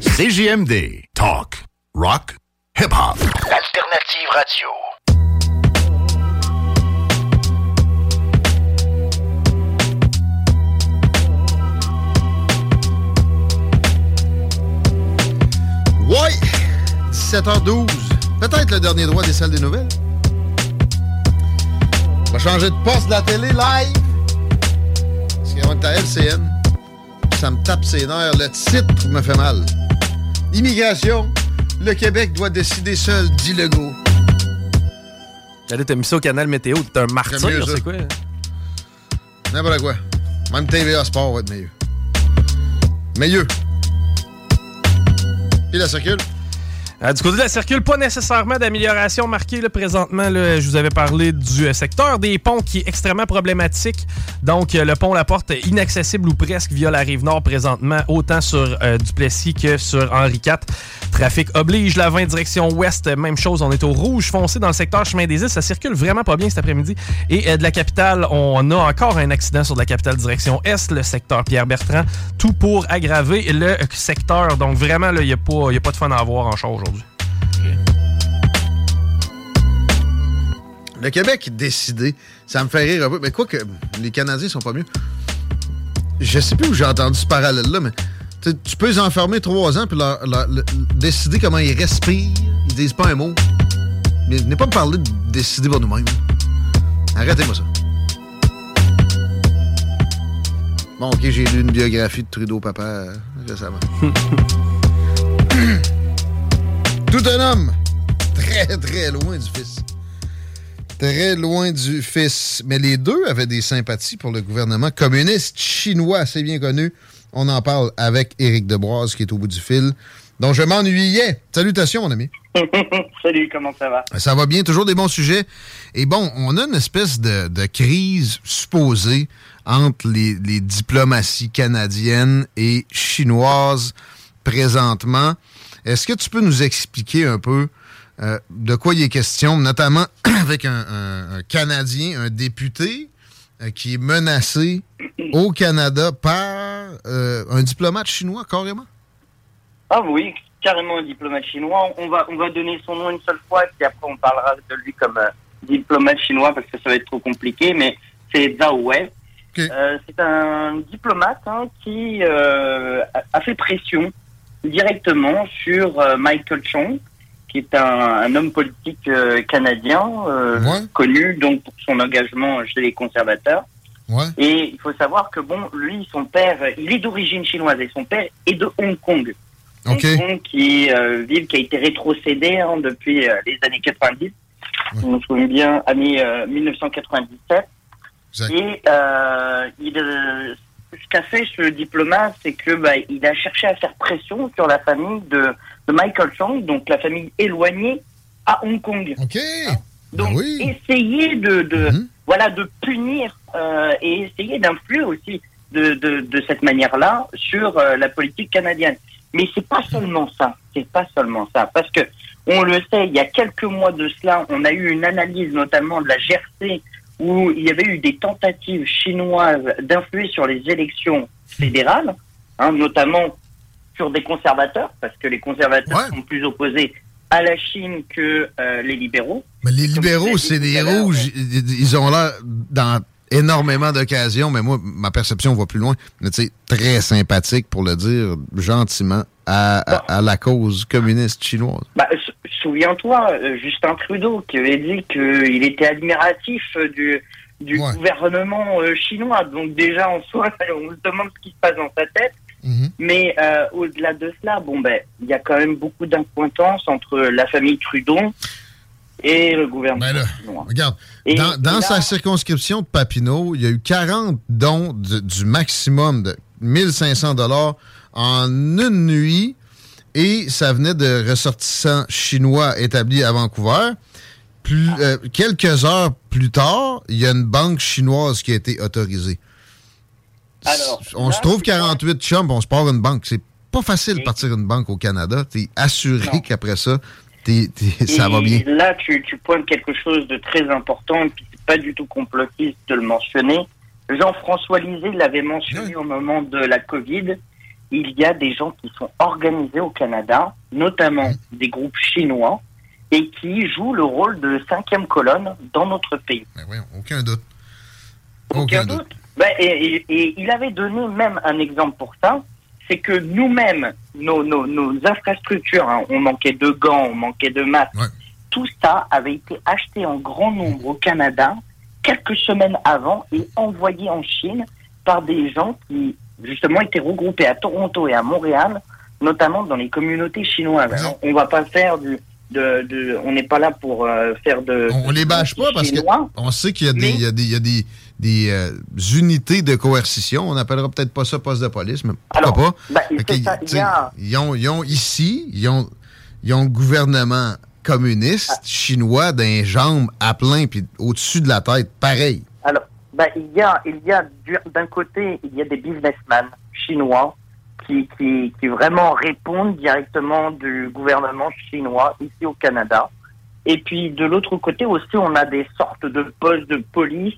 CJMD. Talk. Rock. Hip-hop. L'alternative radio. 7h12. Peut-être le dernier droit des salles des nouvelles. On va changer de poste de la télé live. Parce qu'on est à LCN. Ça me tape ses nerfs. Le titre me fait mal. Immigration. Le Québec doit décider seul, dit Legault. Là, t'as mis ça au canal météo. T'es un martyr, c'est quoi? N'importe quoi. Même TVA Sport va être meilleur. Meilleur. Puis la circule. Euh, du côté de la circule, pas nécessairement d'amélioration marquée là, présentement. là. je vous avais parlé du euh, secteur des ponts qui est extrêmement problématique. Donc, euh, le pont La Porte est inaccessible ou presque via la rive nord présentement, autant sur euh, Duplessis que sur Henri IV. Trafic oblige la 20 direction ouest. Même chose, on est au rouge foncé dans le secteur chemin des îles. Ça circule vraiment pas bien cet après-midi. Et de la capitale, on a encore un accident sur de la capitale direction est, le secteur Pierre-Bertrand. Tout pour aggraver le secteur. Donc, vraiment, il n'y a, a pas de fun à avoir en charge. Le Québec décidé. Ça me fait rire un peu. Mais quoi que les Canadiens sont pas mieux. Je sais plus où j'ai entendu ce parallèle-là, mais tu peux les enfermer trois ans puis leur- leur- le- décider comment ils respirent. Ils disent pas un mot. Mais venez pas me parler de décider pour nous-mêmes. Arrêtez-moi ça. Bon, ok, j'ai lu une biographie de Trudeau Papa euh, récemment. Tout un homme, très très loin du fils. Très loin du fils. Mais les deux avaient des sympathies pour le gouvernement communiste chinois, c'est bien connu. On en parle avec Éric Debroise, qui est au bout du fil, dont je m'ennuyais. Salutations, mon ami. Salut, comment ça va? Ça va bien, toujours des bons sujets. Et bon, on a une espèce de, de crise supposée entre les, les diplomaties canadiennes et chinoises présentement. Est-ce que tu peux nous expliquer un peu euh, de quoi il est question, notamment avec un, un- un Canadien, un député euh, qui est menacé au Canada par euh, un diplomate chinois, carrément? Ah oui, carrément un diplomate chinois. On va, on va donner son nom une seule fois, puis après on parlera de lui comme diplomate chinois parce que ça va être trop compliqué, mais c'est Zhao Wei. C'est un diplomate hein, qui a fait pression directement sur euh, Michael Chong, qui est un, un homme politique euh, canadien euh, connu donc pour son engagement chez les conservateurs. Et il faut savoir que bon, lui, son père, il est d'origine chinoise et son père est de Hong Kong. Hong Kong, qui est euh, ville qui a été rétrocédée hein, depuis euh, les années 90. Je me souviens bien, année euh, 1997. Et il, ce qu'a fait ce diplomate, c'est que bah, il a cherché à faire pression sur la famille de, de Michael Chong, donc la famille éloignée à Hong Kong. Hein? Donc essayer de, de voilà de punir euh, et essayer d'influer aussi de, de, de cette manière-là sur euh, la politique canadienne. Mais c'est pas seulement ça, c'est pas seulement ça, parce que on le sait, il y a quelques mois de cela, on a eu une analyse notamment de la GRC où il y avait eu des tentatives chinoises d'influer sur les élections fédérales, hein, notamment sur des conservateurs, parce que les conservateurs sont plus opposés à la Chine que euh, les libéraux. Mais les libéraux, c'est des rouges. Ils ils ont l'air dans énormément d'occasions, mais moi, ma perception va plus loin. Mais tu sais, très sympathique, pour le dire gentiment, à, à- à la cause communiste chinoise. Bah, Souviens-toi, euh, Justin Trudeau qui avait dit qu'il était admiratif euh, du, du gouvernement euh, chinois. Donc déjà, en soi, on se demande ce qui se passe dans sa tête. Mais euh, au-delà de cela, bon ben, il y a quand même beaucoup d'incointance entre la famille Trudeau et le gouvernement chinois. Regarde, Et- dans, et dans là- sa circonscription de Papineau, il y a eu 40 dons de- du maximum de 1500 dollars en une nuit et ça venait de ressortissants chinois établis à Vancouver. Plus, euh, quelques heures plus tard, il y a une banque chinoise qui a été autorisée. Alors, on se trouve tu vois, 48 chums, on se part une banque. C'est pas facile de partir une banque au Canada. T'es assuré qu'après ça, t'es- t'es- ça va bien. Là, tu, tu pointes quelque chose de très important, et puis c'est pas du tout complotiste de le mentionner. Jean-François Lisée l'avait mentionné au moment de la Covid. Il y a des gens qui sont organisés au Canada, notamment des groupes chinois, et qui jouent le rôle de cinquième colonne dans notre pays. Aucun doute. Aucun doute. Ben, et, et- et il avait donné même un exemple pour ça. c'est que nous-mêmes, nos, nos, nos infrastructures, hein, on manquait de gants, on manquait de masques, tout ça avait été acheté en grand nombre au Canada quelques semaines avant et envoyé en Chine par des gens qui, justement, étaient regroupés à Toronto et à Montréal, notamment dans les communautés chinoises. Alors, on va pas faire du... De, de, on n'est pas là pour euh, faire de... On les bâche pas parce que Chinois. on sait qu'il y a des, il y a des, il y a des, des, euh, unités de coercition. On n'appellera peut-être pas ça poste de police, mais pourquoi pas? bah, Fait c'est que, ça, tu il sais, y a- ils, ont, ils ont ici, ils ont, ils ont gouvernement communiste Ah. chinois d'un jambes à plein puis au-dessus de la tête, pareil. Bah, il y a, il y a du- d'un côté, il y a des businessmen chinois qui, qui, qui vraiment répondent directement du gouvernement chinois ici au Canada. Et puis de l'autre côté aussi, on a des sortes de postes de police.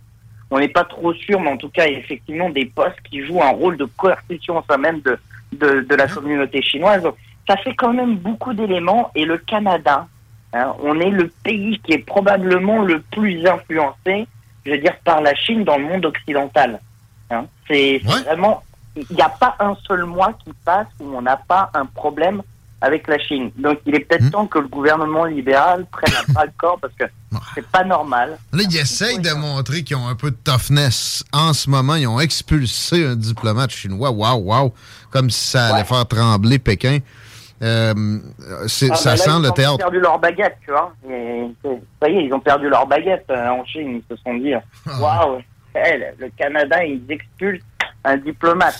On n'est pas trop sûr, mais en tout cas, effectivement, des postes qui jouent un rôle de coercition au sein même de, de, de la communauté chinoise. Donc, ça fait quand même beaucoup d'éléments. Et le Canada, hein, on est le pays qui est probablement le plus influencé, je veux dire, par la Chine dans le monde occidental. Hein. C'est vraiment, il n'y a pas un seul mois qui passe où on n'a pas un problème avec la Chine. Donc il est peut-être temps que le gouvernement libéral prenne un bras le corps parce que c'est pas normal. Là, ils essayent de montrer qu'ils ont un peu de toughness. En ce moment, ils ont expulsé un diplomate chinois. Waouh, waouh. Comme si ça allait faire trembler Pékin. Euh, Ah, ça bah là, sent ils le ont théâtre. perdu leur baguette, tu vois. Et, ça y est, ils ont perdu leur baguette euh, en Chine. Ils se sont dit, Ah. waouh, eh, le le Canada, ils expulsent un diplomate.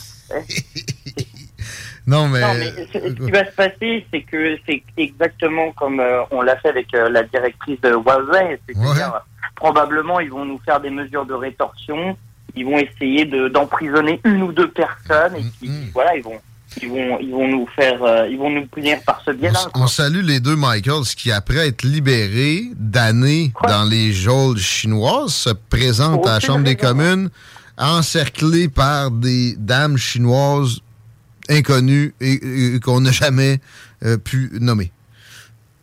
Non, mais. Non, mais ce ce qui va se passer, c'est que c'est exactement comme euh, on l'a fait avec la directrice de Huawei. C'est-à-dire, probablement, ils vont nous faire des mesures de rétorsion. Ils vont essayer de- d'emprisonner une ou deux personnes. Et puis, voilà, ils vont, ils vont, ils vont nous faire, euh, ils vont nous punir par ce biais-là. On salue les deux Michaels qui, après être libérés d'années dans les geôles chinoises, se présentent à la Chambre des communes encerclés par des dames chinoises inconnues et, et qu'on n'a jamais euh, pu nommer.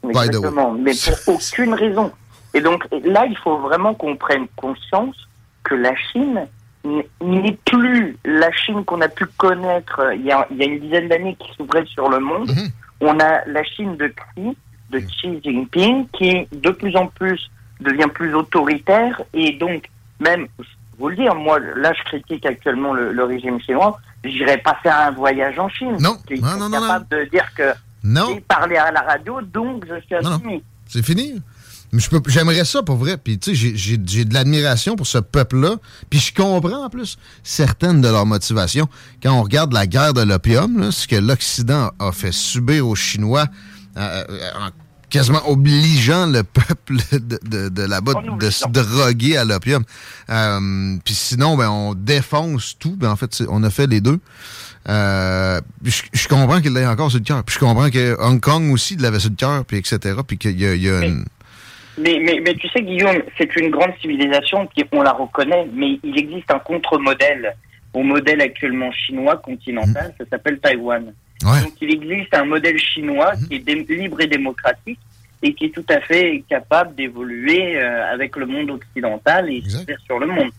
Exactement, mais pour aucune raison. Et donc là, il faut vraiment qu'on prenne conscience que la Chine n'est plus la Chine qu'on a pu connaître euh, il y a, il y a une dizaine d'années qui s'ouvrait sur le monde. Mhm. On a la Chine de Xi, de Xi Jinping, qui de plus en plus devient plus autoritaire et donc même, je vous le dire, moi là je critique actuellement le, le régime chinois, j'irai pas faire un voyage en Chine. Non, Ils non, sont non, non, capables de dire que Non. j'ai parlé à la radio, donc je suis Non, non. assumé. C'est fini. J'aimerais ça pour vrai. Puis, tu sais, j'ai- j'ai j'ai de l'admiration pour ce peuple-là. Puis, je comprends en plus certaines de leurs motivations. Quand on regarde la guerre de l'opium, ce que l'Occident a fait subir aux Chinois, euh, euh, en quasiment obligeant le peuple de, de- de là-bas de se droguer à l'opium. Euh, Puis sinon, ben, on défonce tout. Ben, en fait, on a fait les deux. Euh, je, je comprends qu'il l'ait encore sur le cœur. Puis je comprends que Hong Kong aussi il l'avait sur le cœur, puis etc. Puis qu'il y a, y a une... Mais, mais, mais tu sais, Guillaume, c'est une grande civilisation, puis on la reconnaît, mais il existe un contre-modèle au modèle actuellement chinois continental, ça s'appelle Taïwan. Donc il existe un modèle chinois qui est libre et démocratique et qui est tout à fait capable d'évoluer euh, avec le monde occidental et s'ouvrir sur le monde.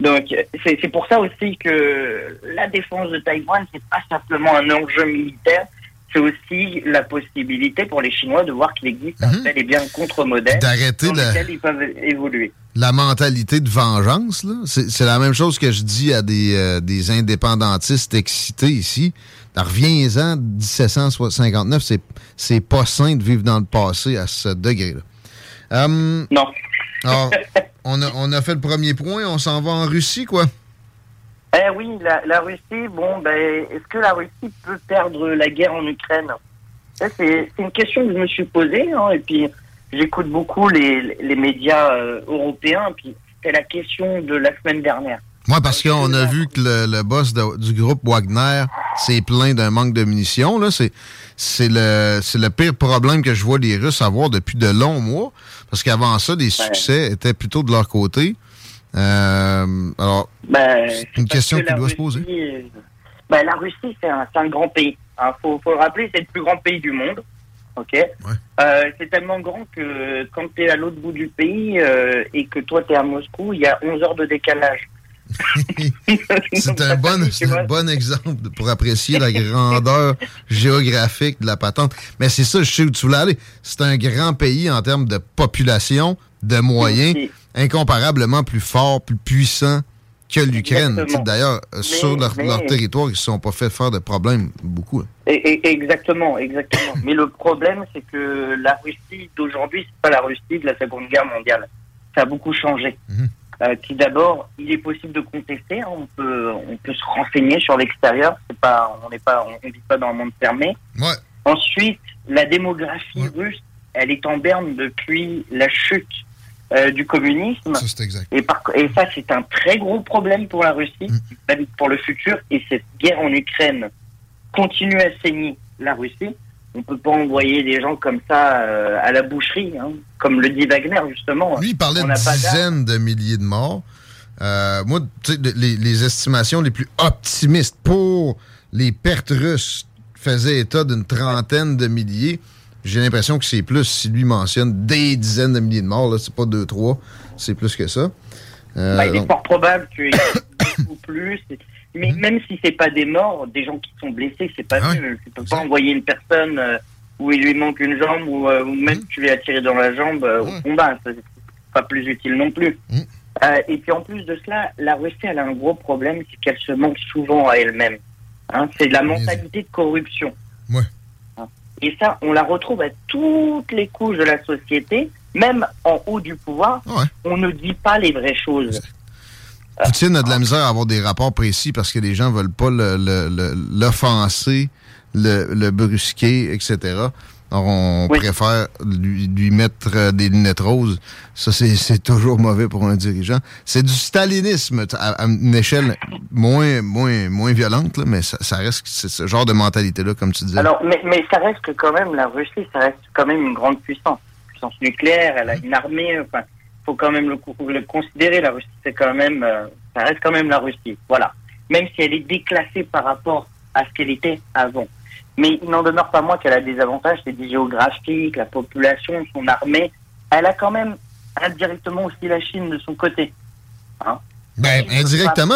Donc c'est c'est pour ça aussi que la défense de Taïwan, c'est pas simplement un enjeu militaire, c'est aussi la possibilité pour les Chinois de voir qu'il existe un bel et bien contre-modèle D'arrêter dans la- lequel ils peuvent évoluer. la mentalité de vengeance, c'est la même chose que je dis à des, euh, des indépendantistes excités ici. Reviens-en, 1759, c'est- pas sain de vivre dans le passé à ce degré-là. Hum, non. Alors, on a, on a fait le premier point, on s'en va en Russie, quoi. Eh oui, la, la Russie, bon, ben, est-ce que la Russie peut perdre la guerre en Ukraine? C'est une question que je me suis posée, hein, et puis j'écoute beaucoup les, les médias euh, européens, puis c'était la question de la semaine dernière. Moi, parce qu'on a vu que le, le boss de- du groupe Wagner s'est plaint d'un manque de munitions. Là, c'est c'est le c'est le pire problème que je vois les Russes avoir depuis de longs mois. Parce qu'avant ça, les succès étaient plutôt de leur côté. Euh, alors, Ben, c'est une question que qui doit se poser. ben, la Russie, c'est un, grand pays. Il faut, faut le rappeler, c'est le plus grand pays du monde. Ok? Euh, c'est tellement grand que quand tu es à l'autre bout du pays euh, et que toi tu es à Moscou, il y a 11 heures de décalage. c'est un, bon, un bon exemple pour apprécier la grandeur géographique de la patente. Mais c'est ça, je sais où tu voulais aller. C'est un grand pays en termes de population, de moyens, incomparablement plus fort, plus puissant que l'Ukraine. D'ailleurs, euh, sur leur, mais- leur territoire, ils ne se sont pas fait faire de problèmes beaucoup. hein. Et- et- exactement, exactement. Mais le problème, c'est que la Russie d'aujourd'hui, c'est pas la Russie de la Seconde Guerre mondiale. Ça a beaucoup changé. Euh, qui d'abord, il est possible de contester. hein. On peut, on peut se renseigner sur l'extérieur. C'est pas, on n'est pas, on vit pas dans un monde fermé. Ouais. Ensuite, la démographie russe, elle est en berne depuis la chute euh, du communisme. Et, par- et ça, c'est un très gros problème pour la Russie, même pour le futur. Et cette guerre en Ukraine continue à saigner la Russie. On peut pas envoyer des gens comme ça euh, à la boucherie, hein, comme le dit Wagner justement. Lui, il parlait On de dizaines de milliers de morts. Euh, moi, les estimations les plus optimistes pour les pertes russes faisaient état d'une trentaine de milliers. J'ai l'impression que c'est plus, si lui mentionne des dizaines de milliers de morts, là, c'est pas deux, trois, c'est plus que ça. Euh, Bah, il est fort probable qu'il y ait beaucoup plus. Mais même si c'est pas des morts, des gens qui sont blessés, c'est pas mieux. Tu peux pas envoyer une personne euh, où il lui manque une jambe ou, euh, ou même tu lui as tiré dans la jambe au combat. C'est pas plus utile non plus. Euh, et puis en plus de cela, la Russie elle a un gros problème, c'est qu'elle se manque souvent à elle-même. Hein, c'est la mentalité de corruption. Ouais. Et ça, on la retrouve à toutes les couches de la société, même en haut du pouvoir. On ne dit pas les vraies choses. Poutine a de la misère à avoir des rapports précis parce que les gens veulent pas le- le- le- l'offenser, le, le brusquer, etc. Alors, on préfère lui, lui mettre euh, des lunettes roses. Ça, c'est c'est toujours mauvais pour un dirigeant. C'est du stalinisme à, à une échelle moins, moins, moins violente, là, mais ça, ça reste c'est ce genre de mentalité-là, comme tu disais. Alors, mais, mais ça reste que quand même, la Russie, ça reste quand même une grande puissance. Puissance nucléaire, elle a une armée, enfin, faut quand même le considérer, la Russie, c'est quand même, euh, ça reste quand même la Russie. Voilà. Même si elle est déclassée par rapport à ce qu'elle était avant. Mais il n'en demeure pas moins qu'elle a des avantages, c'est du géographique, la population, son armée. Elle a quand même indirectement aussi la Chine de son côté. Hein? Ben, indirectement.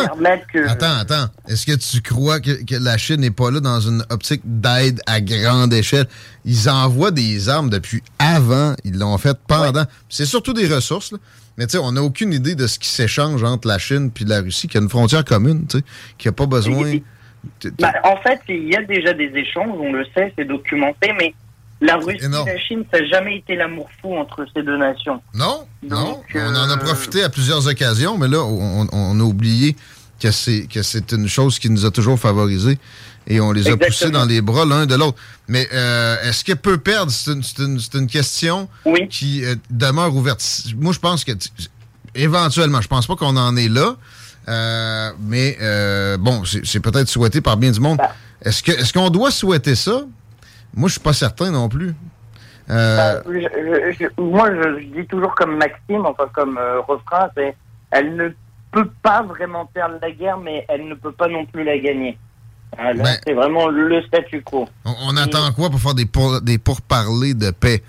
que- Attends, attends. Est-ce que tu crois que, que la Chine n'est pas là dans une optique d'aide à grande échelle? Ils envoient des armes depuis avant. Ils l'ont fait pendant. C'est surtout des ressources, là. Mais tu sais, on n'a aucune idée de ce qui s'échange entre la Chine et la Russie, qui a une frontière commune, tu sais, qui n'a pas besoin. Bah, en fait, il y a déjà des échanges, on le sait, c'est documenté, mais la Russie et la Chine, ça n'a jamais été l'amour fou entre ces deux nations. Non, non. On euh, en a profité à plusieurs occasions, mais là, on, on a oublié que c'est que c'est une chose qui nous a toujours favorisés et on les a Exactement. poussés dans les bras l'un de l'autre. Mais euh, est-ce qu'elle peut perdre? C'est une, question qui euh, demeure ouverte. Moi, je pense que éventuellement, je pense pas qu'on en est là. Euh, mais euh, bon, c'est peut-être souhaité par bien du monde. Bah. Est-ce que est-ce qu'on doit souhaiter ça? Moi, je suis pas certain non plus. Euh, je- je- je- moi, je, dis toujours comme Maxime, enfin comme refrain, c'est elle ne peut pas vraiment perdre la guerre, mais elle ne peut pas non plus la gagner. Là, Ben- c'est vraiment le statu quo. On, on attend quoi pour faire des, pour- des pourparlers de paix?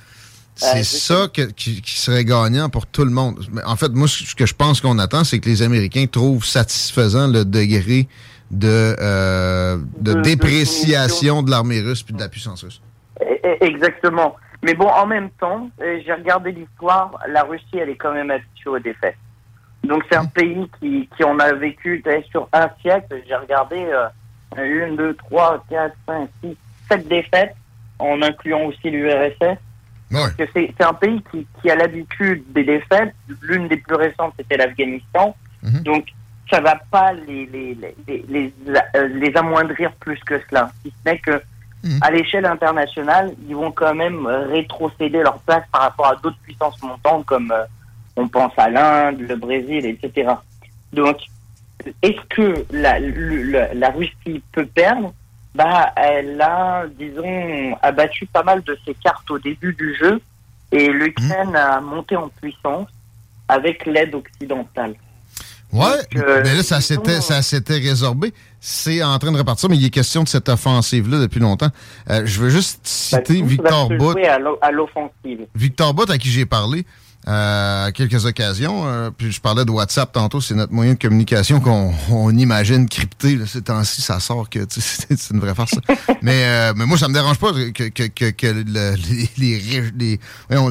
C'est Euh, ça que- qui, qui serait gagnant pour tout le monde. Mais En fait, moi, ce que je pense qu'on attend, c'est que les Américains trouvent satisfaisant le degré de, euh, de dépréciation de l'armée russe puis de la puissance russe. E- e- Exactement. Mais bon, en même temps, euh, j'ai regardé l'histoire, la Russie, elle est quand même habituée aux défaites. Donc c'est un pays qui, qui en a vécu sur un siècle, j'ai regardé euh, une, deux, trois, quatre, cinq, six, sept défaites, en incluant aussi l'URSS. Que c'est un pays qui, qui a l'habitude des défaites. L'une des plus récentes, c'était l'Afghanistan. Donc, ça va pas les, les, les, les, les, euh, les amoindrir plus que cela. Si ce n'est que, à l'échelle internationale, ils vont quand même euh, rétrocéder leur place par rapport à d'autres puissances montantes comme euh, on pense à l'Inde, le Brésil, etc. Donc, est-ce que la Russie peut perdre? Bah, Elle a, disons, abattu pas mal de ses cartes au début du jeu et l'Ukraine a monté en puissance avec l'aide occidentale. Ouais, euh, mais là, ça s'était, ça s'était résorbé. C'est en train de repartir, mais il est question de cette offensive-là depuis longtemps. Euh, je veux juste Bah, citer va Victor Bout. à l'o- à l'offensive. Victor Bott, à qui j'ai parlé, à quelques occasions. Euh, puis je parlais de WhatsApp tantôt, c'est notre moyen de communication qu'on on imagine crypté. Là, ces temps-ci, ça sort que tu sais, c'est une vraie farce. mais, euh, mais moi, ça me dérange pas que, que, que, que le- les, les, les-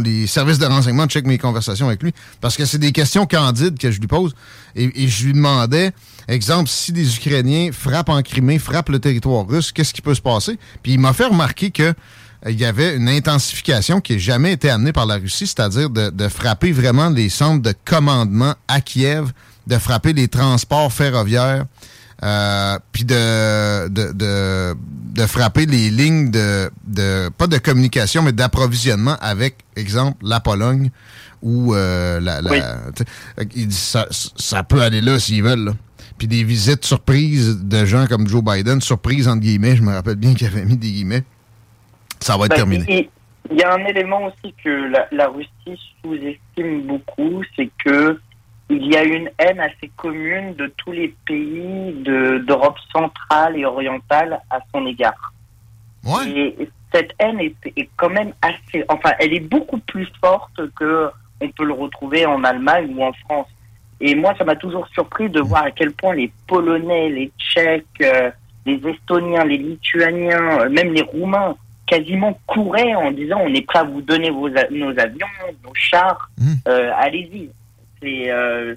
les services de renseignement checkent mes conversations avec lui. Parce que c'est des questions candides que je lui pose. Et, et je lui demandais, exemple, si des Ukrainiens frappent en Crimée, frappent le territoire russe, qu'est-ce qui peut se passer? Puis il m'a fait remarquer que euh, il y avait une intensification qui n'a jamais été amenée par la Russie, c'est-à-dire de, de frapper vraiment les centres de commandement à Kiev, de frapper les transports ferroviaires, euh, puis de, de, de, de frapper les lignes de, de pas de communication, mais d'approvisionnement avec, exemple, la Pologne ou euh, la... la Oui. tu sais, il dit ça, ça peut aller là s'ils veulent. là. Puis des visites surprises de gens comme Joe Biden, surprises entre guillemets, je me rappelle bien qu'il avait mis des guillemets. Ça va être Bah, terminé. Il y a un élément aussi que la, la Russie sous-estime beaucoup, c'est que il y a une haine assez commune de tous les pays de- d'Europe centrale et orientale à son égard. Et cette haine est, est quand même assez, enfin, elle est beaucoup plus forte que on peut le retrouver en Allemagne ou en France. Et moi, ça m'a toujours surpris de voir à quel point les Polonais, les Tchèques, euh, les Estoniens, les Lituaniens, euh, même les Roumains, quasiment couraient en disant on est prêt à vous donner vos nos avions, nos chars, euh, allez-y. C'est euh,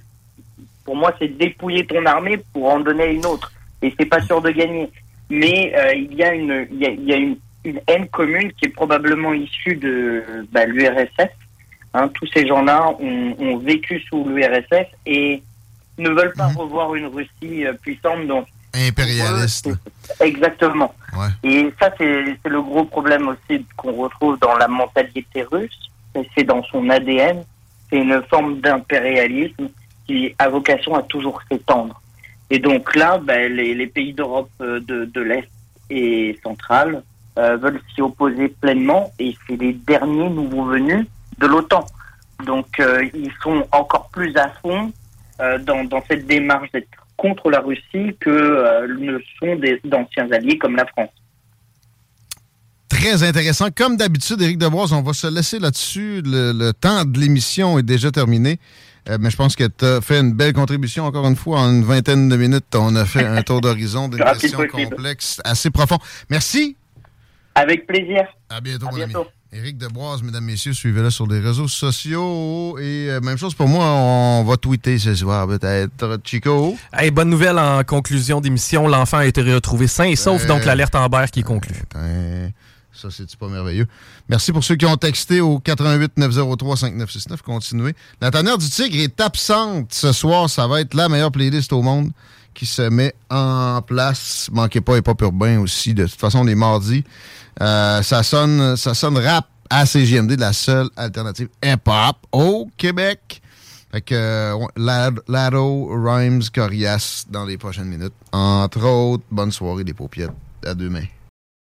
pour moi, c'est dépouiller ton armée pour en donner une autre. Et c'est pas sûr de gagner. Mais euh, il y a une, il y a, il y a une, une haine commune qui est probablement issue de bah, l'URSS. Hein, tous ces gens-là ont, ont vécu sous l'URSS et ne veulent pas revoir une Russie puissante. Donc, Impérialiste. Exactement. Et ça, c'est le gros problème aussi qu'on retrouve dans la mentalité russe. C'est dans son ADN. C'est une forme d'impérialisme qui a vocation à toujours s'étendre. Et donc là, ben, les, les pays d'Europe euh, de, de l'Est et centrale euh, veulent s'y opposer pleinement. Et c'est les derniers nouveaux venus de l'OTAN. Donc euh, ils sont encore plus à fond euh, dans, dans cette démarche d'être contre la Russie que euh, ne sont des- d'anciens alliés comme la France. Très intéressant. Comme d'habitude, Éric Deboise, on va se laisser là-dessus. Le, le temps de l'émission est déjà terminé. Euh, mais je pense que tu as fait une belle contribution, encore une fois. En une vingtaine de minutes, on a fait un tour d'horizon d'une question possible. complexe, assez profond. Merci. Avec plaisir. À bientôt, mon ami. Éric Deboise, mesdames, messieurs, suivez-le sur les réseaux sociaux. Et euh, même chose pour moi, on va tweeter ce soir, peut-être. Chico? Hey, bonne nouvelle en conclusion d'émission. L'enfant a été retrouvé sain et sauf, Euh, donc l'alerte Amber qui est conclue. Ben, ça, c'est pas merveilleux? Merci pour ceux qui ont texté au 88 903 5969. Continuez. La tanière du tigre est absente ce soir. Ça va être la meilleure playlist au monde qui se met en place. Manquez pas et pas urbain aussi. De toute façon, les mardis, euh, ça sonne ça sonne rap à CGMD, la seule alternative hip-hop au Québec. Fait que euh, Lado, Rhymes, Corias dans les prochaines minutes. Entre autres, bonne soirée des paupiètes. À demain.